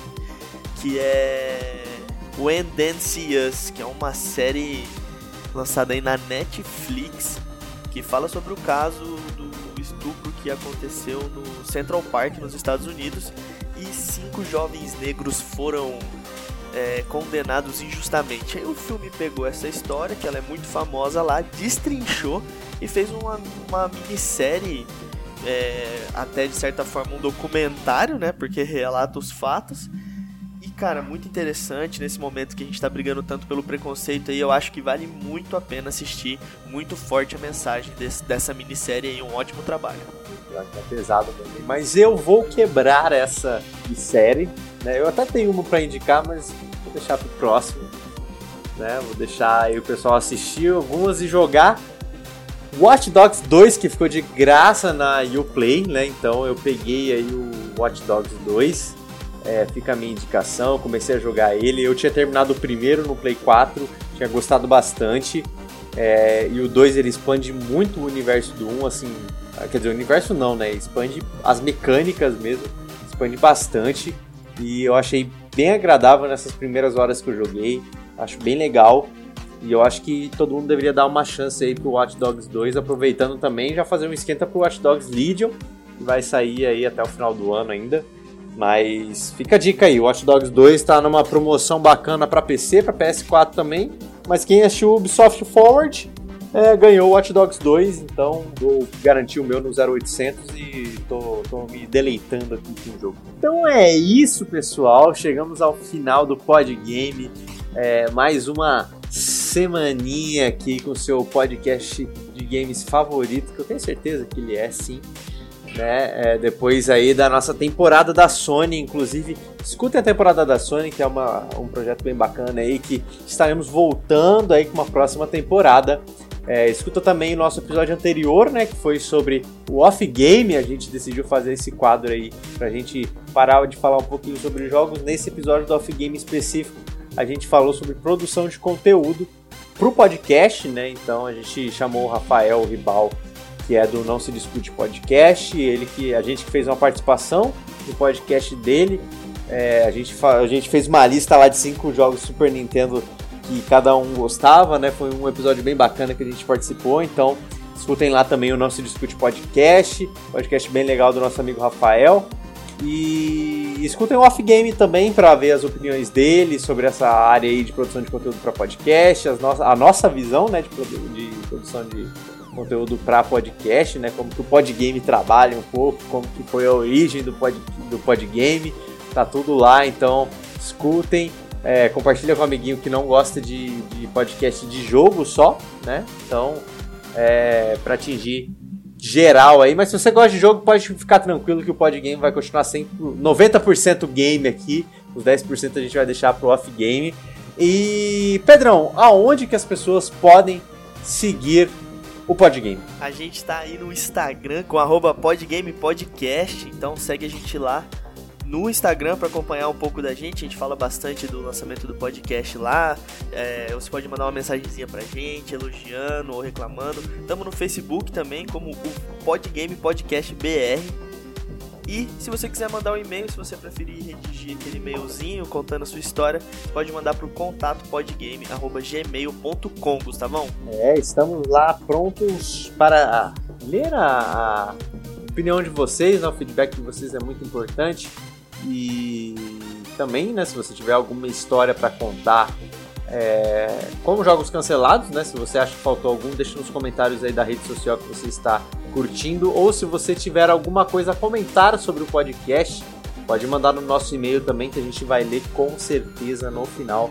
Que é When Dance Us, que é uma série lançada aí na Netflix, que fala sobre o caso que aconteceu no Central Park, nos Estados Unidos, e cinco jovens negros foram é, condenados injustamente. Aí o filme pegou essa história, que ela é muito famosa lá, destrinchou e fez uma, uma minissérie, é, até de certa forma um documentário, né? Porque relata os fatos cara, muito interessante nesse momento que a gente tá brigando tanto pelo preconceito aí. Eu acho que vale muito a pena assistir. Muito forte a mensagem desse, dessa minissérie aí. Um ótimo trabalho. Tá pesado também. Mas eu vou quebrar essa série. Né? Eu até tenho uma para indicar, mas vou deixar pro próximo. Né? Vou deixar aí o pessoal assistir algumas e jogar. Watch Dogs 2, que ficou de graça na Uplay, né? Então eu peguei aí o Watch Dogs 2 é, fica a minha indicação. Comecei a jogar ele. Eu tinha terminado o primeiro no Play 4, tinha gostado bastante. É, e o 2 ele expande muito o universo do 1, um, assim. Quer dizer, o universo não, né? Expande as mecânicas mesmo, expande bastante. E eu achei bem agradável nessas primeiras horas que eu joguei. Acho bem legal. E eu acho que todo mundo deveria dar uma chance aí pro Watch Dogs 2, aproveitando também já fazer um esquenta pro Watch Dogs Legion, que vai sair aí até o final do ano ainda. Mas fica a dica aí, Watch Dogs 2 está numa promoção bacana para PC, para PS4 também. Mas quem o Ubisoft Forward é, ganhou o Watch Dogs 2, então vou garantir o meu no 0800 e tô, tô me deleitando aqui com o jogo. Então é isso, pessoal. Chegamos ao final do Pod Game. É, mais uma semaninha aqui com o seu podcast de games favorito, que eu tenho certeza que ele é sim né? É, depois aí da nossa temporada da Sony, inclusive, escutem a temporada da Sony, que é uma, um projeto bem bacana aí, que estaremos voltando aí com uma próxima temporada. É, escuta também o nosso episódio anterior, né, que foi sobre o off game. A gente decidiu fazer esse quadro aí pra gente parar de falar um pouquinho sobre jogos. Nesse episódio do off game específico, a gente falou sobre produção de conteúdo pro podcast, né? Então a gente chamou o Rafael Ribal que é do Não Se Discute Podcast. Ele que a gente fez uma participação no podcast dele. É, a, gente a gente fez uma lista lá de cinco jogos Super Nintendo que cada um gostava, né? Foi um episódio bem bacana que a gente participou. Então, escutem lá também o Não Se Discute Podcast, podcast bem legal do nosso amigo Rafael. E escutem o Off Game também para ver as opiniões dele sobre essa área aí de produção de conteúdo para podcast, as no a nossa visão né, de, produ de produção de conteúdo para podcast, né, como que o Podgame trabalha um pouco, como que foi a origem do, pod, do Podgame, tá tudo lá, então escutem, é, compartilha com um amiguinho que não gosta de, de podcast de jogo só, né, então é, para atingir geral aí, mas se você gosta de jogo, pode ficar tranquilo que o Podgame vai continuar sempre 90% game aqui, os 10% a gente vai deixar pro off game. E Pedrão, aonde que as pessoas podem seguir o Podgame? A gente tá aí no Instagram com podgamepodcast, então segue a gente lá no Instagram para acompanhar um pouco da gente. A gente fala bastante do lançamento do podcast lá. É, você pode mandar uma mensagenzinha pra gente, elogiando ou reclamando. Estamos no Facebook também, como o Podgame Podcast BR. E se você quiser mandar um e-mail, se você preferir redigir aquele e-mailzinho contando a sua história, pode mandar para o contato podgame.gmail.com, Gustavão. É, estamos lá prontos para ler a, a opinião de vocês, né? o feedback de vocês é muito importante. E também, né, se você tiver alguma história para contar, é, como jogos cancelados, né? Se você acha que faltou algum, deixe nos comentários aí da rede social que você está curtindo. Ou se você tiver alguma coisa a comentar sobre o podcast, pode mandar no nosso e-mail também que a gente vai ler com certeza no final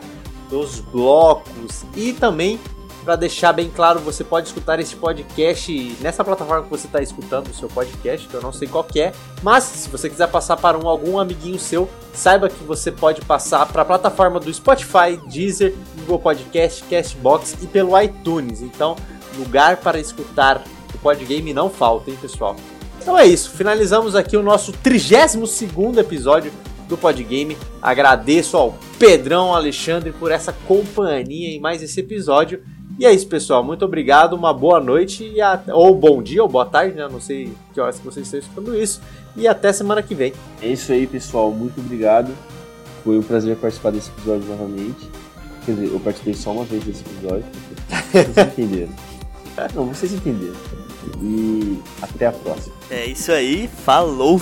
dos blocos. E também para deixar bem claro, você pode escutar esse podcast nessa plataforma que você está escutando o seu podcast, que eu não sei qual é, mas se você quiser passar para um algum amiguinho seu, saiba que você pode passar para a plataforma do Spotify, Deezer, Google Podcast, Castbox e pelo iTunes. Então, lugar para escutar o Podgame não falta, hein, pessoal? Então é isso, finalizamos aqui o nosso 32 episódio do Podgame. Agradeço ao Pedrão Alexandre por essa companhia em mais esse episódio. E é isso, pessoal. Muito obrigado, uma boa noite, e até... ou bom dia, ou boa tarde, né? Não sei que horas que vocês estão escutando isso. E até semana que vem. É isso aí, pessoal. Muito obrigado. Foi um prazer participar desse episódio novamente. Quer dizer, eu participei só uma vez desse episódio. Vocês entenderam. Não, vocês entenderam. E até a próxima. É isso aí. Falou!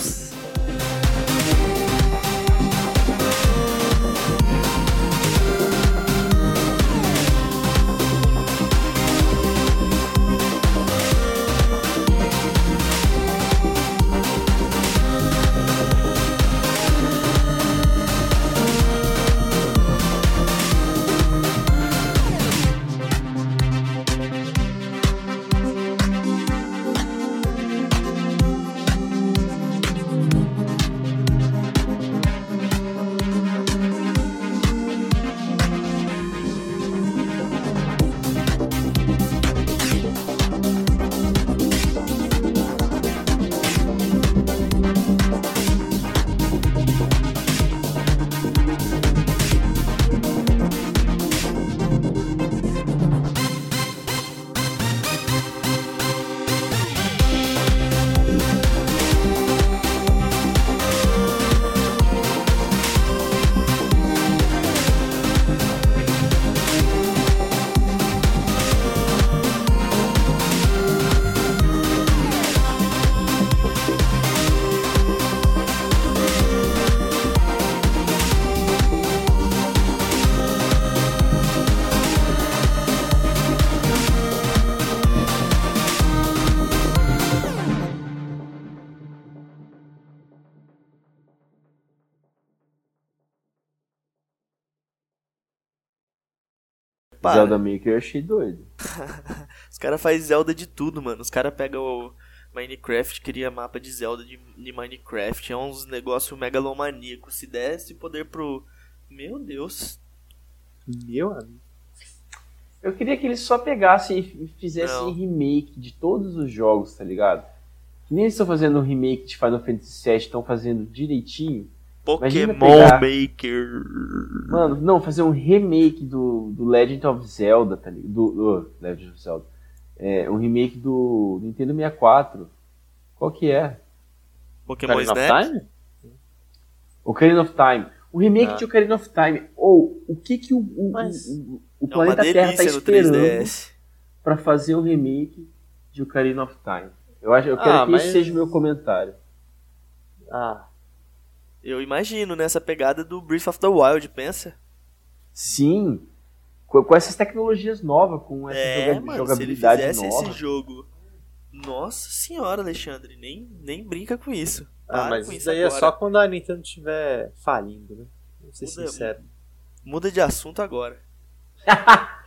Zelda Maker eu achei doido. Os caras fazem Zelda de tudo, mano. Os caras pegam o Minecraft, cria mapa de Zelda de, de Minecraft. É uns negócio megalomaníaco. Se desse poder pro. Meu Deus. Meu amigo. Eu queria que eles só pegassem e fizessem Não. remake de todos os jogos, tá ligado? Que nem eles estão fazendo um remake de Final Fantasy VII, estão fazendo direitinho. Pokémon. Maker. Mano, não, fazer um remake do, do Legend of Zelda, tá ligado? Do, do Legend of Zelda. É, um remake do Nintendo 64. Qual que é? Pokémon Snap? Time? Ocarina of Time. O remake ah. de Ocarina of Time. Ou o que que o, o, Mas... o, o é planeta Terra tá esperando para fazer um remake de Ocarina of Time? Eu acho, eu quero ah, que mas... esse seja o meu comentário. Ah, Eu imagino nessa pegada do Breath of the Wild, pensa? Sim, com, com essas tecnologias novas, com essa É, joga- mano, se ele jogabilidade fizesse nova. esse jogo. Nossa senhora, Alexandre, nem, nem brinca com isso. Ah, Para mas com isso aí é agora. só quando a Nintendo estiver falindo, né? Vamos ser Muda- sincero. Muda de assunto agora.